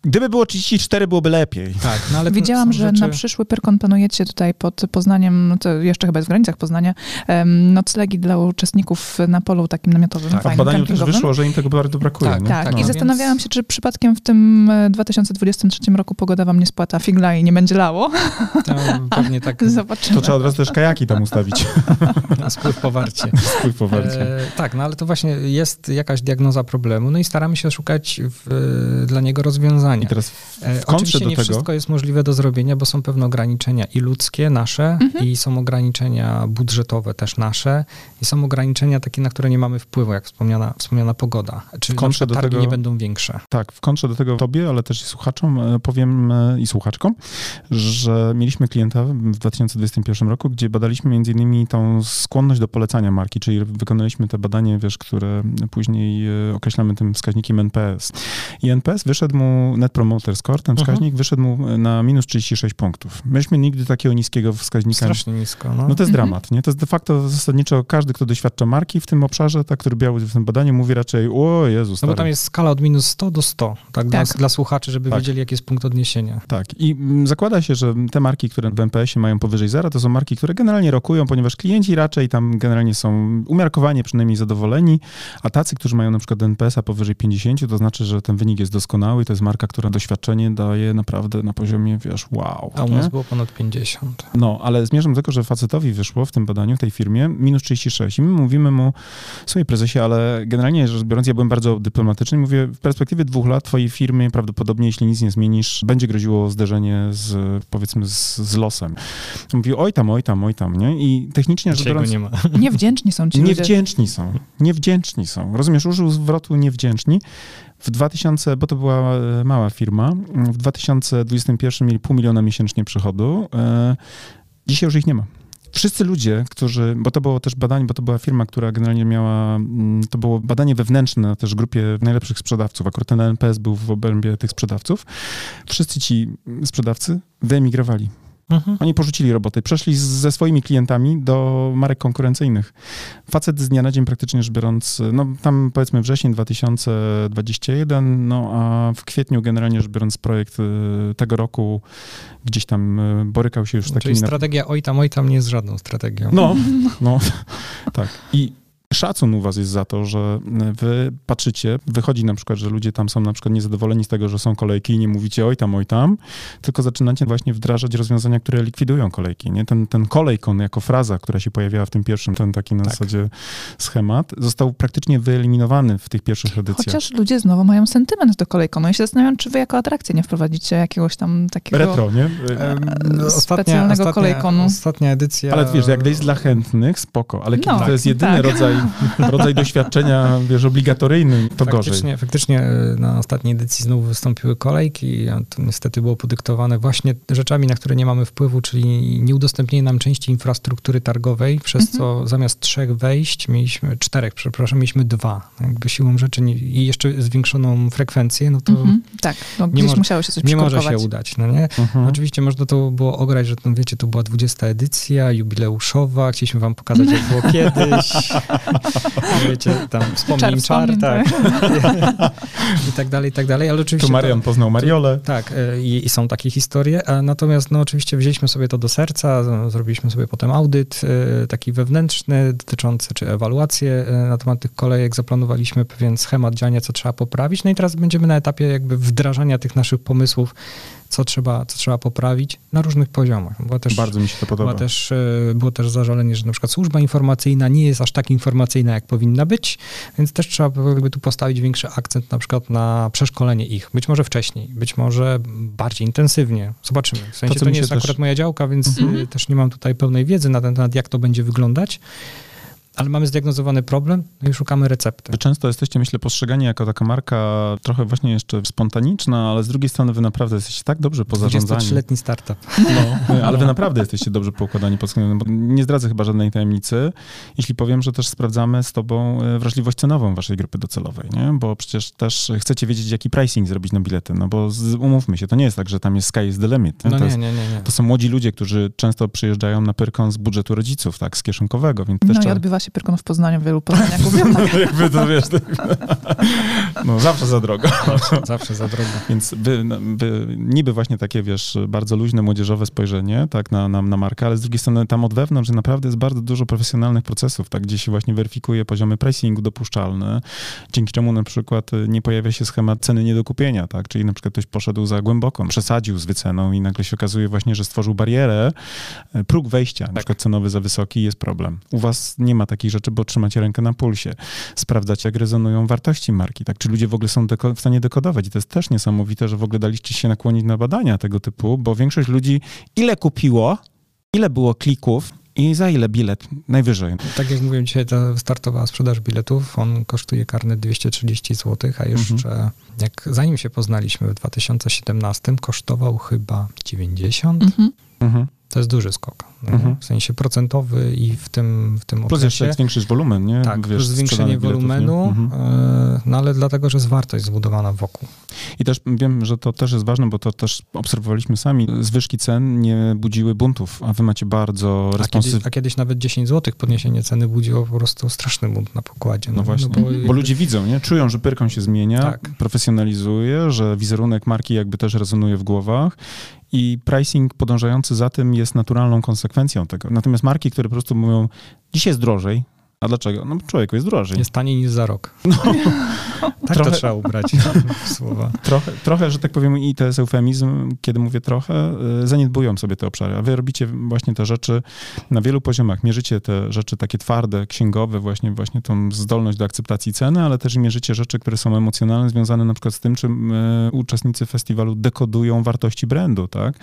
Gdyby było 34, byłoby lepiej. Tak, no ale Widziałam, że rzeczy- na przyszły Pyrkon planujecie tutaj pod Poznaniem, no to jeszcze chyba jest w granicach Poznania, em, noclegi dla uczestników na polu takim namiotowym, Tak. A w fajnym, badaniu też wyszło, że im tego bardzo brakuje. Tak, nie? Tak, No, i więc- zastanawiałam się, czy przypadkiem w tym e, 2023 roku pogoda wam nie spłata figla i nie będzie lało. To pewnie tak Zobaczymy. To trzeba od razu też kajaki tam ustawić. na spływ powarcie. Spływ po warcie. E, tak, no ale to właśnie jest jakaś diagnoza problemu, no i staramy się szukać w, dla niego rozwiązania. I teraz E, w kontrze Oczywiście do nie tego... wszystko jest możliwe do zrobienia, bo są pewne ograniczenia i ludzkie nasze, Mhm. i są ograniczenia budżetowe też nasze, i są ograniczenia takie, na które nie mamy wpływu, jak wspomniana, wspomniana pogoda. Czy W kontrze do targi tego- nie będą większe. Tak, w kontrze do tego tobie, ale też i słuchaczom e, powiem e, i słuchaczkom, że mieliśmy klienta w 2021 roku, gdzie badaliśmy między innymi tą skłonność do polecania marki, czyli wykonaliśmy te badanie, wiesz, które później e, określamy tym wskaźnikiem NPS. I NPS wyszedł mu, Net Promoter Score, ten Mhm. wskaźnik wyszedł mu na minus 36 punktów. Myśmy nigdy takiego niskiego wskaźnika Strasznie nisko. No. no to jest Mhm. dramat, nie? To jest de facto zasadniczo każdy, kto doświadcza marki w tym obszarze, tak, który udział w tym badaniu, mówi raczej, o Jezu, no stary. bo tam jest skala od minus 100 do 100, tak, Dla, Tak. dla słuchaczy, żeby Tak. wiedzieli, jaki jest punkt odniesienia. Tak. I mm, zakłada się, że te marki, które w MPS-ie mają powyżej zera, to są marki, które generalnie rokują, ponieważ klienci raczej tam generalnie są umiarkowanie przynajmniej zadowoleni, a tacy, którzy mają na przykład NPS-a powyżej 50, to znaczy, że ten wynik jest doskonały i to jest marka, która doświadczenie daje naprawdę na poziomie, wiesz, wow. A u nas było ponad 50. No, ale zmierzam do tego, że facetowi wyszło w tym badaniu, w tej firmie, minus 36. I my mówimy mu, słuchaj prezesie, ale generalnie rzecz biorąc, ja byłem bardzo dyplomatyczny i mówię, w perspektywie dwóch lat twojej firmy prawdopodobnie, jeśli nic nie zmienisz, będzie groziło zderzenie z, powiedzmy, z, z losem. Mówi, oj tam, oj tam, oj tam, nie? I technicznie rzecz biorąc... nie ma. Niewdzięczni są ci ludzie. Niewdzięczni są. Niewdzięczni są. Rozumiesz, użył zwrotu niewdzięczni. W 2000, bo to była e, mała firma, w 2021 mieli pół miliona miesięcznie przychodu. E, Dzisiaj już ich nie ma. Wszyscy ludzie, którzy, bo to było też badanie, bo to była firma, która generalnie miała, mm, to było badanie wewnętrzne też grupie najlepszych sprzedawców, akurat ten NPS był w obrębie tych sprzedawców. Wszyscy ci sprzedawcy wyemigrowali. Mhm. Oni porzucili roboty, przeszli z, ze swoimi klientami do marek konkurencyjnych. Facet z dnia na dzień praktycznie rzecz biorąc, no tam powiedzmy wrzesień 2021, no a w kwietniu generalnie rzecz biorąc projekt y, tego roku gdzieś tam y, borykał się już z Czyli takimi... na- strategia oj tam, oj tam nie jest żadną strategią. No, no, tak. I szacun u was jest za to, że wy patrzycie, wychodzi na przykład, że ludzie tam są na przykład niezadowoleni z tego, że są kolejki i nie mówicie oj tam, oj tam, tylko zaczynacie właśnie wdrażać rozwiązania, które likwidują kolejki, nie? Ten, ten kolejkon jako fraza, która się pojawiała w tym pierwszym, ten taki na Tak. zasadzie schemat, został praktycznie wyeliminowany w tych pierwszych edycjach. Chociaż ludzie znowu mają sentyment do kolejkonu. Ja się zastanawiam, czy wy jako atrakcję nie wprowadzicie jakiegoś tam takiego... Retro, nie? Em, E, specjalnego kolejkonu. Ostatnia edycja. Ale wiesz, jak jest dla chętnych, spoko, ale kiedy No, to jest jedyny tak. rodzaj, rodzaj doświadczenia, wiesz, obligatoryjny, to gorzej. Faktycznie, faktycznie e, na ostatniej edycji znowu wystąpiły kolejki, a to niestety było podyktowane właśnie rzeczami, na które nie mamy wpływu, czyli nieudostępnienie nam części infrastruktury targowej, przez Mhm. co zamiast trzech wejść mieliśmy, czterech, przepraszam, mieliśmy dwa. Jakby siłą rzeczy nie, i jeszcze zwiększoną frekwencję, no to Mhm, tak, no, nie może- musiało się coś nie może się udać, no nie? Mhm. Oczywiście można to było ograć, że to, wiecie, to była 20 edycja, jubileuszowa, chcieliśmy wam pokazać, jak było kiedyś. wiecie, tam wspomnień czar, wspomnień, tak. I tak dalej, i tak dalej, ale oczywiście... Tu Marian poznał Mariolę. Tak, y, i, i są takie historie, natomiast no oczywiście wzięliśmy sobie to do serca, zrobiliśmy sobie potem audyt y, taki wewnętrzny dotyczący, czy ewaluację y, na temat tych kolejek, zaplanowaliśmy pewien schemat działania, co trzeba poprawić, no i teraz będziemy na etapie jakby wdrażania tych naszych pomysłów, co trzeba, co trzeba poprawić na różnych poziomach. Była też, Bardzo mi się to podoba. była też, y, było też zażalenie, że na przykład służba informacyjna nie jest aż tak informacyjna, jak powinna być, więc też trzeba by jakby tu postawić większy akcent na przykład na przeszkolenie ich. Być może wcześniej, być może bardziej intensywnie. Zobaczymy. W sensie to, mi nie jest też- akurat moja działka, więc Mhm. y, też nie mam tutaj pełnej wiedzy na ten temat, jak to będzie wyglądać. Ale mamy zdiagnozowany problem, no i szukamy recepty. Wy często jesteście, myślę, postrzegani jako taka marka trochę właśnie jeszcze spontaniczna, ale z drugiej strony wy naprawdę jesteście tak dobrze pozarządzani. 23-letni startup. No, ale wy naprawdę jesteście dobrze poukładani pod względem, bo nie zdradzę chyba żadnej tajemnicy, jeśli powiem, że też sprawdzamy z tobą e, wrażliwość cenową waszej grupy docelowej, nie? Bo przecież też chcecie wiedzieć, jaki pricing zrobić na bilety, no bo z, umówmy się, to nie jest tak, że tam jest sky is the limit. nie? No to, nie, jest, nie, nie, nie. to są młodzi ludzie, którzy często przyjeżdżają na Pyrkon z budżetu rodziców, tak, z kieszonkowego, więc też No i trzeba... odbywa się Pyrkon w Poznaniu, w wielu Poznaniach mówią. Jakby to wiesz, no zawsze za drogo. Zawsze, zawsze za drogo. Więc wy, no, wy, niby właśnie takie, wiesz, bardzo luźne, młodzieżowe spojrzenie, tak, na, na, na markę, ale z drugiej strony tam od wewnątrz naprawdę jest bardzo dużo profesjonalnych procesów, tak, gdzie się właśnie weryfikuje poziomy pricingu dopuszczalne, dzięki czemu na przykład y, nie pojawia się schemat ceny nie do kupienia, tak, czyli na przykład ktoś poszedł za głęboko, przesadził z wyceną i nagle się okazuje właśnie, że stworzył barierę, y, próg wejścia, na przykład cenowy za wysoki jest problem. U was nie ma takich rzeczy, bo trzymacie rękę na pulsie. Sprawdzacie, jak rezonują wartości marki, tak, czy ludzie w ogóle są deko- w stanie dekodować i to jest też niesamowite, że w ogóle daliście się nakłonić na badania tego typu, bo większość ludzi ile kupiło, ile było klików i za ile bilet najwyżej. Tak jak mówiłem, dzisiaj ta startowała sprzedaż biletów. On kosztuje karny 230 zł, a jeszcze jak zanim się poznaliśmy w 2017, kosztował chyba 90. Mhm. Mhm. To jest duży skok. No, Mhm. W sensie procentowy i w tym, w tym Plus jeszcze okresie. jak zwiększysz wolumen, nie? Tak, Wiesz, zwiększenie sprzedanych biletów, wolumenu, Mhm. e, no ale dlatego, że jest wartość zbudowana wokół. I też wiem, że to też jest ważne, bo to też obserwowaliśmy sami. Zwyżki cen nie budziły buntów, a wy macie bardzo A responsywne. a kiedyś nawet 10 zł podniesienie ceny budziło po prostu straszny bunt na pokładzie. No właśnie, bo, bo ludzie widzą, nie? Czują, że Pyrkon się zmienia, Tak. profesjonalizuje, że wizerunek marki jakby też rezonuje w głowach i pricing podążający za tym jest naturalną konsekwencją tego. Natomiast marki, które po prostu mówią, dzisiaj jest drożej, A dlaczego? No człowieku jest drożej. Jest taniej niż za rok. No. tak trochę, to trzeba ubrać słowa. Trochę, trochę, że tak powiem, i to jest eufemizm, kiedy mówię trochę, y, zaniedbują sobie te obszary. A wy robicie właśnie te rzeczy na wielu poziomach. Mierzycie te rzeczy takie twarde, księgowe, właśnie, właśnie tą zdolność do akceptacji ceny, ale też mierzycie rzeczy, które są emocjonalne, związane na przykład z tym, czym y, uczestnicy festiwalu dekodują wartości brandu, tak?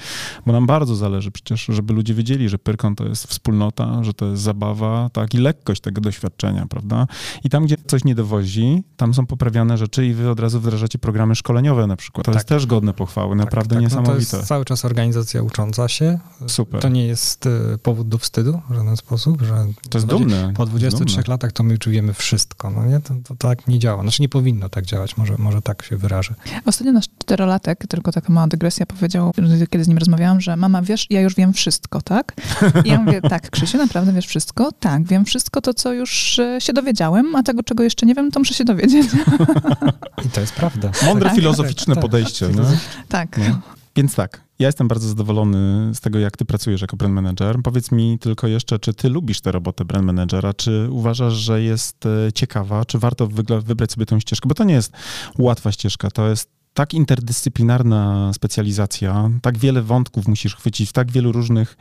Bo nam bardzo zależy przecież, żeby ludzie wiedzieli, że Pyrkon to jest wspólnota, że to jest zabawa, tak? I lekkość tego doświadczenia, prawda? I tam, gdzie coś nie dowozi, tam są poprawiane rzeczy i wy od razu wdrażacie programy szkoleniowe na przykład. To tak. jest też godne pochwały, tak, naprawdę tak, niesamowite. No to jest cały czas organizacja ucząca się. Super. To nie jest y, powód do wstydu w żaden sposób, że to jest dumne. po 23 dumne. latach to my czujemy wszystko, no nie? To, to, tak nie działa. Znaczy nie powinno tak działać, może, może tak się wyrażę. Ostatnio nasz czterolatek, tylko taka mała dygresja, powiedział, kiedy z nim rozmawiałam, że mama, wiesz, ja już wiem wszystko, tak? I ja mówię, tak, Krzysiu, naprawdę wiesz wszystko? Tak, wiem wszystko to, co już e, się dowiedziałem, a tego, czego jeszcze nie wiem, to muszę się dowiedzieć. I to jest prawda. Mądre tak, filozoficzne tak, podejście. Tak. tak. No. Więc tak, ja jestem bardzo zadowolony z tego, jak ty pracujesz jako brand manager. Powiedz mi tylko jeszcze, czy ty lubisz tę robotę brand managera, czy uważasz, że jest e, ciekawa, czy warto wybrać sobie tę ścieżkę, bo to nie jest łatwa ścieżka, to jest tak interdyscyplinarna specjalizacja, tak wiele wątków musisz chwycić, w tak wielu różnych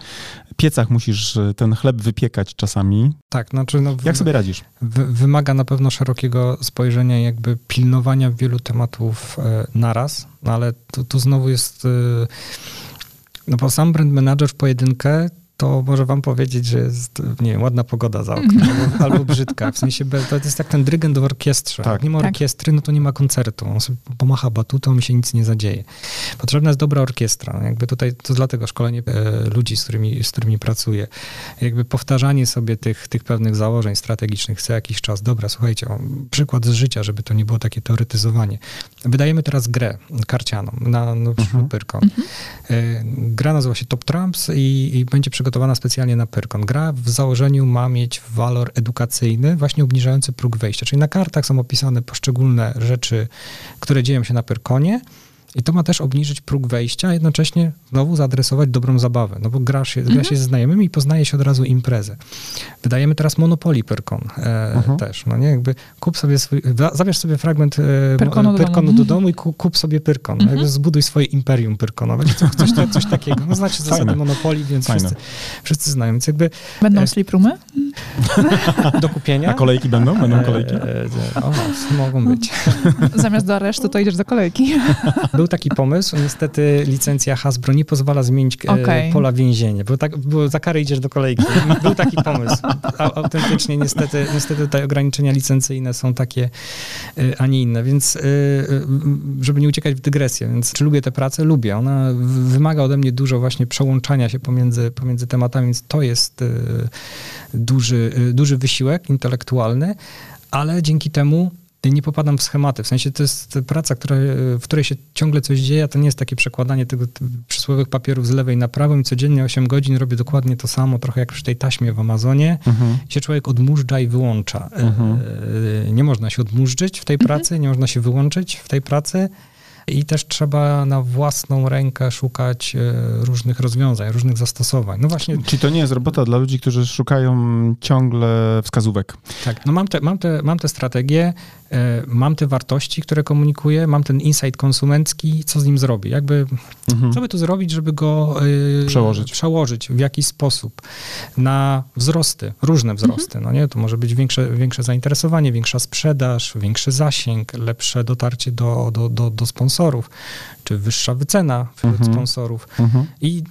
piecach musisz e, ten chleb wypiekać czasami. Tak, znaczy... No, Jak sobie radzisz? wymaga na pewno szerokiego spojrzenia, jakby pilnowania wielu tematów e, naraz, no ale tu, tu znowu jest... E, no bo sam brand manager w pojedynkę to może wam powiedzieć, że jest, nie wiem, ładna pogoda za oknem, albo, albo, brzydka. W sensie, to jest jak ten dyrygent w orkiestrze. Tak. Jak nie ma tak. orkiestry, no to nie ma koncertu. On sobie pomacha batutą i się nic nie zadzieje. Potrzebna jest dobra orkiestra. Jakby tutaj, to dlatego szkolenie e, ludzi, z którymi, z którymi pracuję. Jakby powtarzanie sobie tych, tych pewnych założeń strategicznych co jakiś czas. Dobra, słuchajcie, o, przykład z życia, żeby to nie było takie teoretyzowanie. Wydajemy teraz grę karcianą na, na mhm. Pyrkon. Mhm. E, gra nazywa się Top Trumps i, i będzie przygotowana przygotowana specjalnie na Pyrkon. Gra w założeniu ma mieć walor edukacyjny, właśnie obniżający próg wejścia. Czyli na kartach są opisane poszczególne rzeczy, które dzieją się na Pyrkonie i to ma też obniżyć próg wejścia, a jednocześnie znowu zaadresować dobrą zabawę, no bo gra się, mhm. gra się ze znajomymi i poznaje się od razu imprezę. Wydajemy teraz Monopoly Pyrkon e, mhm. też, no nie, jakby kup sobie swój, zabierz sobie fragment e, Pyrkonu, do, Pyrkonu domu. do domu i kup, kup sobie Pyrkon, mhm. jakby zbuduj swoje imperium Pyrkonowe, coś, coś, coś takiego. No znacie zasady Monopoly, więc wszyscy, wszyscy znają, więc jakby... Będą e, sleep roomy? Do kupienia. A kolejki będą? Będą kolejki? E, e, o, mogą być. Zamiast do aresztu, to idziesz do kolejki. Był taki pomysł, niestety licencja Hasbro nie pozwala zmienić e, okay. pola więzienia, bo, tak, bo za karę idziesz do kolejki. Był taki pomysł. Autentycznie niestety, niestety te ograniczenia licencyjne są takie, a nie inne, więc żeby nie uciekać w dygresję, więc czy lubię tę pracę? Lubię. Ona wymaga ode mnie dużo właśnie przełączania się pomiędzy, pomiędzy tematami, więc to jest duży, duży wysiłek intelektualny, ale dzięki temu nie popadam w schematy. W sensie to jest praca, która, w której się ciągle coś dzieje, a to nie jest takie przekładanie tego przysłowiowych papierów z lewej na prawą i codziennie 8 godzin robię dokładnie to samo, trochę jak przy tej taśmie w Amazonie. Mhm. Się człowiek odmurza i wyłącza. Mhm. E, nie można się odmurzyć w tej mhm. pracy, nie można się wyłączyć w tej pracy i też trzeba na własną rękę szukać e, różnych rozwiązań, różnych zastosowań. No właśnie. Czyli to nie jest robota dla ludzi, którzy szukają ciągle wskazówek. Tak, no mam te, mam te, mam te strategie, E, mam te wartości, które komunikuję, mam ten insight konsumencki, co z nim zrobię? Jakby, mhm. co by tu zrobić, żeby go yy, przełożyć. przełożyć w jakiś sposób na wzrosty, różne wzrosty, mhm. no nie? To może być większe, większe zainteresowanie, większa sprzedaż, większy zasięg, lepsze dotarcie do, do, do, do sponsorów, czy wyższa wycena wśród mhm. sponsorów. Mhm. I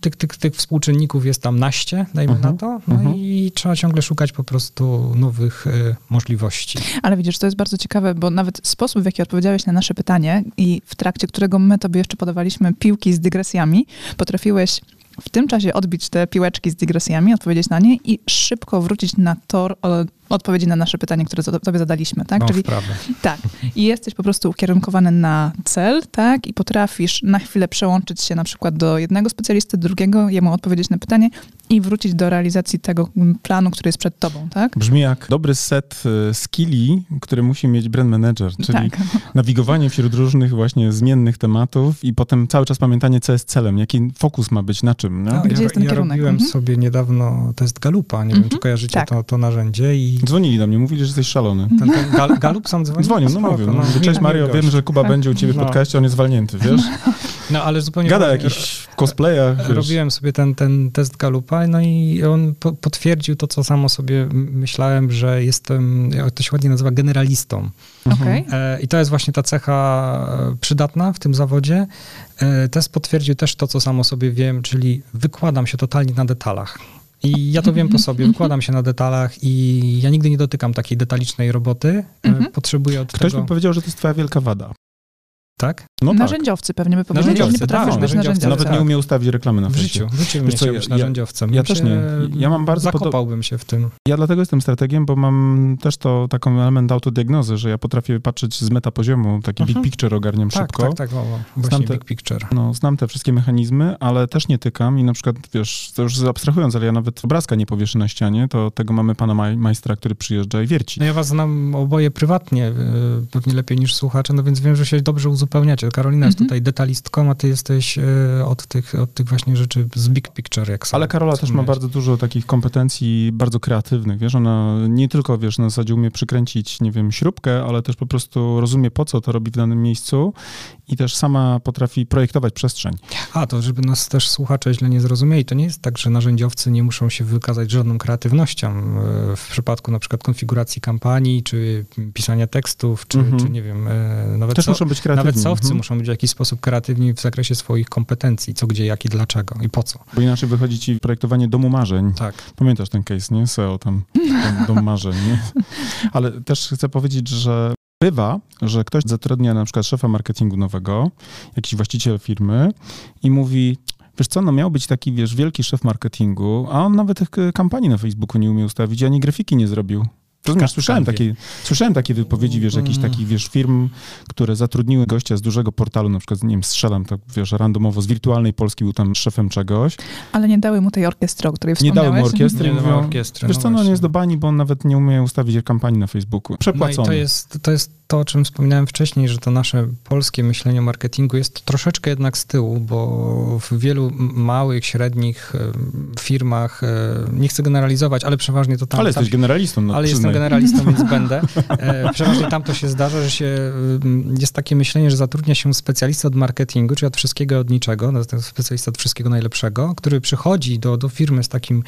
tych, tych, tych współczynników jest tam naście, dajmy uh -huh, na to, no uh -huh. i trzeba ciągle szukać po prostu nowych y, możliwości. Ale widzisz, to jest bardzo ciekawe, bo nawet sposób, w jaki odpowiedziałeś na nasze pytanie i w trakcie którego my tobie jeszcze podawaliśmy piłki z dygresjami, potrafiłeś w tym czasie odbić te piłeczki z dygresjami, odpowiedzieć na nie i szybko wrócić na tor odpowiedzi na nasze pytanie, które tobie zadaliśmy, tak? No, Czyli tak. I jesteś po prostu ukierunkowany na cel, tak? I potrafisz na chwilę przełączyć się na przykład do jednego specjalisty, drugiego, jemu odpowiedzieć na pytanie i wrócić do realizacji tego planu, który jest przed tobą, tak? Brzmi jak dobry set e, skilli, który musi mieć brand manager, czyli tak. nawigowanie wśród różnych właśnie zmiennych tematów i potem cały czas pamiętanie, co jest celem, jaki fokus ma być na czym. No, Gdzie ja, jest ten ja kierunek? robiłem mhm. sobie niedawno test Galupa, nie mhm. wiem, czy kojarzycie tak. to, to narzędzie i Dzwonili do mnie, mówili, że jesteś szalony. Ten, ten gal, Galup sam dzwonił? Dzwonił, no Spoko, mówił. No, no, Cześć miły Mario, gość. wiem, że Kuba będzie u ciebie w No. podcaście, on jest walnięty, wiesz? No ale zupełnie... Gada o jakichś cosplayach, wiesz. Robiłem sobie ten, ten test Galupa, no i on po, potwierdził to, co samo sobie myślałem, że jestem, jak to się ładnie nazywa, generalistą. Mhm. Okej. E, I to jest właśnie ta cecha e, przydatna w tym zawodzie. E, Test potwierdził też to, co samo sobie wiem, czyli wykładam się totalnie na detalach. I ja to wiem po sobie, wykładam się na detalach i ja nigdy nie dotykam takiej detalicznej roboty. E, Mhm. Potrzebuję od Ktoś tego... by powiedział, że to jest twoja wielka wada. Tak? No tak. Narzędziowcy pewnie by powiedzieli, że nie Narzędziowcy, potrafisz tak, być narzędziowcy. narzędziowcem. Nawet tak. nie umie ustawić reklamy na W życiu, w życiu Wiesz co, ja- być ja- narzędziowcem. ja Bym też nie. Ja mam bardzo Zakopałbym się w tym. Ja dlatego jestem strategiem, bo mam też to taką element autodiagnozy, że ja potrafię patrzeć z metapoziomu, taki Mhm. big picture ogarniam Tak, szybko. tak, tak, o, o, właśnie Znam te- big picture. No, znam te wszystkie mechanizmy, ale też nie tykam i na przykład, wiesz, to już abstrahując, ale ja nawet obrazka nie powieszę na ścianie, to tego mamy pana maj- majstra, który przyjeżdża i wierci. No ja was znam oboje prywatnie, y, pewnie lepiej niż słuchacze, no więc wiem, że się dobrze uzupełniacie. Karolina jest Mhm. tutaj detalistką, a ty jesteś y, od tych, od tych właśnie rzeczy z big picture, jak Ale Karola też ma bardzo dużo takich kompetencji bardzo kreatywnych, wiesz, ona nie tylko, wiesz, na zasadzie umie przykręcić, nie wiem, śrubkę, ale też po prostu rozumie, po co to robi w danym miejscu i też sama potrafi projektować przestrzeń. A, to żeby nas też słuchacze źle nie zrozumieli, to nie jest tak, że narzędziowcy nie muszą się wykazać żadną kreatywnością y, w przypadku na przykład konfiguracji kampanii, czy pisania tekstów, czy, Mhm. czy nie wiem, y, nawet Też co- muszą być kreatywni. Sowcy mhm. muszą być w jakiś sposób kreatywni w zakresie swoich kompetencji, co, gdzie, jak i dlaczego i po co. Bo inaczej wychodzi ci projektowanie domu marzeń. Tak. Pamiętasz ten case, nie? SEO tam, dom, dom marzeń, nie? Ale też chcę powiedzieć, że bywa, że ktoś zatrudnia na przykład szefa marketingu nowego, jakiś właściciel firmy i mówi, wiesz co, no miał być taki, wiesz, wielki szef marketingu, a on nawet tych kampanii na Facebooku nie umie ustawić, ani grafiki nie zrobił. Rozumiesz, Ka- słyszałem takie, słyszałem takie wypowiedzi, wiesz, jakichś Mm. takich, wiesz, firm, które zatrudniły gościa z dużego portalu, na przykład, nie wiem, strzelam tak, wiesz, randomowo, z wirtualnej Polski był tam szefem czegoś, Ale nie dały mu tej orkiestry, o której nie wspomniałeś. dały mu orkiestry Nie mówią, orkiestry. wiesz no co, no on jest do bani, bo on nawet nie umie ustawić kampanii na Facebooku. No i Przepłacony. to jest, to jest to, o czym wspominałem wcześniej, że to nasze polskie myślenie o marketingu jest troszeczkę jednak z tyłu, bo w wielu małych, średnich em, firmach, e, nie chcę generalizować, ale przeważnie to tam... Ale tam jesteś generalistą, no ale jestem generalistą, więc będę. E, Przeważnie tam to się zdarza, że się, jest takie myślenie, że zatrudnia się specjalista od marketingu, czyli od wszystkiego od niczego, no, specjalista od wszystkiego najlepszego, który przychodzi do, do firmy z takim,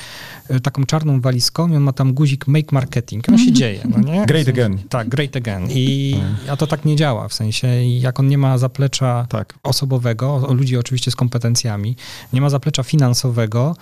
e, taką czarną walizką i on ma tam guzik make marketing. No się dzieje, no nie? Great again. Tak, great again. I, a to tak nie działa, w sensie jak on nie ma zaplecza Tak. osobowego, ludzi oczywiście z kompetencjami, nie ma zaplecza finansowego,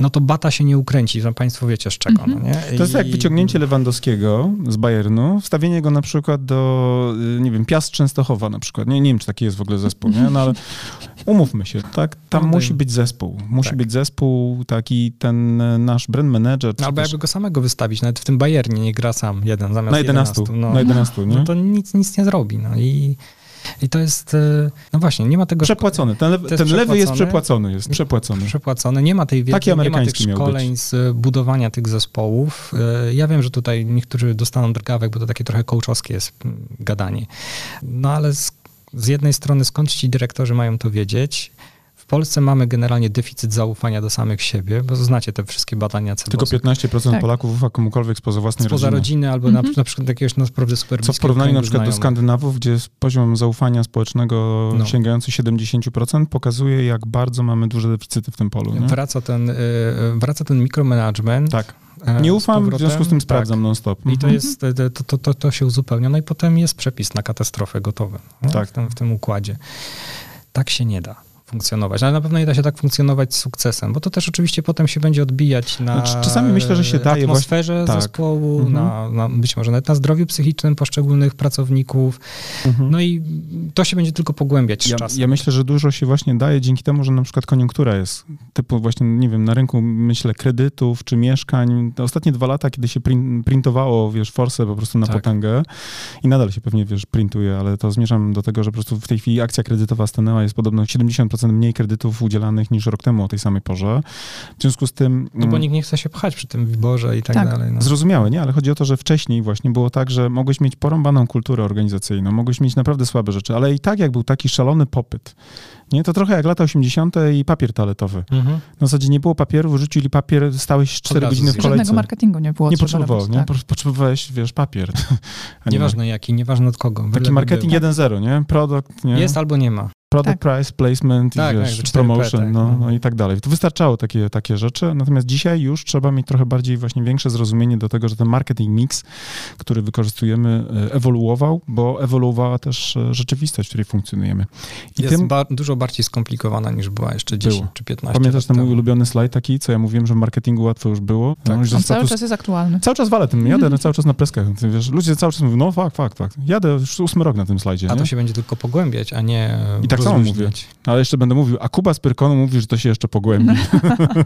no to bata się nie ukręci, że państwo wiecie z czego, no nie? To jest jak I- wyciągnięcie Lewandowskiego z Bayernu, wstawienie go na przykład do, y, nie wiem, Piast Częstochowa na przykład. Nie, nie wiem, czy taki jest w ogóle zespół, nie? No ale umówmy się, tak? Tam No musi być zespół. Musi tak. być zespół, taki ten e, nasz brand manager. czy Albo też- jakby go samego wystawić, nawet w tym Bayernie nie gra sam jeden zamiast na 11, 11. No, na 11, nie? no to nic, nic nie zrobi. No i, i to jest, e, no właśnie, nie ma tego Przepłacony. Ten, lew, To jest ten lewy jest przepłacony. przepłacony, jest przepłacony. przepłacone, nie ma tej wiedzy, Taki nie ma tych szkoleń być. z budowania tych zespołów. E, Ja wiem, że tutaj niektórzy dostaną drgawek, bo to takie trochę coachowskie jest mm, gadanie. No ale z, z jednej strony skąd ci dyrektorzy mają to wiedzieć? W Polsce mamy generalnie deficyt zaufania do samych siebie, bo znacie te wszystkie badania Tylko CBOS-u. 15% Tak. Polaków ufa komukolwiek spoza własnej spoza rodziny. rodziny albo Mhm. na, na przykład jakiegoś naprawdę super Co w porównaniu na przykład do. Skandynawów, gdzie jest poziom zaufania społecznego No. sięgający 70%, pokazuje, jak bardzo mamy duże deficyty w tym polu. Nie? Wraca ten, y, wraca ten mikromanagement. Tak. e, Nie ufam, w związku z tym Tak. sprawdzam non-stop. I to Mhm. jest, to, to, to, to się uzupełnia, no i potem jest przepis na katastrofę gotowy no, Tak. w, tym, w tym układzie. Tak się nie da funkcjonować, ale na pewno nie da się tak funkcjonować z sukcesem, bo to też oczywiście potem się będzie odbijać na Znaczy, czasami myślę, że się daje atmosferze właśnie- tak. zespołu, Mhm. na, na, być może nawet na zdrowiu psychicznym poszczególnych pracowników, Mhm. no i to się będzie tylko pogłębiać z Ja, czasem. ja myślę, że dużo się właśnie daje dzięki temu, że na przykład koniunktura jest typu właśnie, nie wiem, na rynku myślę kredytów czy mieszkań. Te ostatnie dwa lata, kiedy się prin- printowało, wiesz, forsę po prostu na Tak. potęgę i nadal się pewnie, wiesz, printuje, ale to zmierzam do tego, że po prostu w tej chwili akcja kredytowa stanęła, jest podobno 70% 10% mniej kredytów udzielanych niż rok temu o tej samej porze. W związku z tym... No bo nikt nie chce się pchać przy tym wyborze i tak, Tak. dalej. No. Zrozumiałe, nie? Ale chodzi o to, że wcześniej właśnie było tak, że mogłeś mieć porąbaną kulturę organizacyjną, mogłeś mieć naprawdę słabe rzeczy, ale i tak jak był taki szalony popyt, nie? To trochę jak lata 80. i papier toaletowy. Mhm. Na zasadzie nie było papieru, wyrzucili papier, stałeś 4 razu godziny w kolejce. Żadnego marketingu nie było. Nie potrzebował, nie? tak. Po- Potrzebowałeś, wiesz, papier. A nie Nieważne jaki, nieważne od kogo. Taki marketing był. 1.0, nie? Product, nie? Jest albo nie ma. Product Tak. price, placement, Tak, i tak, wiesz, 4P, promotion, tak, no, no. no i tak dalej. To wystarczało takie, takie rzeczy, natomiast dzisiaj już trzeba mieć trochę bardziej właśnie większe zrozumienie do tego, że ten marketing mix, który wykorzystujemy, e, ewoluował, bo ewoluowała też e, rzeczywistość, w której funkcjonujemy. I Jest tym, ba- dużo bardziej skomplikowana niż była jeszcze 10 Było. czy 15 pamiętasz lat ten mój temu. ulubiony slajd taki, co ja mówiłem, że w marketingu łatwo już było? Tak. No, cały status- czas jest aktualny. Cały czas walę tym, jadę cały czas na preskach. Wiesz, ludzie cały czas mówią, no fakt, fakt, fakt. Jadę już ósmy rok na tym slajdzie. A nie? to się będzie tylko pogłębiać, a nie I tak samo rozluźniać. Ale jeszcze będę mówił, a Kuba z Pyrkonu mówi, że to się jeszcze pogłębi.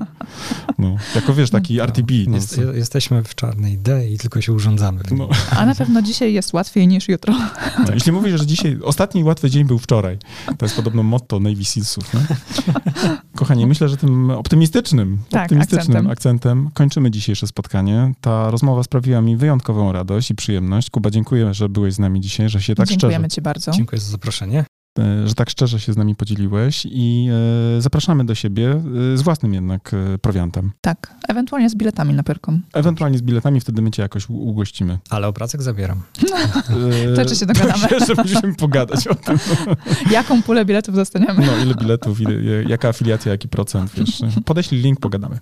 no, jako wiesz, taki RTB. No, Jest, je- jesteśmy w czarnej D i tylko się urządzamy. no, A na pewno dzisiaj jest łatwiej niż jutro. no, jeśli mówisz, że dzisiaj, ostatni łatwy dzień był wczoraj, to jest podobno motto Navy Sealsów. Nie? Kochani, myślę, że tym optymistycznym, Tak, optymistycznym akcentem. akcentem kończymy dzisiejsze spotkanie. Ta rozmowa sprawiła mi wyjątkową radość i przyjemność. Kuba, dziękuję, że byłeś z nami dzisiaj, że się tak szczerze Dziękujemy ci bardzo. Dziękuję za zaproszenie. E, że tak szczerze się z nami podzieliłeś i e, zapraszamy do siebie e, z własnym jednak prowiantem. Tak, ewentualnie z biletami na Pyrkon. Ewentualnie z biletami, wtedy my cię jakoś ugościmy. Ale obrazek zabieram. To czy się dogadamy? Myślę, że musimy pogadać o tym. Jaką pulę biletów dostaniemy? No, ile biletów, ile, jaka afiliacja, jaki procent, wiesz. Podeślij link, pogadamy.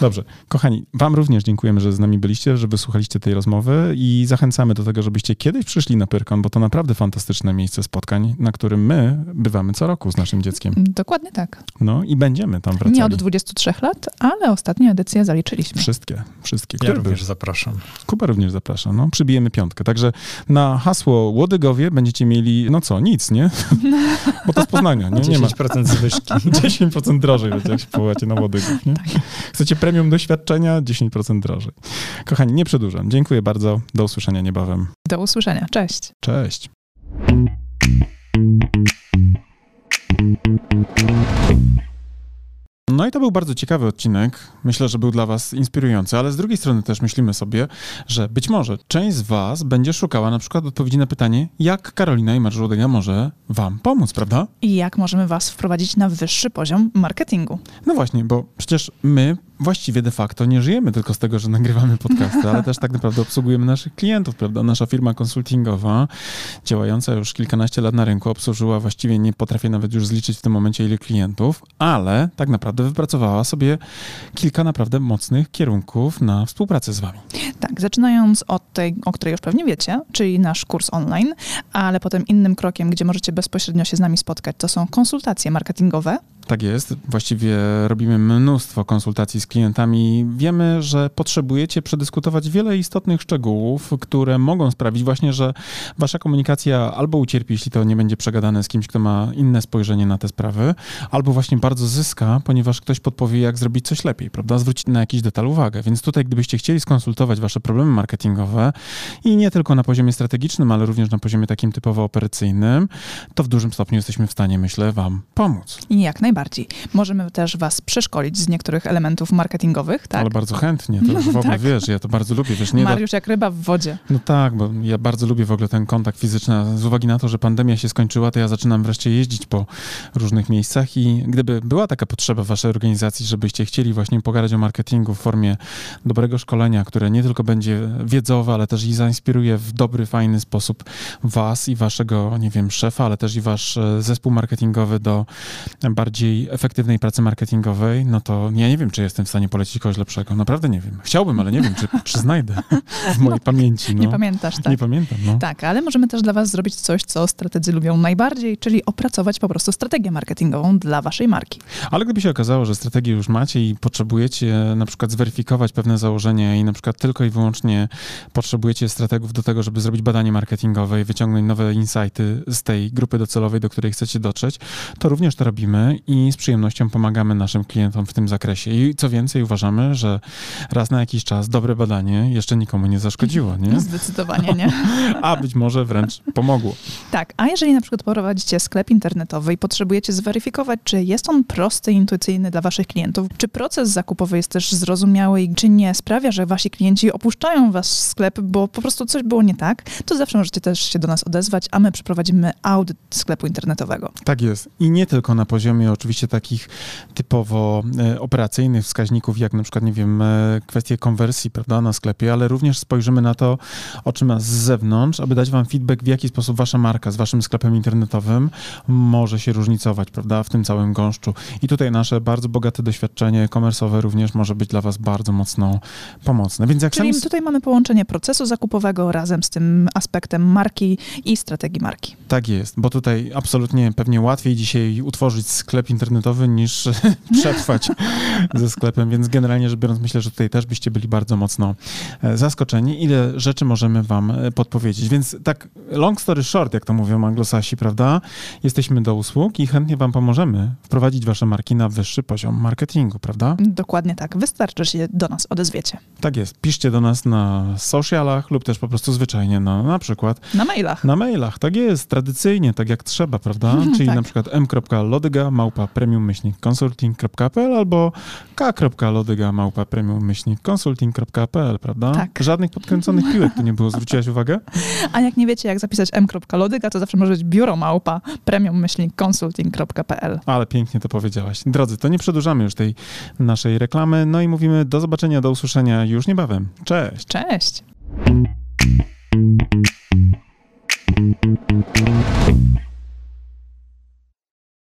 Dobrze. Kochani, wam również dziękujemy, że z nami byliście, że wysłuchaliście tej rozmowy i zachęcamy do tego, żebyście kiedyś przyszli na Pyrkon, bo to naprawdę fantastyczne miejsce spotkań, na którym my bywamy co roku z naszym dzieckiem. Dokładnie tak. No i będziemy tam wracali. Nie od 23 lat, ale ostatnią edycję zaliczyliśmy. Wszystkie, wszystkie. Ja Które były? również zapraszam. Kuba również zaprasza. No, przybijemy piątkę. Także na hasło Łodygowie będziecie mieli, no co, nic, nie? Bo to z Poznania, nie? Nie ma. 10% zwyżki. 10% drożej będzie, jak się powołacie na Łodygów, nie? Chcecie premium doświadczenia? 10% drożej. Kochani, nie przedłużam. Dziękuję bardzo. Do usłyszenia niebawem. Do usłyszenia. Cześć. Cześć. No i to był bardzo ciekawy odcinek. Myślę, że był dla Was inspirujący, ale z drugiej strony też myślimy sobie, że być może część z Was będzie szukała na przykład odpowiedzi na pytanie, jak Karolina i Marżołodega może Wam pomóc, prawda? I jak możemy was wprowadzić na wyższy poziom marketingu? No właśnie, bo przecież my właściwie de facto nie żyjemy tylko z tego, że nagrywamy podcasty, ale też tak naprawdę obsługujemy naszych klientów, prawda? Nasza firma konsultingowa, działająca już kilkanaście lat na rynku, obsłużyła właściwie, nie potrafię nawet już zliczyć w tym momencie ile klientów, ale tak naprawdę wypracowała sobie kilka naprawdę mocnych kierunków na współpracę z wami. Tak, zaczynając od tej, o której już pewnie wiecie, czyli nasz kurs online, ale potem innym krokiem, gdzie możecie bezpośrednio się z nami spotkać, to są konsultacje marketingowe. Tak jest. Właściwie robimy mnóstwo konsultacji z klientami. Wiemy, że potrzebujecie przedyskutować wiele istotnych szczegółów, które mogą sprawić właśnie, że wasza komunikacja albo ucierpi, jeśli to nie będzie przegadane z kimś, kto ma inne spojrzenie na te sprawy, albo właśnie bardzo zyska, ponieważ ktoś podpowie, jak zrobić coś lepiej, prawda? Zwrócić na jakiś detal uwagę. Więc tutaj, gdybyście chcieli skonsultować wasze problemy marketingowe i nie tylko na poziomie strategicznym, ale również na poziomie takim typowo operacyjnym, to w dużym stopniu jesteśmy w stanie, myślę, wam pomóc. Jak najbardziej. Możemy też was przeszkolić z niektórych elementów marketingowych, tak? Ale bardzo chętnie, to już w ogóle Tak. wiesz, ja to bardzo lubię, wiesz, nie da, Mariusz jak ryba w wodzie. No tak, bo ja bardzo lubię w ogóle ten kontakt fizyczny, z uwagi na to, że pandemia się skończyła, to ja zaczynam wreszcie jeździć po różnych miejscach i gdyby była taka potrzeba w waszej organizacji, żebyście chcieli właśnie pogadać o marketingu w formie dobrego szkolenia, które nie tylko będzie wiedzowe, ale też i zainspiruje w dobry, fajny sposób was i waszego, nie wiem, szefa, ale też i wasz e, zespół marketingowy do bardziej efektywnej pracy marketingowej, no to ja nie wiem, czy jestem w stanie polecić kogoś lepszego. Naprawdę nie wiem. Chciałbym, ale nie wiem, czy, czy znajdę w mojej pamięci. No. Nie pamiętasz, tak? Nie pamiętam, no. Tak, ale możemy też dla Was zrobić coś, co strategzy lubią najbardziej, czyli opracować po prostu strategię marketingową dla Waszej marki. Ale gdyby się okazało, że strategię już macie i potrzebujecie na przykład zweryfikować pewne założenia i na przykład tylko i wyłącznie potrzebujecie strategów do tego, żeby zrobić badanie marketingowe i wyciągnąć nowe insighty z tej grupy docelowej, do której chcecie dotrzeć, to również to robimy i z przyjemnością pomagamy naszym klientom w tym zakresie. I co więcej, uważamy, że raz na jakiś czas dobre badanie jeszcze nikomu nie zaszkodziło, nie? Zdecydowanie nie. A być może wręcz pomogło. Tak, a jeżeli na przykład prowadzicie sklep internetowy i potrzebujecie zweryfikować, czy jest on prosty i intuicyjny dla waszych klientów, czy proces zakupowy jest też zrozumiały i czy nie sprawia, że wasi klienci opuszczają wasz sklep, bo po prostu coś było nie tak, to zawsze możecie też się do nas odezwać, a my przeprowadzimy audyt sklepu internetowego. Tak jest. I nie tylko na poziomie oczywiście takich typowo e, operacyjnych wskaźników, jak na przykład, nie wiem, e, kwestie konwersji, prawda, na sklepie, ale również spojrzymy na to oczyma z zewnątrz, aby dać wam feedback, w jaki sposób wasza marka z waszym sklepem internetowym może się różnicować, prawda, w tym całym gąszczu. I tutaj nasze bardzo bogate doświadczenie komersowe również może być dla was bardzo mocno pomocne. Więc jak Czyli sami... tutaj mamy połączenie procesu zakupowego razem z tym aspektem marki i strategii marki. Tak jest, bo tutaj absolutnie pewnie łatwiej dzisiaj utworzyć sklep internetowy niż przetrwać ze sklepem, więc generalnie rzecz biorąc myślę, że tutaj też byście byli bardzo mocno e, zaskoczeni, ile rzeczy możemy wam e, podpowiedzieć. Więc tak long story short, jak to mówią anglosasi, prawda? Jesteśmy do usług i chętnie wam pomożemy wprowadzić wasze marki na wyższy poziom marketingu, prawda? Dokładnie tak. Wystarczy, że się do nas odezwiecie. Tak jest. Piszcie do nas na socialach lub też po prostu zwyczajnie na, na przykład Na mailach. na mailach. Tak jest, tradycyjnie, tak jak trzeba, prawda? Czyli Tak. na przykład m.lodyga małpa małpa premium consulting.pl albo k.lodyga małpa premium myślnik consulting.pl, prawda? Tak. Żadnych podkręconych piłek tu nie było, zwróciłaś uwagę? A jak nie wiecie, jak zapisać m.lodyga, to zawsze może być biuro małpa premium-consulting.pl. Ale pięknie to powiedziałaś. Drodzy, to nie przedłużamy już tej naszej reklamy, no i mówimy do zobaczenia, do usłyszenia już niebawem. Cześć! Cześć! Thank you.